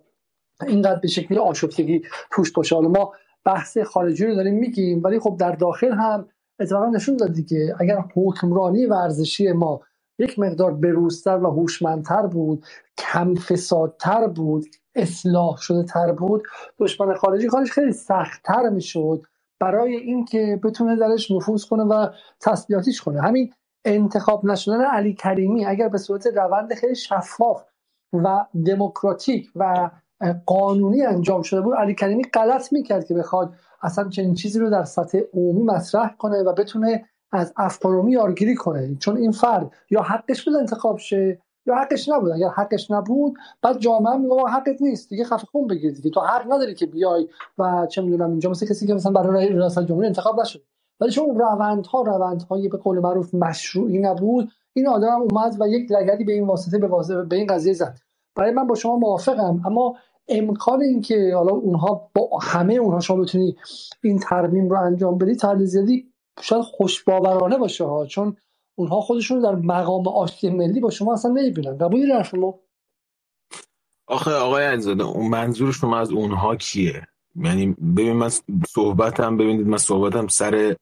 اینقدر به شکلی آشفتگی توش باشه حالا ما بحث خارجی رو داریم میگیم ولی خب در داخل هم اتفاقا نشون داد که اگر حکمرانی ورزشی ما یک مقدار بروزتر و هوشمندتر بود کم فسادتر بود اصلاح شده تر بود دشمن خارجی خارج خیلی سختتر می‌شد برای اینکه بتونه درش نفوذ کنه و تسلیحاتیش کنه. همین انتخاب نشدن علی کریمی اگر به صورت روند خیلی شفاف و دموکراتیک و قانونی انجام شده بود علی کریمی غلط می‌کرد که بخواد اصلا چنین چیزی رو در سطح عمومی مطرح کنه و بتونه از افکارومی یارگیری کنه. چون این فرد یا حقش بود انتخاب شه یا حقش نبود. اگر حقش نبود بعد جامعه میگه حقت نیست. دیگه خفه خون بگیر دیگه. تو حق نداری که بیای و چه می‌دونم اینجا مثل کسی که مثلا برای ریاست جمهوری انتخاب نشد ولی چون روندها روندهای به قول معروف مشروعی نبود این آدم اومد و یک لگدی به این واسطه به, به این قضیه زد. برای من با شما موافقم اما امکان اینکه حالا اونها با همه اونها شما بتونی این ترمیم رو انجام بدی تر زیادی شاید خوشباورانه باشه ها چون اونها خودشون در مقام آشتی ملی با شما اصلا نمی‌بینن. قبول حرف ما؟ آخه آقای علیزاده اون منظور شما از اونها کیه؟ یعنی ببین من صحبتم ببینید من صحبتم سر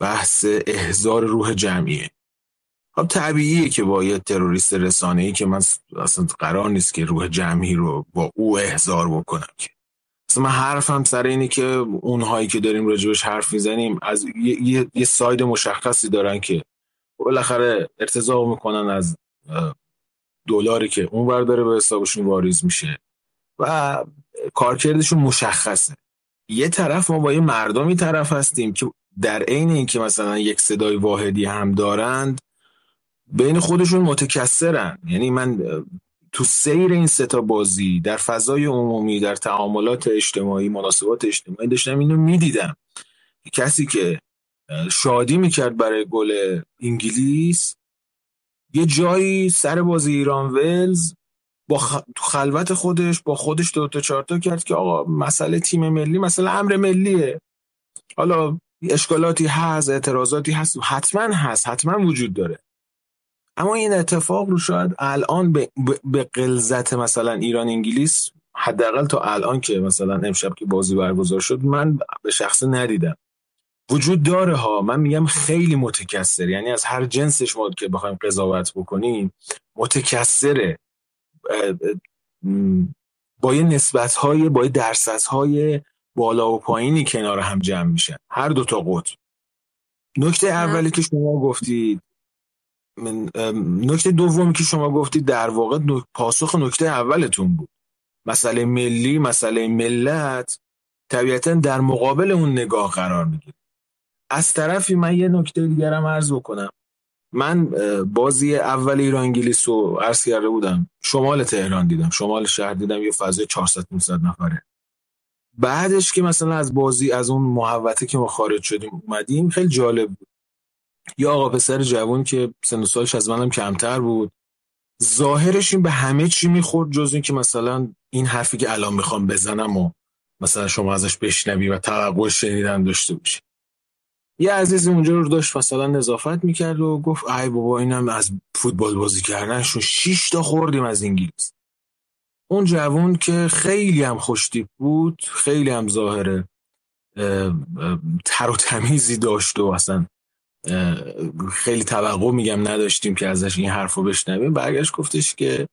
بحث احزار روح جمعیه. خب طبیعیه که با یه تروریست رسانه ای که من اصلا قرار نیست که روح جمعی رو با او احضار بکنم که. اصلا من حرفم سر اینه که اونهایی که داریم راجبش حرف می‌زنیم از یه, یه،, یه ساید مشخصی دارن که بالاخره ارتضا می‌کنن از دلاری که اون داره به حسابشون واریز میشه و کارکردشون مشخصه. یه طرف ما با یه مردمی طرف هستیم که در عین اینکه مثلا یک صدای واحدی هم دارند بین خودشون متکثرن. یعنی من تو سیر این ستا بازی در فضای عمومی در تعاملات اجتماعی مناسبات اجتماعی داشتم اینو می‌دیدم. کسی که شادی می‌کرد برای گل انگلیس یه جایی سر بازی ایران ولز با خلوت خودش با خودش دو تا چهار تا کرد که آقا مسئله تیم ملی مسئله امر ملیه. حالا اشکالاتی هست اعتراضاتی هست حتما هست حتما وجود داره. اما این اتفاق رو شاید الان به, به قلزت مثلا ایران انگلیس حداقل تا الان که مثلا امشب که بازی برگزار شد من به شخص ندیدم. وجود داره ها. من میگم خیلی متکثر. یعنی از هر جنسش ما که بخوایم قضاوت بکنیم متکثره. با یه نسبت های با یه درصد های بالا و پایینی کنار هم جمع میشن. هر دو تا قطب. نکته اولی که شما گفتید نکته دومی که شما گفتید در واقع پاسخ نکته اولتون بود. مسئله ملی مسئله ملت طبیعتا در مقابل اون نگاه قرار می‌گیره. از طرفی من یه نکته دیگرم عرض بکنم. من بازی اول ایران انگلیس رو عرض کرده بودم. شمال تهران دیدم. شمال شهر دیدم. یه فضای 400 500 نفره. بعدش که مثلا از بازی از اون محوطه که ما خارج شدیم اومدیم خیلی جالب بود. یا آقا پسر جوان که سن سالش از منم کمتر بود. ظاهرش این به همه چی می‌خورد جز این که مثلا این حرفی که الان می‌خوام بزنم و مثلا شما ازش بشنوی و توقع شنیدن داشته باشی. یه عزیز اونجا رو داشت مثلا نظافت می‌کرد و گفت ای بابا اینم از فوتبال بازی کردنشون شش تا خوردیم از انگلیس. اون جوون که خیلی هم خوشتیپ بود خیلی هم ظاهره تر و تمیزی داشت و اصلا خیلی توقع میگم نداشتیم که ازش این حرف رو بشنویم. برگشت گفتش که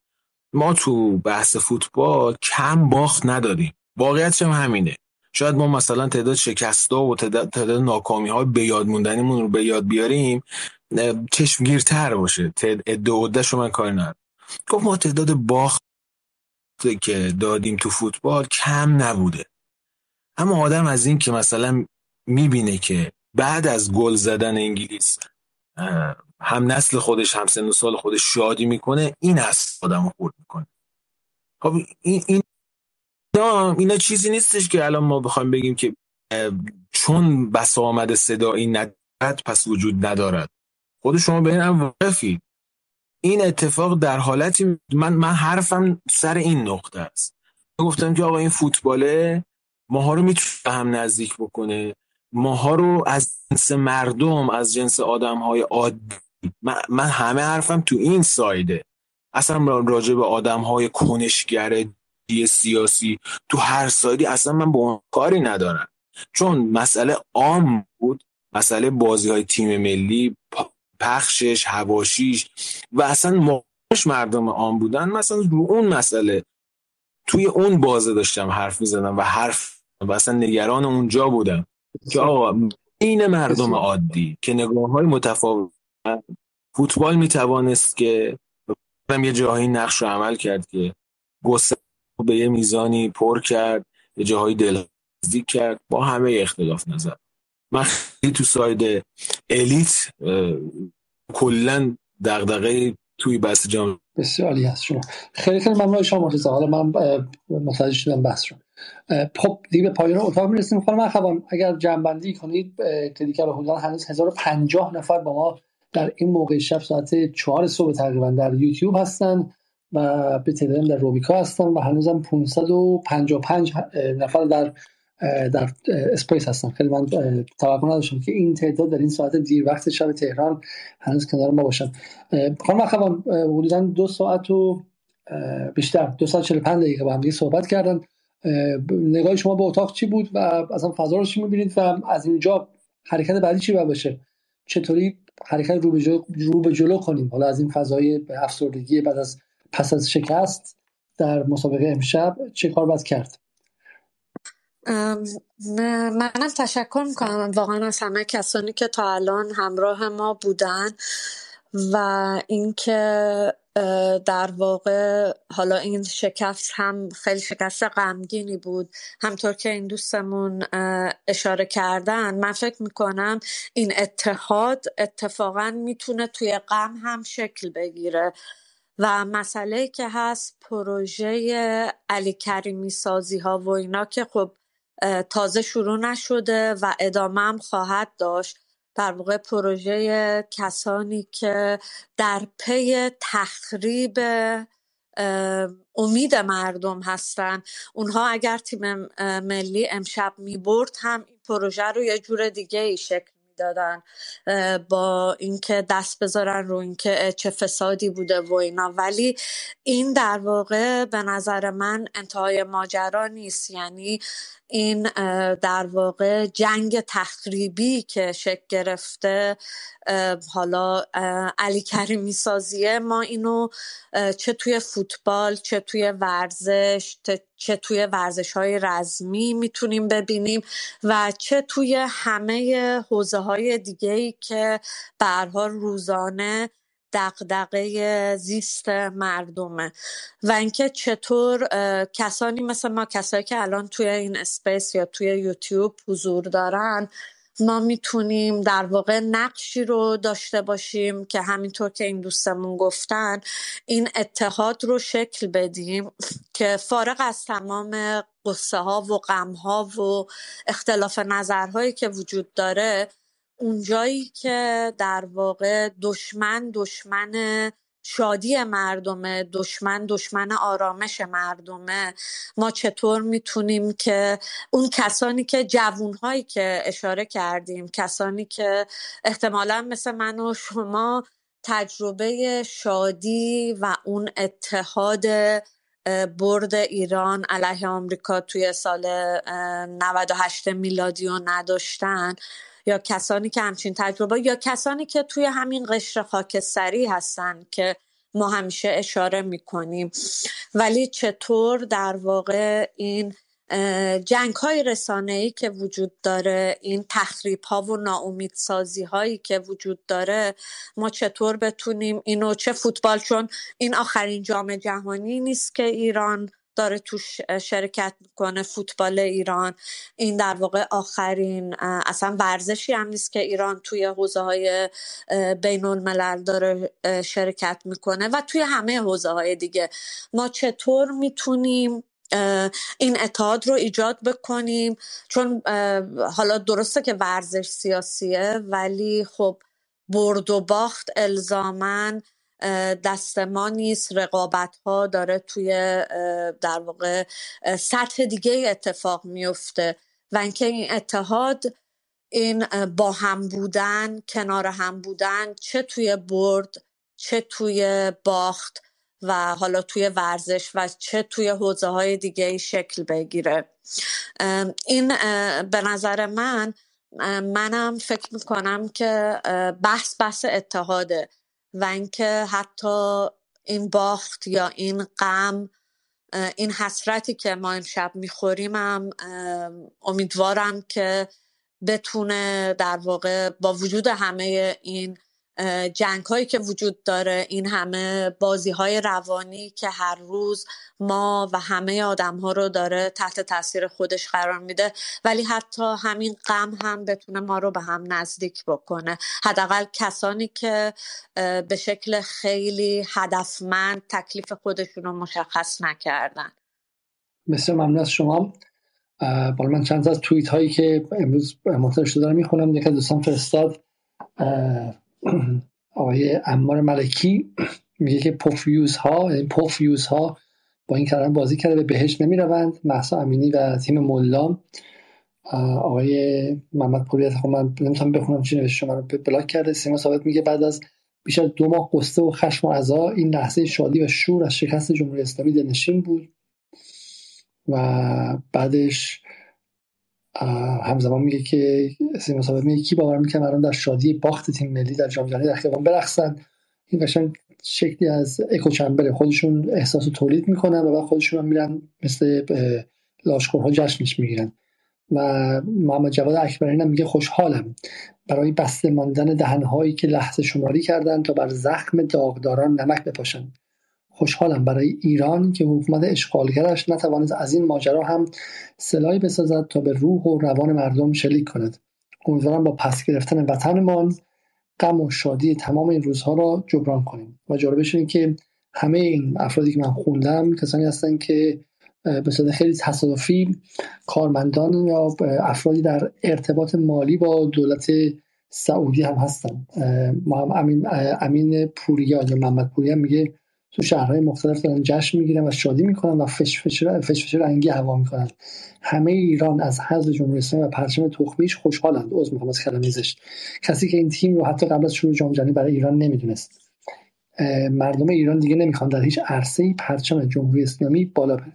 ما تو بحث فوتبال کم باخت نداریم واقعیتش هم همینه. شاید ما مثلا تعداد شکستا و تعداد, تعداد ناکامی های به یاد موندنیمون رو به یاد بیاریم چشمگیرتر باشه. ادعا رو من کاری ندارم. گفت ما تعداد باخت که دادیم تو فوتبال کم نبوده. اما آدم از این که مثلا می‌بینه که بعد از گل زدن انگلیس هم نسل خودش هم سن سال خودش شادی می‌کنه این هست آدم خورد می‌کنه. خب این, این اینا چیزی نیستش که الان ما بخوایم بگیم که چون بس آمده صدایی ندارد پس وجود ندارد. خود شما به این این اتفاق در حالتی من من حرفم سر این نقطه است. گفتم که آقا این فوتباله ماها رو می‌تونه هم نزدیک بکنه. ماها رو از جنس مردم از جنس آدم های عادی من, همه حرفم تو این سایده. اصلا راجع به آدم های کنشگر سیاسی تو هر سایدی اصلا من با اون کاری ندارم. چون مسئله عام بود مسئله بازی های تیم ملی پخشش هواشیش و اصلا ماش مردم عام بودن. مثلا رو اون مسئله توی اون بازه داشتم حرف می‌زدم و حرف و اصلا نگران اونجا بودم. که آقا این مردم عادی که نگاه های متفاوت. فوتبال می‌توانست که یه جاهایی نقش رو عمل کرد که گسه به یه میزانی پر کرد یه جاهایی دل کرد با همه اختلاف نظر. من خیلی تو ساید الیت کلا دغدغه توی بحث جام بسیار عالی هست شما. خیلی خیلی ممنون شما مرتضی. حالا من متوجه شدم بحث رو خب دیگه به پایان اتاق می‌رسیم. خانم اخوان اگر جنبندی کنید رو حدودا هنوز 1050 نفر با ما در این موقع شب ساعت 4 صبح تقریبا در یوتیوب هستن و به تلگرام در روبیکا هستن و هنوزم 555 نفر در در اسپیس هستن خیلی من توقع نداشتم که این تعداد در این ساعت دیر وقت شب تهران هنوز کنار ما باشن. خانم اخوان حدودا دو ساعت و بیشتر دو ساعت 45 دقیقه با هم صحبت کردن نگاه شما به اتاق چی بود و اصلا فضا رو چی می‌بینید و از اینجا حرکت بعدی چی باید باشه؟ چطوری حرکت رو به جلو, رو به جلو کنیم؟ حالا از این فضای افسردگی بعد از پس از شکست در مسابقه امشب چه کار باید کرد؟ منم تشکر می‌کنم. واقعا از همه کسانی که تا الان همراه ما بودن و اینکه در واقع حالا این شکست هم خیلی شکست غمگینی بود. همطور که این دوستمون اشاره کردن من فکر می‌کنم این اتحاد اتفاقا می‌تونه توی غم هم شکل بگیره. و مسئله که هست پروژه علی کریمی سازی ها و اینا که خب تازه شروع نشده و ادامه هم خواهد داشت در واقع پروژه کسانی که در پی تخریب امید مردم هستن. اونها اگر تیم ملی امشب می برد هم این پروژه رو یه جور دیگه ای شکل دادن با اینکه دست بذارن رو اینکه چه فسادی بوده و اینا. ولی این در واقع به نظر من انتهای ماجرا نیست. یعنی این در واقع جنگ تخریبی که شکل گرفته حالا علی کریمی سازیه ما اینو چه توی فوتبال چه توی ورزش چه توی ورزش های رزمی می‌تونیم ببینیم و چه توی همه حوزه های دیگه ای که برها روزانه دقدقه زیست مردمه. و اینکه چطور کسانی مثل ما کسایی که الان توی این اسپیس یا توی یوتیوب حضور دارن ما می‌تونیم در واقع نقشی رو داشته باشیم که همینطور که این دوستمون گفتن این اتحاد رو شکل بدیم که فارغ از تمام قصه ها و غم ها و اختلاف نظرهایی که وجود داره اونجایی که در واقع دشمن دشمن شادی مردمه دشمن دشمن آرامش مردمه. ما چطور می‌تونیم که اون کسانی که جوونهایی که اشاره کردیم کسانی که احتمالا مثل من و شما تجربه شادی و اون اتحاد برد ایران علیه آمریکا توی سال 98 میلادی رو نداشتن. یا کسانی که همچین تجربه یا کسانی که توی همین قشر خاکستری هستن که ما همیشه اشاره می‌کنیم. ولی چطور در واقع این جنگ های رسانه ای که وجود داره این تخریب ها و ناامیدسازی هایی که وجود داره ما چطور بتونیم اینو چه فوتبال چون این آخرین جام جهانی نیست که ایران داره تو شرکت می‌کنه فوتبال ایران. این در واقع آخرین اصلا ورزشی هم نیست که ایران توی حوزه های بین الملل داره شرکت می‌کنه و توی همه حوزه های دیگه. ما چطور می‌تونیم این اتحاد رو ایجاد بکنیم؟ چون حالا درسته که ورزش سیاسیه ولی خب برد و باخت الزامن دست ما نیست رقابت ها داره توی در واقع سطح دیگه اتفاق میفته و اینکه این اتحاد این با هم بودن کنار هم بودن چه توی برد چه توی باخت و حالا توی ورزش و چه توی حوزه های دیگه شکل بگیره. این به نظر من منم فکر می‌کنم که بحث بحث اتحاده. و اینکه حتی این باخت یا این غم این حسرتی که ما امشب می‌خوریم هم امیدوارم که بتونه در واقع با وجود همه این جنگ هایی که وجود داره این همه بازی های روانی که هر روز ما و همه آدم ها رو داره تحت تاثیر خودش قرار میده ولی حتی همین غم هم بتونه ما رو به هم نزدیک بکنه. حداقل کسانی که به شکل خیلی هدفمند تکلیف خودشون رو مشخص نکردن. مثل ممنون از شما. بالا من چند از توییت هایی که امروز منتشر شده رو می‌خونم. یکی دوستان فرستاد. آقای امار ملکی میگه که پوفیوز ها یعنی پوفیوز ها با این کلمه بازی کرده به بهش نمی روند محسا امینی و تیم ملا. آقای محمد پوری خب من نمی‌تونم بخونم چی نوشته شما رو بلاک کرده. سیما ثابت میگه بعد از بیش از دو ماه قصه و خشم و عزا این لحظه شادی و شور از شکست جمهوری اسلامی دلنشین بود و بعدش همزمان میگه که سیما ثابت میگه کی باور می‌کنه الان در شادی باخت تیم ملی در جام جهانی در خیابان برقصن؟ این شکلی از اکو چمبر خودشون احساس تولید می‌کنن و بعد خودشون هم میرن مثل لاشخورها جشنش می‌گیرن. و محمد جواد اکبرین هم میگه خوشحالم. برای بسته ماندن دهنهایی که لحظه شماری کردن تا بر زخم داغداران نمک بپاشند خوشحالم برای ایران که حکومت اشغالگرش نتوانست از این ماجرا هم سلاحی بسازد تا به روح و روان مردم شلیک کند. امیدوارم با پس گرفتن وطنمان غم و شادی تمام این روزها را جبران کنیم. و جالبش اینه که همه این افرادی که من خوندم کسانی هستن که به صورت خیلی تصادفی کارمندان یا افرادی در ارتباط مالی با دولت سعودی هم هستن. ما هم امین, امین پوریا یا محمد پوریا میگه تو شهرهای مختلف دارن جشن می‌گیرن و شادی می‌کنن و فش فش, رنگی هوا می‌کنن. همه ایران از حزب جمهوری اسلامی و پرچم تخمیش خوشحالند. عذر می‌خوام از کلمه زشت. کسی که این تیم رو حتی قبل از شروع جام جهانی برای ایران نمی‌دونست. مردم ایران دیگه نمی‌خوان در هیچ عرصه پرچم جمهوری اسلامی بالا بره.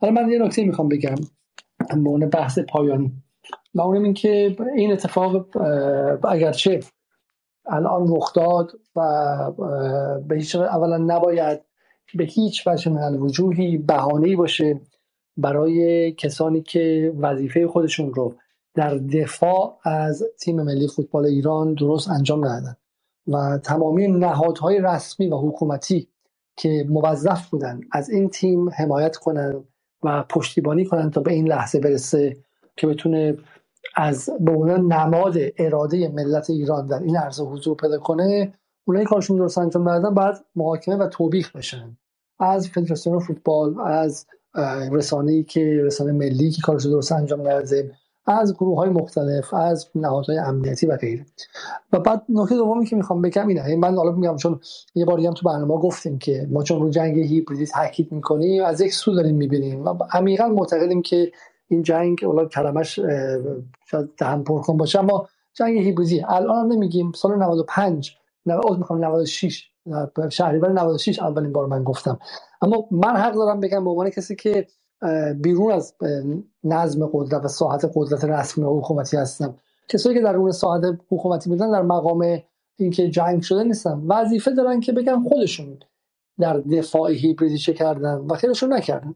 حالا من یه نکته می‌خوام بگم. به بحث پایانی. و اونم این که این اتفاق اگرچه الان رخ داد و به هیچ اولا نباید به هیچ وجه من وجوهی بهانه‌ای باشه برای کسانی که وظیفه خودشون رو در دفاع از تیم ملی فوتبال ایران درست انجام ندادن و تمامی نهادهای رسمی و حکومتی که موظف بودن از این تیم حمایت کنن و پشتیبانی کنن تا به این لحظه برسه که بتونه از به عنوان نماد اراده ملت ایران در این عرصه حضور پیدا کنه اونایی کارشون درست انجام ندادن باید محاکمه و توبیخ بشن. از فدراسیون فوتبال از رسانه که رسانه ملی که کارش درست انجام نداده از گروه های مختلف از نهادهای امنیتی و غیره. و بعد نکته دومی که می‌خوام بگم اینه این من حالا میگم چون یه باری هم تو برنامه گفتیم که ما چون رو جنگ هیبریدی تاکید می‌کنیم از یک سو داریم می‌بینیم. و عمیقا معتقدیم که این جنگ حالا کلمش شاید دهن پرکن باشه اما جنگ هیبریدی الان نمیگیم سال 95 عذر می‌خوام 96 شهریور 96 اولین بار من گفتم. اما من حق دارم بگم به عنوان کسی که بیرون از نظم قدرت و ساحت قدرت رسمی و حکومتی هستم. کسایی که در اون ساحت حکومتی بودن در مقام اینکه جنگ شده نیستن. وظیفه دارن که بگم خودشون در دفاع هیبریدی چه کردن و خیلیشون نکردن.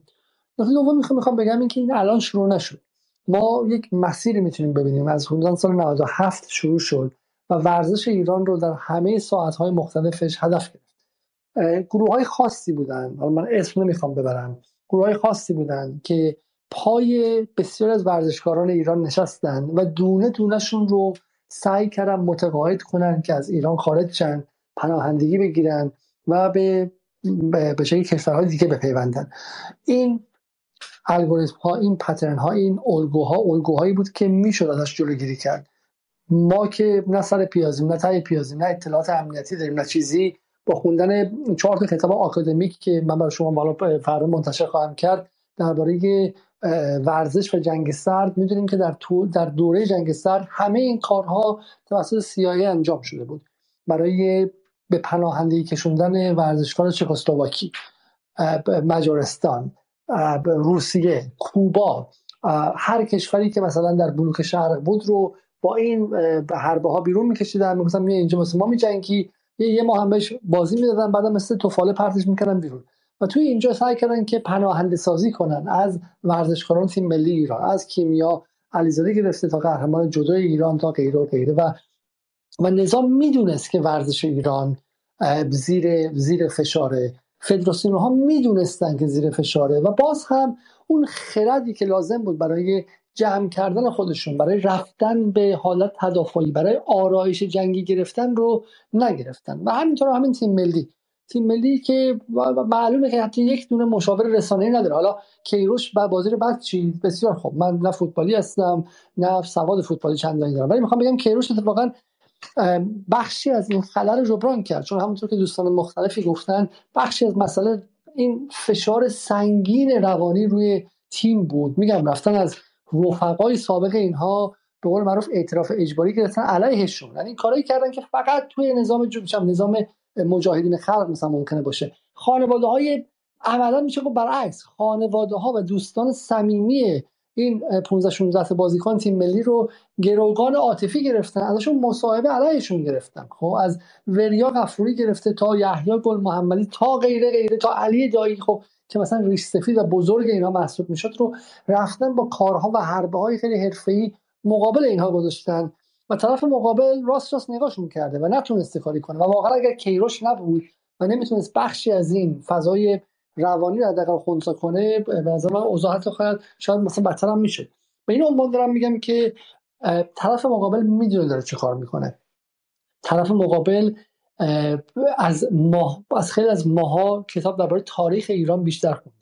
نکته دوم می‌خوام بگم اینکه این الان شروع نشد. ما یک مسیری می‌تونیم ببینیم. از حدود سال 97 شروع شد و ورزش ایران رو در همه ساعت مختلفش هدف گرفت. گروه های خاصی بودن. حالا من اسم نمی‌خوام ببرم. گروه های خاصی بودن که پای بسیار از ورزشکاران ایران نشستن و دونه دونهشون رو سعی کردن متقاعد کنن که از ایران خارج شن پناهندگی بگیرن و به به شکل کشورهای دیگه بپیوندن. این الگوریتم ها این پترن ها این الگوها الگوهایی بود که می‌شد ازش جلوگیری کرد. ما که نه سر پیازیم نه تای پیازیم نه اطلاعات امنیتی داریم نه چیزی با خوندن چهار تا کتاب آکادمیک که من برای شما بالا فردا منتشر خواهم کرد درباره ورزش و جنگ سرد می‌دونیم که در در دوره جنگ سرد همه این کارها توسط سیایی انجام شده بود. برای به پناهندگی کشوندن ورزشکار چکسلواکی مجارستان. روسیه کوبا هر کشوری که مثلا در بلوک شرق بود رو با این حربه ها بیرون میکشیدن می‌گفتن می اینجا مثل ما میجنگی. یه یه ماه هم بازی می‌دادن بعد مثل توفاله پرتش می‌کردن بیرون. و توی اینجا سعی کردن که پناهنده سازی کنن از ورزشکاران تیم ملی ایران از کیمیا علیزاده گرفته تا قهرمان جدای ایران تا غیره و غیره. و و نظام می‌دونست که ورزش ایران زیر زیر فشاره. فدراسیون ها می‌دونستن که زیر فشاره و باز هم اون خردی که لازم بود برای جمع کردن خودشون برای رفتن به حالت تدافعی برای آرایش جنگی گرفتن رو نگرفتن. و همینطور همین تیم ملی. تیم ملی که معلومه که حتی یک دونه مشاور رسانه‌ای نداره. حالا کیروش بعد بازی رو بعد چی؟ بسیار خوب. من نه فوتبالی هستم نه سواد فوتبالی چندانی دارم. ولی می‌خوام بگم کیروش اتفاقا بخشی از این خلل رو جبران کرد. چون همونطور که دوستان مختلفی گفتن بخشی از مسئله این فشار سنگین روانی روی تیم بود. میگم رفتن از رفقای سابق اینها به قول معروف اعتراف اجباری گرفتن علیهشون. یعنی کارایی کردن که فقط توی نظام نظام مجاهدین خلق مثلا ممکنه باشه. خانواده های عملا میشه گفت برعکس. خانواده ها و دوستان صمیمی این 15 16 تا بازیکن تیم ملی رو گروگان عاطفی گرفتن ازشون مصاحبه علیهشون گرفتن. خب از وریا غفوری گرفته تا یحیی گل محمدی تا غیره غیره تا علی دایی خب که مثلا ریش سفید و بزرگ اینا محسوب می‌شد رو رفتن با کارها و حربه های خیلی حرفه‌ای مقابل اینها گذاشتن و طرف مقابل راست راست نگاهشون کرده و نتونسته کاری کنه. و واقعا اگر کیروش نبود و نمی‌تونست بخشی از این فضای روانی رو حداقل خونسا کنه به نظر من اوضاع حتی شاید مثلا بدتر هم میشه. به این عنوان دارم میگم که طرف مقابل می‌دونه داره چه کار می‌کنه. طرف مقابل از ماه از خیلی از ماها کتاب درباره تاریخ ایران بیشتر خونده.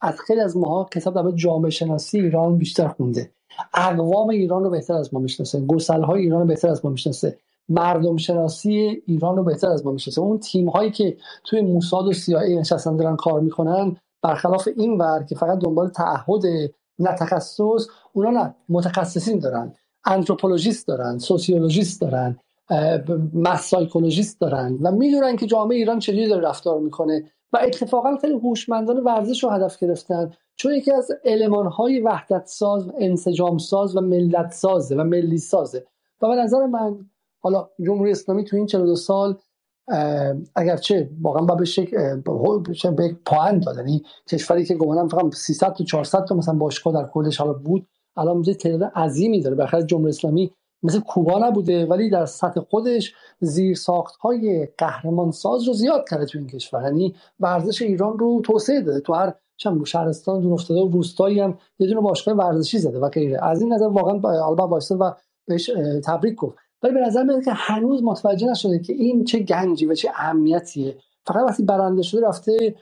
از خیلی از ماها کتاب درباره جامعه شناسی ایران بیشتر خونده. اقوام ایران رو بهتر از ما می‌شناسه. گسل های ایران رو بهتر از ما می‌شناسه. مردم شناسی ایران رو بهتر از ما می‌شناسه. اون تیم هایی که توی موساد و CIA نشستن دارن کار می‌کنن برخلاف این ور که فقط دنبال تعهد نه تخصص اونا نه متخصصین دارن. anthropologist دارن sociologist دارن psychologist دارن و می‌دونن که جامعه ایران چجوری داره رفتار می‌کنه و اتفاقا خیلی هوشمندانه ورزش رو هدف گرفتن. چون یکی از المان های وحدت ساز انسجام ساز و ملت سازه و ملی سازه و به نظر من حالا جمهوری اسلامی تو این 42 سال اگرچه واقعا با به شکل به پوان داد. یعنی کشوری که گمانم فقط 300 تا 400 تا مثلا باشگاه در کلش حالا بود الان مثل تعداد عظیمی داره. بخاطر جمهوری اسلامی مثل کوبا نبوده ولی در سطح خودش زیر ساخت های قهرمان ساز رو زیاد کرده تو این کشور. یعنی ورزش ایران رو توسعه داده. تو هر چند شهرستان دور افتاده و روستایی هم یه دونه باشگاه ورزشی زده و غیره. از این نظر واقعا البته وایساد و بهش تبریک گفت. ولی به نظر میاد که هنوز متوجه نشده که این چه گنجی و چه اهمیتیه. فقط وقتی برنده شده رفته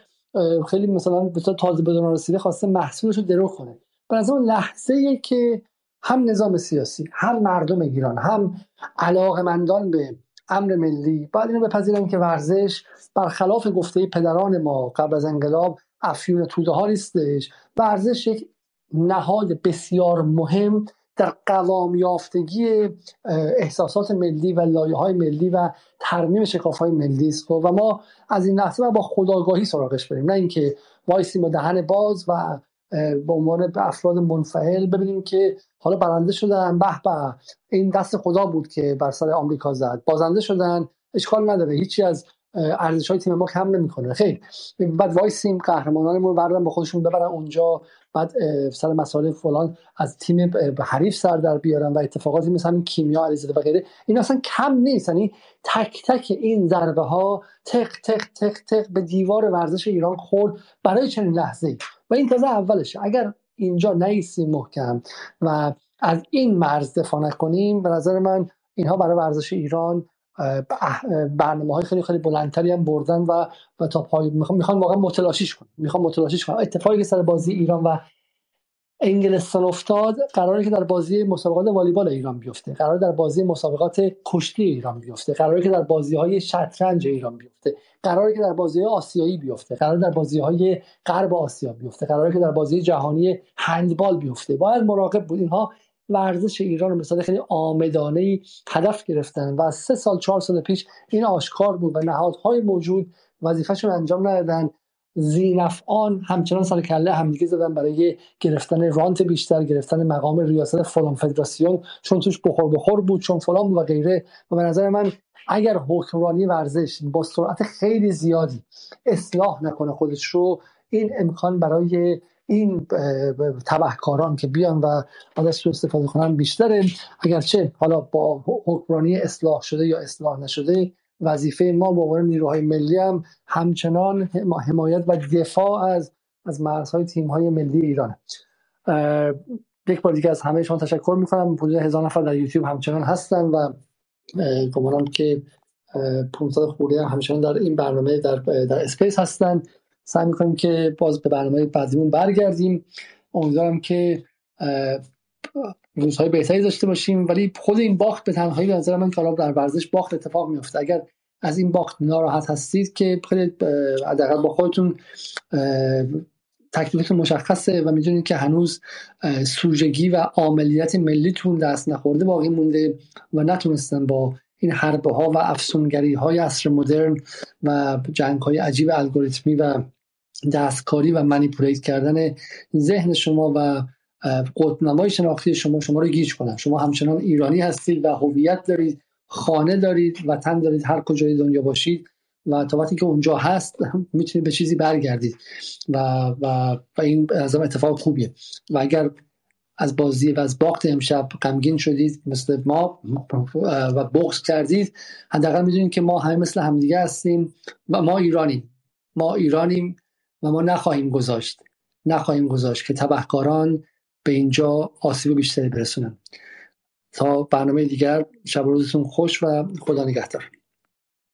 خیلی مثلا تازه به رسیده خواسته محصولش رو درو کنه. به نظر لحظه که هم نظام سیاسی هم مردم ایران هم علاقمندان به امر ملی باید اینو بپذیرم که ورزش برخلاف گفته پدران ما قبل از انقلاب افیون توده ها نیستش. ورزش یک نهاد بسیار مهم در قوام یافتگی احساسات ملی و لایه های ملی و ترمیم شکاف های ملی است. و ما از این لحظه با خداگاهی سراغش بریم. نه اینکه وایسیم با دهن باز و به عنوان افراد منفعل ببینیم که حالا برنده شدن. به به این دست خدا بود که بر سر آمریکا زد. بازنده شدن اشکال نداره. هیچی از ارزش های تیم ما کم نمی‌کنه. خیلی. بعد وایسیم قهرمانانمون بردن با خودشون ببرن اونجا. بعد سر مسائل فلان از تیم حریف سر در بیارن و اتفاقاتی مثل همین کیمیا علیزاده و غیره. این اصلا کم نیست. یعنی تک تک این ضربه ها تق تق تق تق به دیوار ورزش ایران خورد برای چنین لحظه و این تازه اولشه. اگر اینجا نیستیم محکم و از این مرز دفاع نکنیم به نظر من اینها برای ورزش ایران برنامه های خیلی خیلی بلندتری هم بردن و و تا پای می‌خوان واقعا متلاشیش کنن. می‌خوان متلاشیش کنن. اتفاقی که سر بازی ایران و انگلستان افتاد قراره که در بازی مسابقات والیبال ایران بیفته. قرار در بازی مسابقات کشتی ایران بیفته. قراره که در بازی های شطرنج ایران بیفته. قراره که در بازی آسیایی بیفته. قرار در بازی های غرب آسیا بیفته. قراره که در بازی جهانی هندبال بیفته. باید مراقب بود. اینها ورزش ایران رو مثال خیلی آمدانه هدف گرفتن و سه سال چهار سال پیش این آشکار بود و نهادهای موجود وظیفهشون انجام ندادن. زینفعان همچنان سال کله همدیگه زدن برای گرفتن رانت بیشتر گرفتن مقام ریاست فلان فدراسیون چون توش بخور بخور بود چون فلان و غیره. و به نظر من اگر حکمرانی ورزش با سرعت خیلی زیادی اصلاح نکنه خودش رو این امکان برای این تبهکاران که بیان و ازش سو استفاده کنن بیشتره. اگرچه حالا با حکمرانی اصلاح شده یا اصلاح نشده وظیفه ما به عنوان نیروهای ملی هم همچنان حمایت و دفاع از از مرزهای تیم های ملی ایران یک بار دیگه از همه شما تشکر می‌کنم. حدود هزار نفر در یوتیوب همچنان هستن و گمانم که 500 خورده همچنان در این برنامه در, در اسپیس هستن. سعی می‌کنیم که باز به برنامه بعدیمون برگردیم. امیدوارم که روزهای بهتری داشته باشیم ولی خود این باخت به تنهایی به نظر من که در ورزش باخت اتفاق میفته اگر از این باخت ناراحت هستید که خیلی حداقل با خودتون تکلیفتون مشخصه و می‌دونید که هنوز سوژگی و عاملیت ملیتون دست نخورده باقی مونده و نتونستن با این حربه ها و افسونگری های عصر مدرن و جنگ های عجیب الگوریتمی و دستکاری و منیپولیت کردن ذهن شما و قطنمای شناختی شما شما رو گیج کنن. شما همچنان ایرانی هستید و هویت دارید خانه دارید وطن دارید هر کجای دنیا باشید و تا وقتی که اونجا هست می‌تونید به چیزی برگردید. و, و, و این از اتفاق خوبیه. و اگر از بازی و از باخت امشب غمگین شدید مثل ما و بغض کردید. حداقل می‌دونید که ما همه مثل همدیگه هستیم و ما ایرانیم. ما ایرانیم و ما نخواهیم گذاشت. نخواهیم گذاشت که تبهکاران به اینجا آسیب بیشتری برسونن. تا برنامه دیگر شب روزتون خوش و خدا نگهدار.